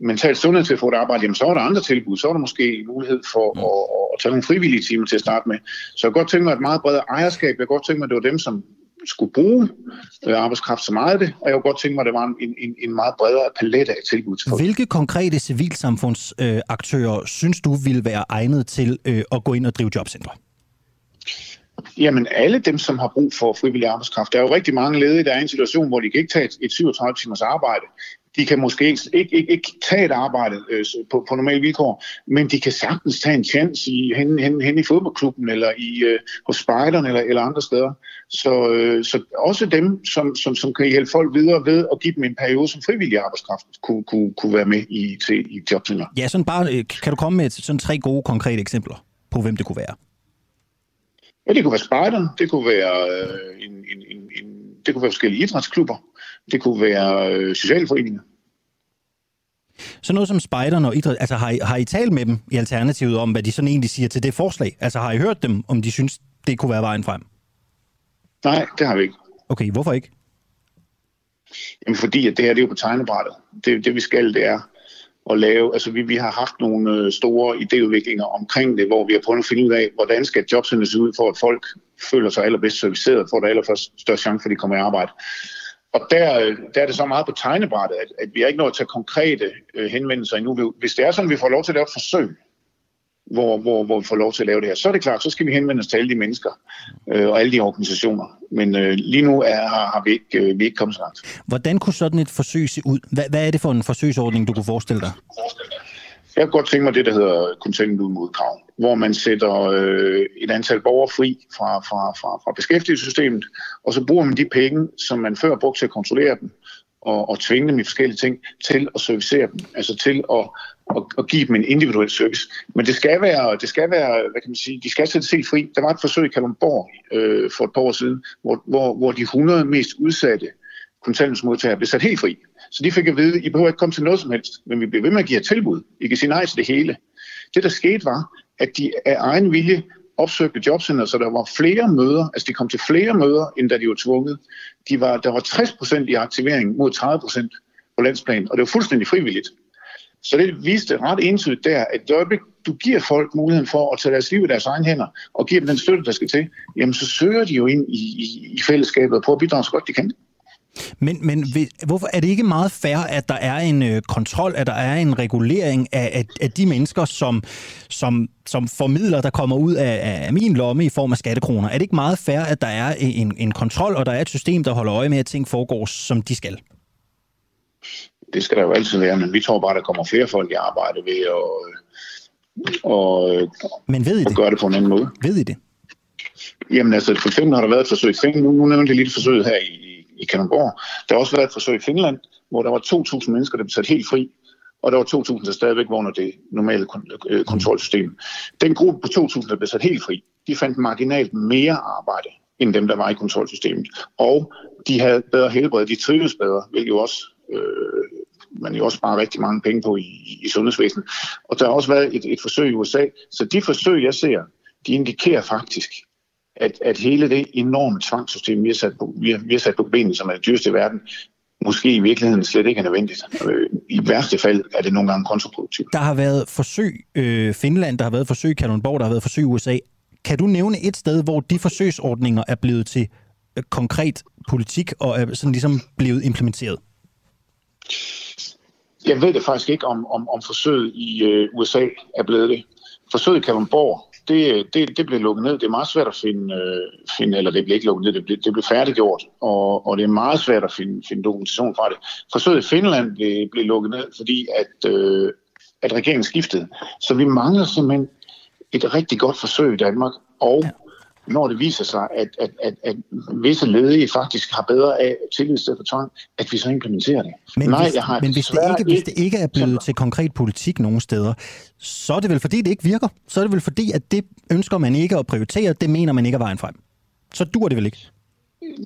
mental sundhed til at få et arbejde, jamen så var der andre tilbud. Så var der måske mulighed for mm. at, at tage nogle frivillige timer til at starte med. Så jeg godt tænke mig et meget bredere ejerskab. Jeg kan godt tænke mig, at det var dem, som skulle bruge øh, arbejdskraft så meget af det, og jeg kunne godt tænke mig, at det var en, en, en meget bredere palet af tilbud til folk. Hvilke konkrete civilsamfundsaktører øh, synes du ville være egnet til øh, at gå ind og drive jobcentre? Jamen alle dem, som har brug for frivillig arbejdskraft. Der er jo rigtig mange ledige, der er i en situation, hvor de kan ikke tage et 37 timers arbejde. De kan måske ikke, ikke, ikke, ikke tage et arbejde øh, på, på normale vilkår, men de kan sagtens tage en chance i, hen, hen, hen i fodboldklubben, eller i, øh, hos spejderne, eller, eller andre steder. Så, øh, så også dem, som, som, som kan hjælpe folk videre ved at give dem en periode som frivillig arbejdskraft, kunne, kunne, kunne være med i, til, i jobcenter. Ja, sådan bare, øh, kan du komme med sådan tre gode, konkrete eksempler på, hvem det kunne være? Ja, det kunne være spejder, det kunne være, øh, en, en, en, en, det kunne være forskellige idrætsklubber, det kunne være øh, socialforeninger. Så noget som spejderne og idræt, altså har I, har I talt med dem i Alternativet om, hvad de sådan egentlig siger til det forslag? Altså har I hørt dem, om de synes, det kunne være vejen frem? Nej, det har vi ikke. Okay, hvorfor ikke? Jamen fordi, at det her det er jo på tegnebrættet. Det, det vi skal, det er at lave, altså vi, vi har haft nogle øh, store idéudviklinger omkring det, hvor vi har prøvet at finde ud af, hvordan skal jobsene se ud, for at folk føler sig allerbedst serviceret, for at der allerførst større chance for, at de kommer i arbejde. Og der, øh, der er det så meget på tegnebrættet, at, at vi er ikke nået at tage konkrete øh, henvendelser endnu. Hvis det er sådan, at vi får lov til at lave et forsøg, hvor, hvor, hvor vi får lov til at lave det her. Så er det klart, så skal vi henvende os til alle de mennesker øh, og alle de organisationer. Men øh, lige nu er, har, har vi, ikke, øh, vi ikke kommet så langt. Hvordan kunne sådan et forsøg se ud? Hvad, hvad er det for en forsøgsordning, du kunne forestille dig? Jeg kunne godt tænke mig det, der hedder kontingent mod krav, hvor man sætter øh, et antal borgere fri fra, fra, fra, fra beskæftigelsessystemet, og så bruger man de penge, som man før brugte til at kontrollere dem, og, og tvinge dem i forskellige ting til at servicere dem, altså til at, og, og give dem en individuel service. Men det skal være, det skal være hvad kan man sige, de skal sættes helt fri. Der var et forsøg i Kalundborg øh, for et par år siden, hvor, hvor, hvor de 100 mest udsatte kontanthjælpsmodtagere blev sat helt fri. Så de fik at vide, I behøver ikke komme til noget som helst, men vi bliver ved med at give jer tilbud. I kan sige nej til det hele. Det, der skete, var, at de af egen vilje opsøgte jobcenter, så der var flere møder, altså de kom til flere møder, end da de var tvunget. De var, der var 60 procent i aktivering mod 30 procent på landsplan, og det var fuldstændig frivilligt. Så det viste ret entydigt der, at det øjeblik, du giver folk muligheden for at tage deres liv i deres egne hænder, og giver dem den støtte, der skal til, jamen så søger de jo ind i, i, i fællesskabet og prøver at bidrage så godt de kan. Men, men hvorfor er det ikke meget fair, at der er en øh, kontrol, at der er en regulering af, af, af de mennesker, som, som, som formidler, der kommer ud af, af min lomme i form af skattekroner? Er det ikke meget fair, at der er en, en kontrol, og der er et system, der holder øje med, at ting foregår, som de skal? Det skal der jo altid være, men vi tror bare, der kommer flere folk i arbejde ved at, og, men ved I det? gøre det på en anden måde. Ved I det? Jamen altså, for eksempel har der været et forsøg. Nu, nu nævnte jeg lige et forsøg her i, i Kalundborg. Der har også været et forsøg i Finland, hvor der var 2.000 mennesker, der blev sat helt fri, og der var 2.000, der stadigvæk var under det normale øh, kontrolsystem. Den gruppe på 2.000, der blev sat helt fri, de fandt marginalt mere arbejde end dem, der var i kontrolsystemet. Og de havde bedre helbred, de trives bedre, hvilket jo også øh, man jo også sparer rigtig mange penge på i, i sundhedsvæsenet. Og der har også været et, et forsøg i USA. Så de forsøg, jeg ser, de indikerer faktisk, at, at hele det enorme tvangssystem, vi har sat på, vi har, vi har sat på benene, som er det dyreste i verden, måske i virkeligheden slet ikke er nødvendigt. Øh, I værste fald er det nogle gange kontraproduktivt. Der har været forsøg øh, Finland, der har været forsøg Kalundborg, der har været forsøg i USA. Kan du nævne et sted, hvor de forsøgsordninger er blevet til øh, konkret politik og er sådan ligesom blevet implementeret? Jeg ved det faktisk ikke, om, om, om forsøget i øh, USA er blevet det. Forsøget i Kalundborg, det, det, det blev lukket ned. Det er meget svært at finde, øh, finde eller det blev ikke lukket ned, det blev, det blev færdiggjort, og, og det er meget svært at finde, finde dokumentation fra det. Forsøget i Finland blev, blev lukket ned, fordi at, øh, at regeringen skiftede. Så vi mangler simpelthen et rigtig godt forsøg i Danmark, og ja når det viser sig, at, at, at, at visse ledige faktisk har bedre af tillid til for tvang, at vi så implementerer det. Men, Nej, hvis, jeg har men hvis, det ikke, hvis det ikke er blevet til konkret politik nogen steder, så er det vel fordi, det ikke virker. Så er det vel fordi, at det ønsker man ikke at prioritere, det mener man ikke er vejen frem. Så dur det vel ikke?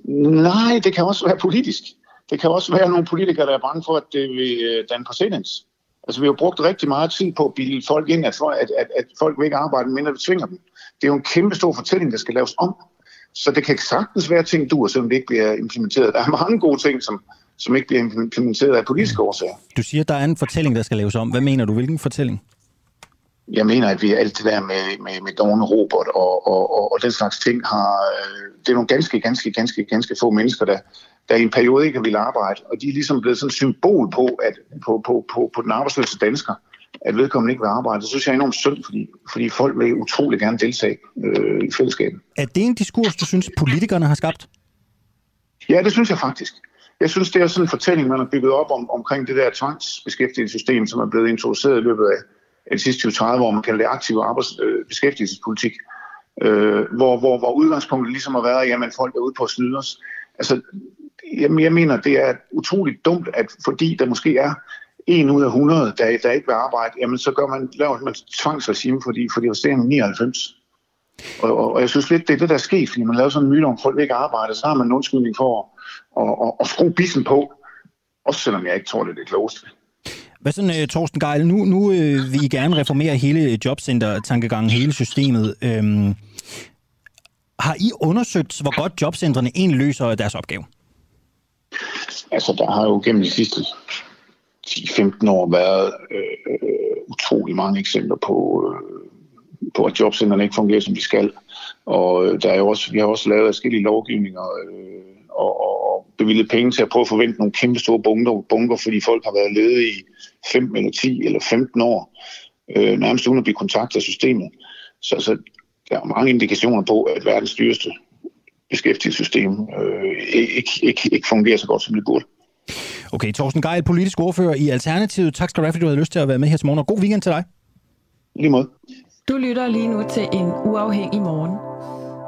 Nej, det kan også være politisk. Det kan også være nogle politikere, der er bange for, at det vil øh, danne præcedens. Altså, vi har brugt rigtig meget tid på at bilde folk ind, at, at, at, at folk vil ikke arbejde, mindre vi tvinger dem. Det er jo en kæmpe stor fortælling, der skal laves om. Så det kan sagtens være ting, du selvom det ikke bliver implementeret. Der er mange gode ting, som, som ikke bliver implementeret af politiske årsager. Du siger, at der er en fortælling, der skal laves om. Hvad mener du? Hvilken fortælling? Jeg mener, at vi alt det der med, med, med Dawn Robert og, og, og, og den slags ting har... Øh, det er nogle ganske, ganske, ganske, ganske få mennesker, der, der i en periode ikke vil arbejde. Og de er ligesom blevet sådan et symbol på, at, på, på, på, på den arbejdsløse dansker, at vedkommende ikke vil arbejde. Det synes jeg er enormt synd, fordi, fordi folk vil utrolig gerne deltage øh, i fællesskabet. Er det en diskurs, du synes, politikerne har skabt? Ja, det synes jeg faktisk. Jeg synes, det er sådan en fortælling, man har bygget op om, omkring det der tvangsbeskæftigelsessystem, som er blevet introduceret i løbet af, af de sidste 20-30 år, man kalder det aktiv arbejdsbeskæftigelsespolitik, øh, hvor, hvor, hvor udgangspunktet ligesom har været, at jamen, folk er ude på at snyde os. Altså, jamen, jeg mener, det er utroligt dumt, at fordi der måske er en ud af 100, der, der ikke vil arbejde, jamen så gør man, laver man tvangsregime for de, for de resterende 99. Og, og, og, jeg synes lidt, det er det, der er sket, fordi man laver sådan en myte om, at folk ikke arbejder, så har man en undskyldning for at, at, at, at skrue bissen på, også selvom jeg ikke tror, det er det klogeste. Hvad sådan, uh, Torsten Geil, nu, nu uh, vil I gerne reformere hele jobcenter-tankegangen, hele systemet. Øhm, har I undersøgt, hvor godt jobcentrene egentlig løser deres opgave? Altså, der har jo gennem de sidste 10-15 år været øh, utrolig mange eksempler på, øh, på, at jobcenterne ikke fungerer, som de skal. Og øh, der er jo også, vi har også lavet forskellige lovgivninger øh, og, og bevilget penge til at prøve at forvente nogle kæmpe store bunker, bunker, fordi folk har været ledige i 5 eller 10 eller 15 år, øh, nærmest uden at blive kontaktet af systemet. Så, så der er mange indikationer på, at verdens dyreste beskæftigelsessystem øh, ikke, ikke, ikke fungerer så godt, som det burde. Okay, Thorsten Geil, politisk ordfører i Alternativet. Tak skal du have, fordi du havde lyst til at være med her til morgen, og god weekend til dig. Lige måde. Du lytter lige nu til en uafhængig morgen.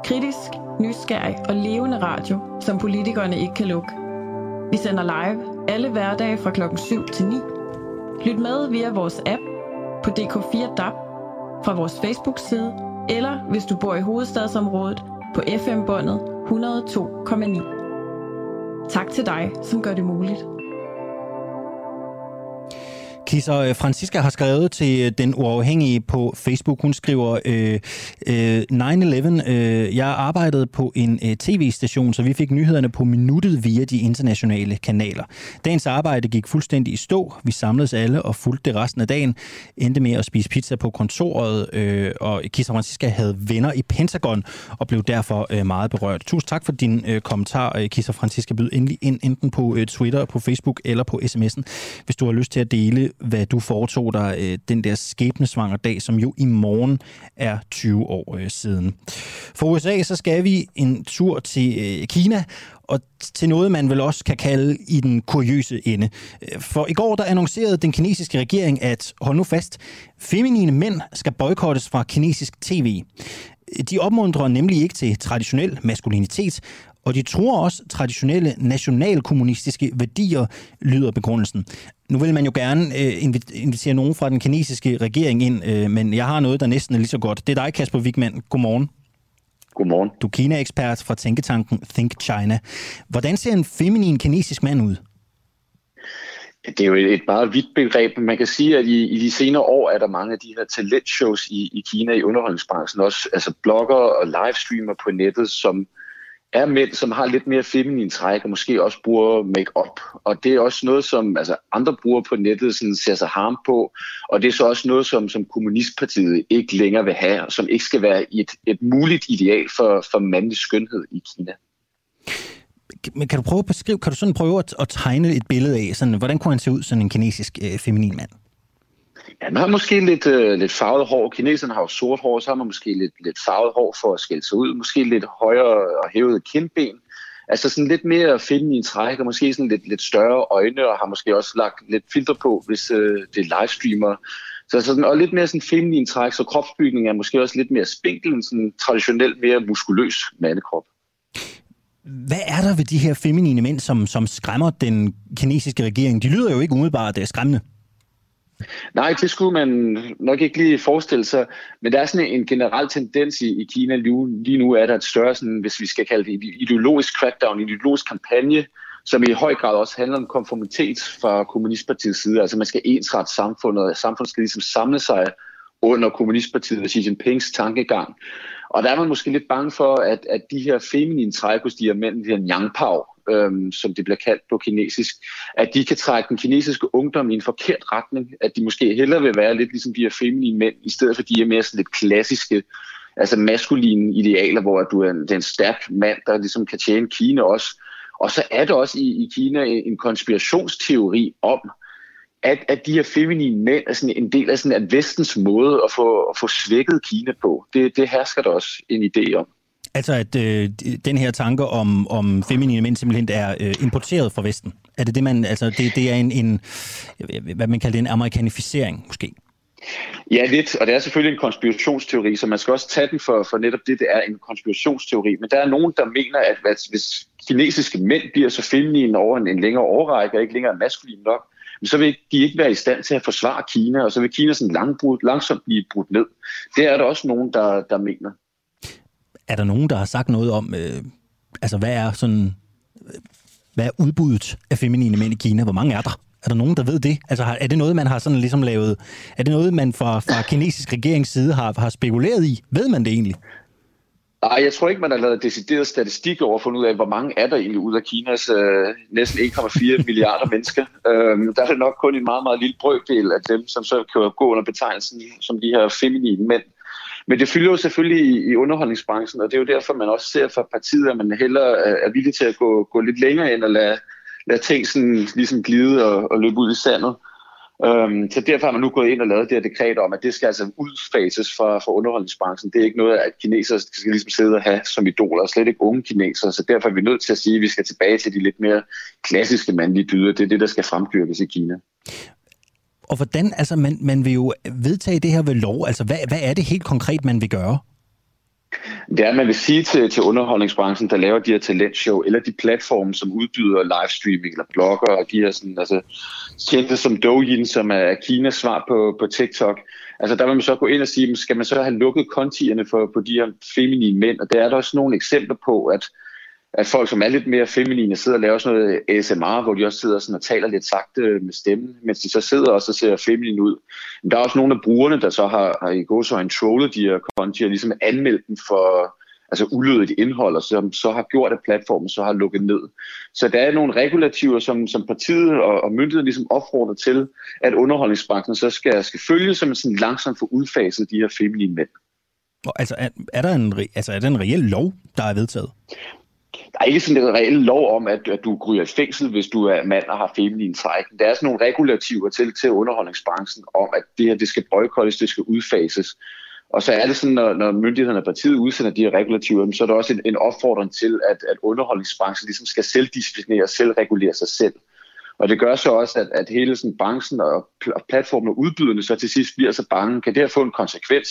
Kritisk, nysgerrig og levende radio, som politikerne ikke kan lukke. Vi sender live alle hverdage fra klokken 7 til 9. Lyt med via vores app på DK4 DAB, fra vores Facebook-side, eller hvis du bor i hovedstadsområdet på FM-båndet 102,9. Tak til dig, som gør det muligt. Kisser øh, Francisca har skrevet til øh, den uafhængige på Facebook. Hun skriver, øh, øh, 9-11, øh, jeg arbejdede på en øh, tv-station, så vi fik nyhederne på minuttet via de internationale kanaler. Dagens arbejde gik fuldstændig i stå. Vi samledes alle og fulgte det resten af dagen. Endte med at spise pizza på kontoret, øh, og Kisser Francisca havde venner i Pentagon og blev derfor øh, meget berørt. Tusind tak for din øh, kommentar, øh, Kisser Francisca. Byd endelig ind enten på øh, Twitter, på Facebook eller på sms'en, hvis du har lyst til at dele hvad du foretog dig øh, den der skæbnesvanger dag, som jo i morgen er 20 år øh, siden. For USA så skal vi en tur til øh, Kina, og til noget, man vel også kan kalde i den kuriøse ende. Øh, for i går der annoncerede den kinesiske regering, at, hold nu fast, feminine mænd skal boykottes fra kinesisk tv. De opmuntrer nemlig ikke til traditionel maskulinitet, og de tror også traditionelle nationalkommunistiske værdier, lyder begrundelsen. Nu vil man jo gerne øh, invitere nogen fra den kinesiske regering ind, øh, men jeg har noget, der næsten er lige så godt. Det er dig, Kasper Wigman. Godmorgen. Godmorgen. Du er Kina-ekspert fra tænketanken Think China. Hvordan ser en feminin kinesisk mand ud? Det er jo et meget vidt begreb, men man kan sige, at i, i de senere år er der mange af de her talentshows i, i Kina i underholdningsbranchen, også altså blogger og livestreamer på nettet, som er mænd, som har lidt mere feminin træk, og måske også bruger make-up. Og det er også noget, som altså, andre bruger på nettet sådan, ser sig harm på, og det er så også noget, som, som Kommunistpartiet ikke længere vil have, og som ikke skal være et, et muligt ideal for, for mandlig skønhed i Kina. Men kan du prøve at beskrive, kan du sådan prøve at, at tegne et billede af, sådan, hvordan kunne han se ud, sådan en kinesisk øh, feminin mand? Ja, man har måske lidt, øh, lidt farvet hår. Kineserne har jo sort hår, så har man måske lidt, lidt farvet hår for at skille sig ud. Måske lidt højere og hævet kindben. Altså sådan lidt mere feminin træk, og måske sådan lidt, lidt større øjne, og har måske også lagt lidt filter på, hvis øh, det er livestreamer. Så sådan, og lidt mere sådan feminin træk, så kropsbygningen er måske også lidt mere spinkel end sådan traditionelt mere muskuløs mandekrop. Hvad er der ved de her feminine mænd, som, som skræmmer den kinesiske regering? De lyder jo ikke umiddelbart øh, skræmmende. Nej, det skulle man nok ikke lige forestille sig, men der er sådan en generel tendens i, i Kina lige, lige nu, er der et større, sådan, hvis vi skal kalde det ideologisk crackdown, ideologisk kampagne, som i høj grad også handler om konformitet fra Kommunistpartiets side. Altså man skal ensrette samfundet, og samfundet skal ligesom samle sig under Kommunistpartiet og Xi Jinpings tankegang. Og der er man måske lidt bange for, at, at de her feminine træk hos de her mænd, de her nyangpao, øhm, som det bliver kaldt på kinesisk, at de kan trække den kinesiske ungdom i en forkert retning, at de måske hellere vil være lidt ligesom de her feminine mænd, i stedet for de er mere sådan lidt klassiske, altså maskuline idealer, hvor du er en, det er en stærk mand, der ligesom kan tjene Kina også. Og så er der også i, i Kina en konspirationsteori om, at, at de her feminine mænd er sådan en del af sådan at vestens måde at få, at få svækket Kina på. Det, det hersker der også en idé om. Altså at øh, den her tanke om, om feminine mænd simpelthen er øh, importeret fra Vesten. Er det det, man, altså det, det er en, en, hvad man kalder en amerikanificering måske? Ja, lidt, og det er selvfølgelig en konspirationsteori, så man skal også tage den for, for netop det, det er en konspirationsteori. Men der er nogen, der mener, at hvis kinesiske mænd bliver så feminine over en, en længere årrække, og ikke længere maskuline nok, så vil de ikke være i stand til at forsvare Kina, og så vil Kina sådan langbrud, langsomt blive brudt ned. Det er der også nogen, der, der mener. Er der nogen, der har sagt noget om, øh, altså hvad er sådan, hvad er udbuddet af feminine mænd i Kina? Hvor mange er der? Er der nogen, der ved det? Altså er det noget, man har sådan ligesom lavet, er det noget, man fra, fra kinesisk regerings side har, har spekuleret i? Ved man det egentlig? Nej, jeg tror ikke, man har lavet decideret statistik over at finde ud af, hvor mange er der egentlig ud af Kinas øh, næsten 1,4 milliarder mennesker. Øhm, der er det nok kun en meget, meget lille brøkdel af dem, som så kan gå under betegnelsen som de her feminine mænd. Men det fylder jo selvfølgelig i, i underholdningsbranchen, og det er jo derfor, man også ser fra partiet, at man hellere er villig til at gå, gå lidt længere end at lade, lade ting sådan, ligesom glide og, og løbe ud i sandet. Øhm, så derfor har man nu gået ind og lavet det her dekret om, at det skal altså udfases fra, fra underholdningsbranchen. Det er ikke noget, at kinesere skal ligesom sidde og have som idoler, og slet ikke unge kinesere. Så derfor er vi nødt til at sige, at vi skal tilbage til de lidt mere klassiske mandlige dyder. Det er det, der skal fremdyrkes i Kina. Og hvordan, altså man, man vil jo vedtage det her ved lov. Altså hvad, hvad er det helt konkret, man vil gøre? Det er, at man vil sige til, til underholdningsbranchen, der laver de her talentshow, eller de platforme, som udbyder livestreaming eller blogger, og de her sådan, altså, kendte som Douyin, som er Kinas svar på, på TikTok. Altså der vil man så gå ind og sige, skal man så have lukket kontierne for, på de her feminine mænd? Og der er der også nogle eksempler på, at at folk, som er lidt mere feminine, sidder og laver sådan noget ASMR, hvor de også sidder sådan og taler lidt sagte med stemmen, mens de så sidder og så ser feminine ud. Men der er også nogle af brugerne, der så har, har i går så en trollet de her konti og ligesom anmeldt dem for altså ulødigt indhold, og som så har gjort, at platformen så har lukket ned. Så der er nogle regulativer, som, som partiet og, og myndigheden ligesom opfordrer til, at underholdningsbranchen så skal, skal følge, så man sådan langsomt får udfaset de her feminine mænd. Altså, er, er, der en, altså, er der en reel lov, der er vedtaget? Der er ikke sådan en reel lov om, at, at du ryger i fængsel, hvis du er mand og har feminin træk. Der er sådan nogle regulativer til, til underholdningsbranchen om, at det her det skal boykottes, det skal udfases. Og så er det sådan, når, når myndighederne og partiet udsender de her regulativer, så er der også en, en opfordring til, at, at underholdningsbranchen ligesom skal selvdisciplinere og selvregulere sig selv. Og det gør så også, at, at hele sådan branchen og platformen og udbyderne så til sidst bliver så bange. Kan det her få en konsekvens,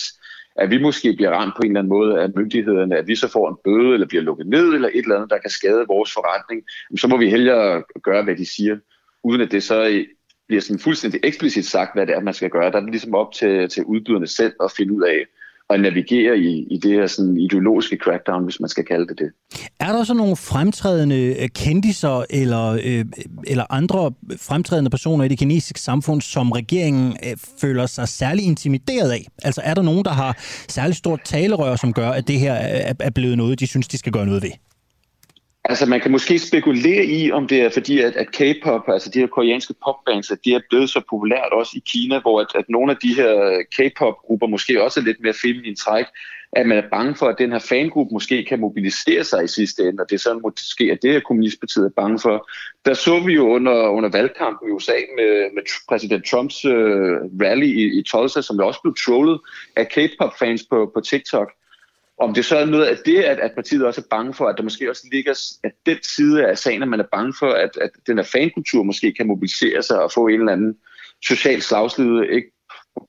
at vi måske bliver ramt på en eller anden måde af myndighederne, at vi så får en bøde, eller bliver lukket ned, eller et eller andet, der kan skade vores forretning, så må vi hellere gøre, hvad de siger, uden at det så øh, bliver sådan fuldstændig eksplicit sagt, hvad det er, man skal gøre. Der er det ligesom op til, til udbyderne selv at finde ud af, at navigere i, i det her sådan ideologiske crackdown, hvis man skal kalde det det. Er der så nogle fremtrædende øh, kendiser eller, øh, eller andre fremtrædende personer i det kinesiske samfund, som regeringen øh, føler sig særlig intimideret af? Altså er der nogen, der har særlig stort talerør, som gør, at det her øh, er, er blevet noget, de synes, de skal gøre noget ved? Altså man kan måske spekulere i, om det er fordi, at, at K-pop, altså de her koreanske popbands, at de er blevet så populært også i Kina, hvor at, at nogle af de her K-pop-grupper måske også er lidt mere feminine træk, at man er bange for, at den her fangruppe måske kan mobilisere sig i sidste ende, og det er sådan måske, at det her kommunistpartiet er bange for. Der så vi jo under, under valgkampen i USA med, med præsident Trumps øh, rally i, i Tulsa, som også blev trollet af K-pop-fans på, på TikTok, om det så er noget af det, at, at partiet også er bange for, at der måske også ligger at den side af sagen, at man er bange for, at, at den her fankultur måske kan mobilisere sig og få en eller anden social slagslide, ikke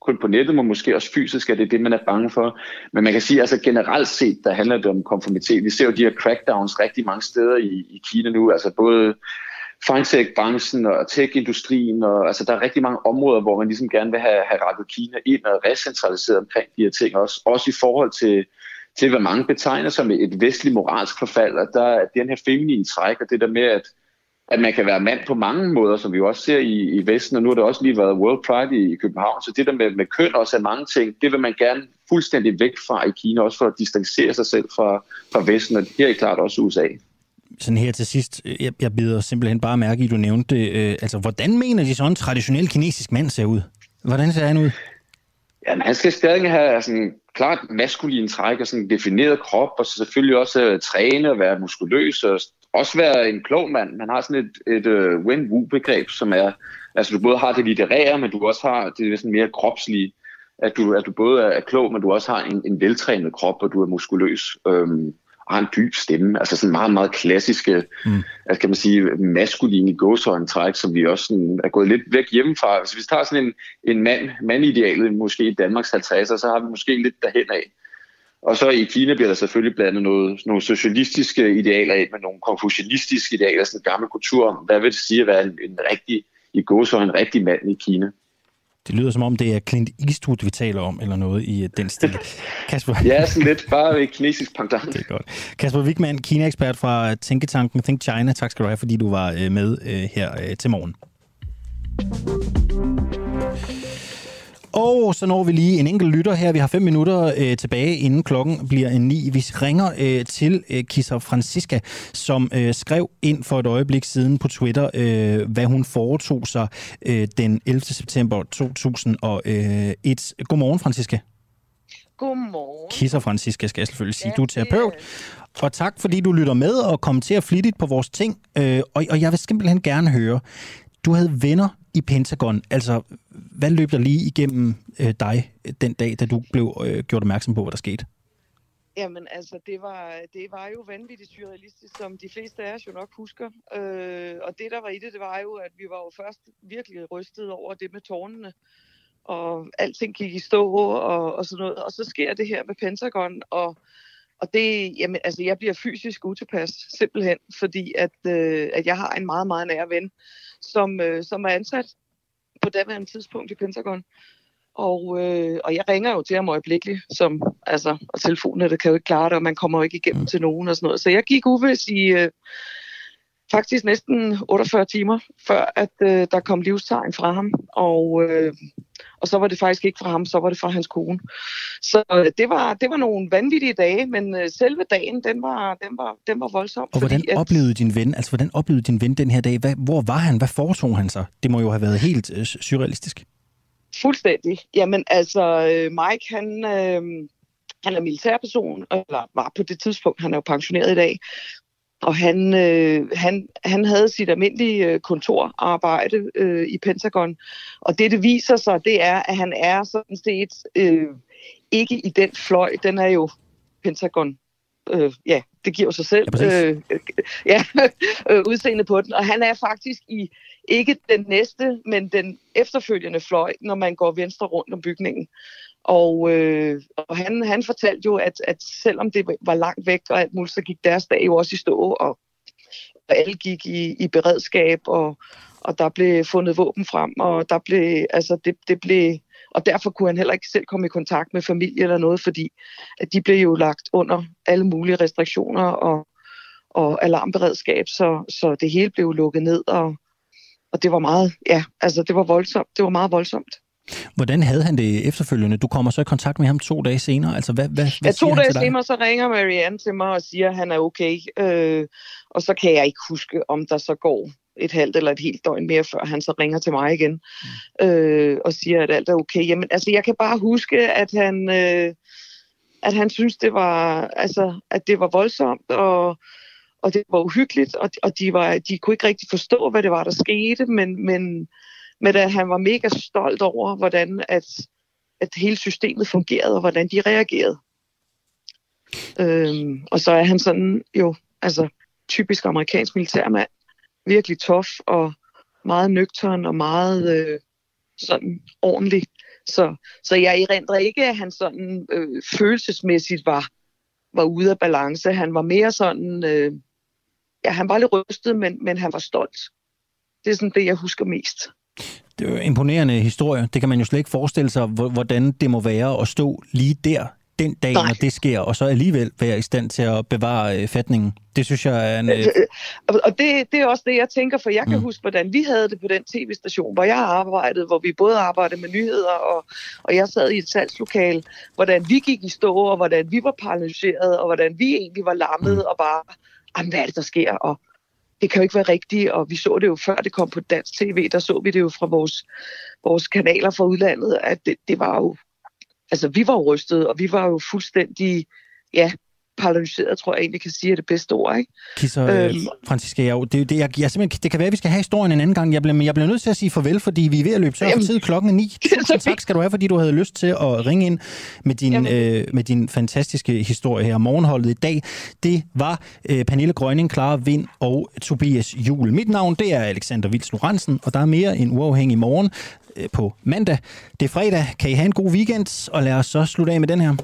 kun på nettet, men måske også fysisk, at det er det, man er bange for. Men man kan sige, at altså generelt set, der handler det om konformitet. Vi ser jo de her crackdowns rigtig mange steder i, i Kina nu, altså både fintech-branchen og tech-industrien, og altså der er rigtig mange områder, hvor man ligesom gerne vil have, have rettet Kina ind og recentraliseret omkring de her ting, også, også i forhold til til, hvad mange betegner som et vestligt moralsk forfald. Og der er den her feminine træk, og det der med, at, at man kan være mand på mange måder, som vi jo også ser i, i Vesten, og nu har det også lige været World Pride i, i København, så det der med, med køn også er mange ting, det vil man gerne fuldstændig væk fra i Kina, også for at distancere sig selv fra, fra Vesten, og her er klart også USA sådan her til sidst, jeg, jeg bider simpelthen bare mærke i, at du nævnte det. Øh, altså, hvordan mener de sådan en traditionel kinesisk mand ser ud? Hvordan ser han ud? Jamen, han skal stadig have sådan klart maskulin træk og sådan en defineret krop, og så selvfølgelig også uh, træne og være muskuløs, og også være en klog mand. Man har sådan et, et øh, uh, win-woo-begreb, som er, altså du både har det litterære, men du også har det sådan mere kropslige, at du, at du både er klog, men du også har en, en veltrænet krop, og du er muskuløs. Um, og har en dyb stemme. Altså sådan meget, meget klassiske, mm. altså kan man sige, maskuline gåsøjentræk, som vi også sådan er gået lidt væk hjemmefra. Hvis vi tager sådan en, en mand, mandidealet, måske i Danmarks 50'er, så har vi måske lidt derhen af. Og så i Kina bliver der selvfølgelig blandet noget, nogle socialistiske idealer af med nogle konfucianistiske idealer, sådan en gammel kultur hvad vil det sige at være en, en rigtig, i gåsøj, en rigtig mand i Kina. Det lyder som om, det er Clint Eastwood, vi taler om, eller noget i øh, den stil. Kasper... ja, sådan lidt bare et kinesisk pendant. Det er godt. Kasper Wigman, Kina-ekspert fra Tænketanken Think China. Tak skal du have, fordi du var øh, med øh, her til morgen. Og så når vi lige en enkelt lytter her. Vi har fem minutter øh, tilbage, inden klokken bliver en ni. Vi ringer øh, til øh, Kisser Francisca, som øh, skrev ind for et øjeblik siden på Twitter, øh, hvad hun foretog sig øh, den 11. september 2001. Godmorgen, Francisca. Godmorgen. Kisser Francisca skal jeg selvfølgelig sige. Ja, du er terapeut. Og tak, fordi du lytter med og kommenterer flittigt på vores ting. Øh, og, og jeg vil simpelthen gerne høre, du havde venner i Pentagon. Altså, hvad løb der lige igennem øh, dig den dag, da du blev øh, gjort opmærksom på, hvad der skete? Jamen altså, det var, det var jo vanvittigt surrealistisk, som de fleste af os jo nok husker. Øh, og det, der var i det, det var jo, at vi var jo først virkelig rystet over det med tårnene. Og alting gik i stå og, og sådan noget. Og så sker det her med Pentagon, og, og det, jamen, altså, jeg bliver fysisk utilpas, simpelthen, fordi at, øh, at jeg har en meget, meget nær ven, som, øh, som er ansat på daværende tidspunkt i Pentagon. Og, øh, og jeg ringer jo til ham øjeblikkeligt, som, altså, og telefonen det kan jo ikke klare det, og man kommer jo ikke igennem til nogen og sådan noget. Så jeg gik uvis i øh, faktisk næsten 48 timer, før at øh, der kom livstegn fra ham. Og, øh, og så var det faktisk ikke fra ham, så var det fra hans kone. Så øh, det, var, det var nogle vanvittige dage, men øh, selve dagen, den var, den var, den var voldsom. Og hvordan fordi, oplevede din ven, altså hvordan oplevede din ven den her dag? Hvad, hvor var han? Hvad foretog han sig? Det må jo have været helt øh, surrealistisk. Fuldstændig. Jamen altså, øh, Mike, han... Øh, han er militærperson, eller var på det tidspunkt, han er jo pensioneret i dag, og han, øh, han, han havde sit almindelige øh, kontorarbejde øh, i Pentagon. Og det, det viser sig, det er, at han er sådan set øh, ikke i den fløj. Den er jo Pentagon. Øh, ja, det giver sig selv. Ja, øh, ja øh, udseende på den. Og han er faktisk i ikke den næste, men den efterfølgende fløj, når man går venstre rundt om bygningen. Og, øh, og han, han fortalte jo, at, at selvom det var langt væk og alt muligt, så gik deres dag jo også i stå, og, og alle gik i, i beredskab, og, og der blev fundet våben frem, og der blev, altså det, det blev, og derfor kunne han heller ikke selv komme i kontakt med familie eller noget, fordi at de blev jo lagt under alle mulige restriktioner og, og alarmberedskab, så, så det hele blev lukket ned, og, og det var meget, ja, altså det var voldsomt, det var meget voldsomt. Hvordan havde han det efterfølgende? Du kommer så i kontakt med ham to dage senere. Altså, hvad, hvad, hvad ja, to dage senere, så ringer Marianne til mig og siger, at han er okay. Øh, og så kan jeg ikke huske, om der så går et halvt eller et helt døgn mere, før han så ringer til mig igen mm. øh, og siger, at alt er okay. Jamen, altså, jeg kan bare huske, at han, øh, at han synes, det var, altså, at det var voldsomt, og, og det var uhyggeligt, og, og de, var, de kunne ikke rigtig forstå, hvad det var, der skete, men, men, men at han var mega stolt over, hvordan at, at hele systemet fungerede, og hvordan de reagerede. Øhm, og så er han sådan jo, altså typisk amerikansk militærmand, virkelig tof og meget nøgtern og meget øh, sådan ordentlig. Så, så jeg erindrer ikke, at han sådan øh, følelsesmæssigt var, var ude af balance. Han var mere sådan, øh, ja, han var lidt rystet, men, men han var stolt. Det er sådan det, jeg husker mest. Det er jo imponerende historie. Det kan man jo slet ikke forestille sig, hvordan det må være at stå lige der den dag, Nej. når det sker, og så alligevel være i stand til at bevare øh, fatningen. Det synes jeg er en... Øh... Og det, det er også det, jeg tænker, for jeg kan mm. huske, hvordan vi havde det på den tv-station, hvor jeg arbejdede, hvor vi både arbejdede med nyheder, og, og jeg sad i et salgslokal, hvordan vi gik i stå, og hvordan vi var paralyseret, og hvordan vi egentlig var lammet, mm. og bare, hvad er det, der sker? Og det kan jo ikke være rigtigt, og vi så det jo før det kom på dansk tv, der så vi det jo fra vores, vores kanaler fra udlandet, at det, det var jo altså vi var jo rystet, og vi var jo fuldstændig, ja, paralyseret, tror jeg egentlig kan sige, er det bedste ord, ikke? Kisser, øhm, Franziska, jeg, det, det, jeg, jeg, simpelthen, det kan være, at vi skal have historien en anden gang, jeg bliver, jeg bliver nødt til at sige farvel, fordi vi er ved at løbe så for tid klokken er ni. Tusind tak skal du have, fordi du havde lyst til at ringe ind med din, øh, med din fantastiske historie her. Morgenholdet i dag, det var øh, Pernille Grønning, Clara Vind og Tobias Jul. Mit navn, det er Alexander Vils Lorentzen, og der er mere en uafhængig morgen øh, på mandag. Det er fredag. Kan I have en god weekend, og lad os så slutte af med den her.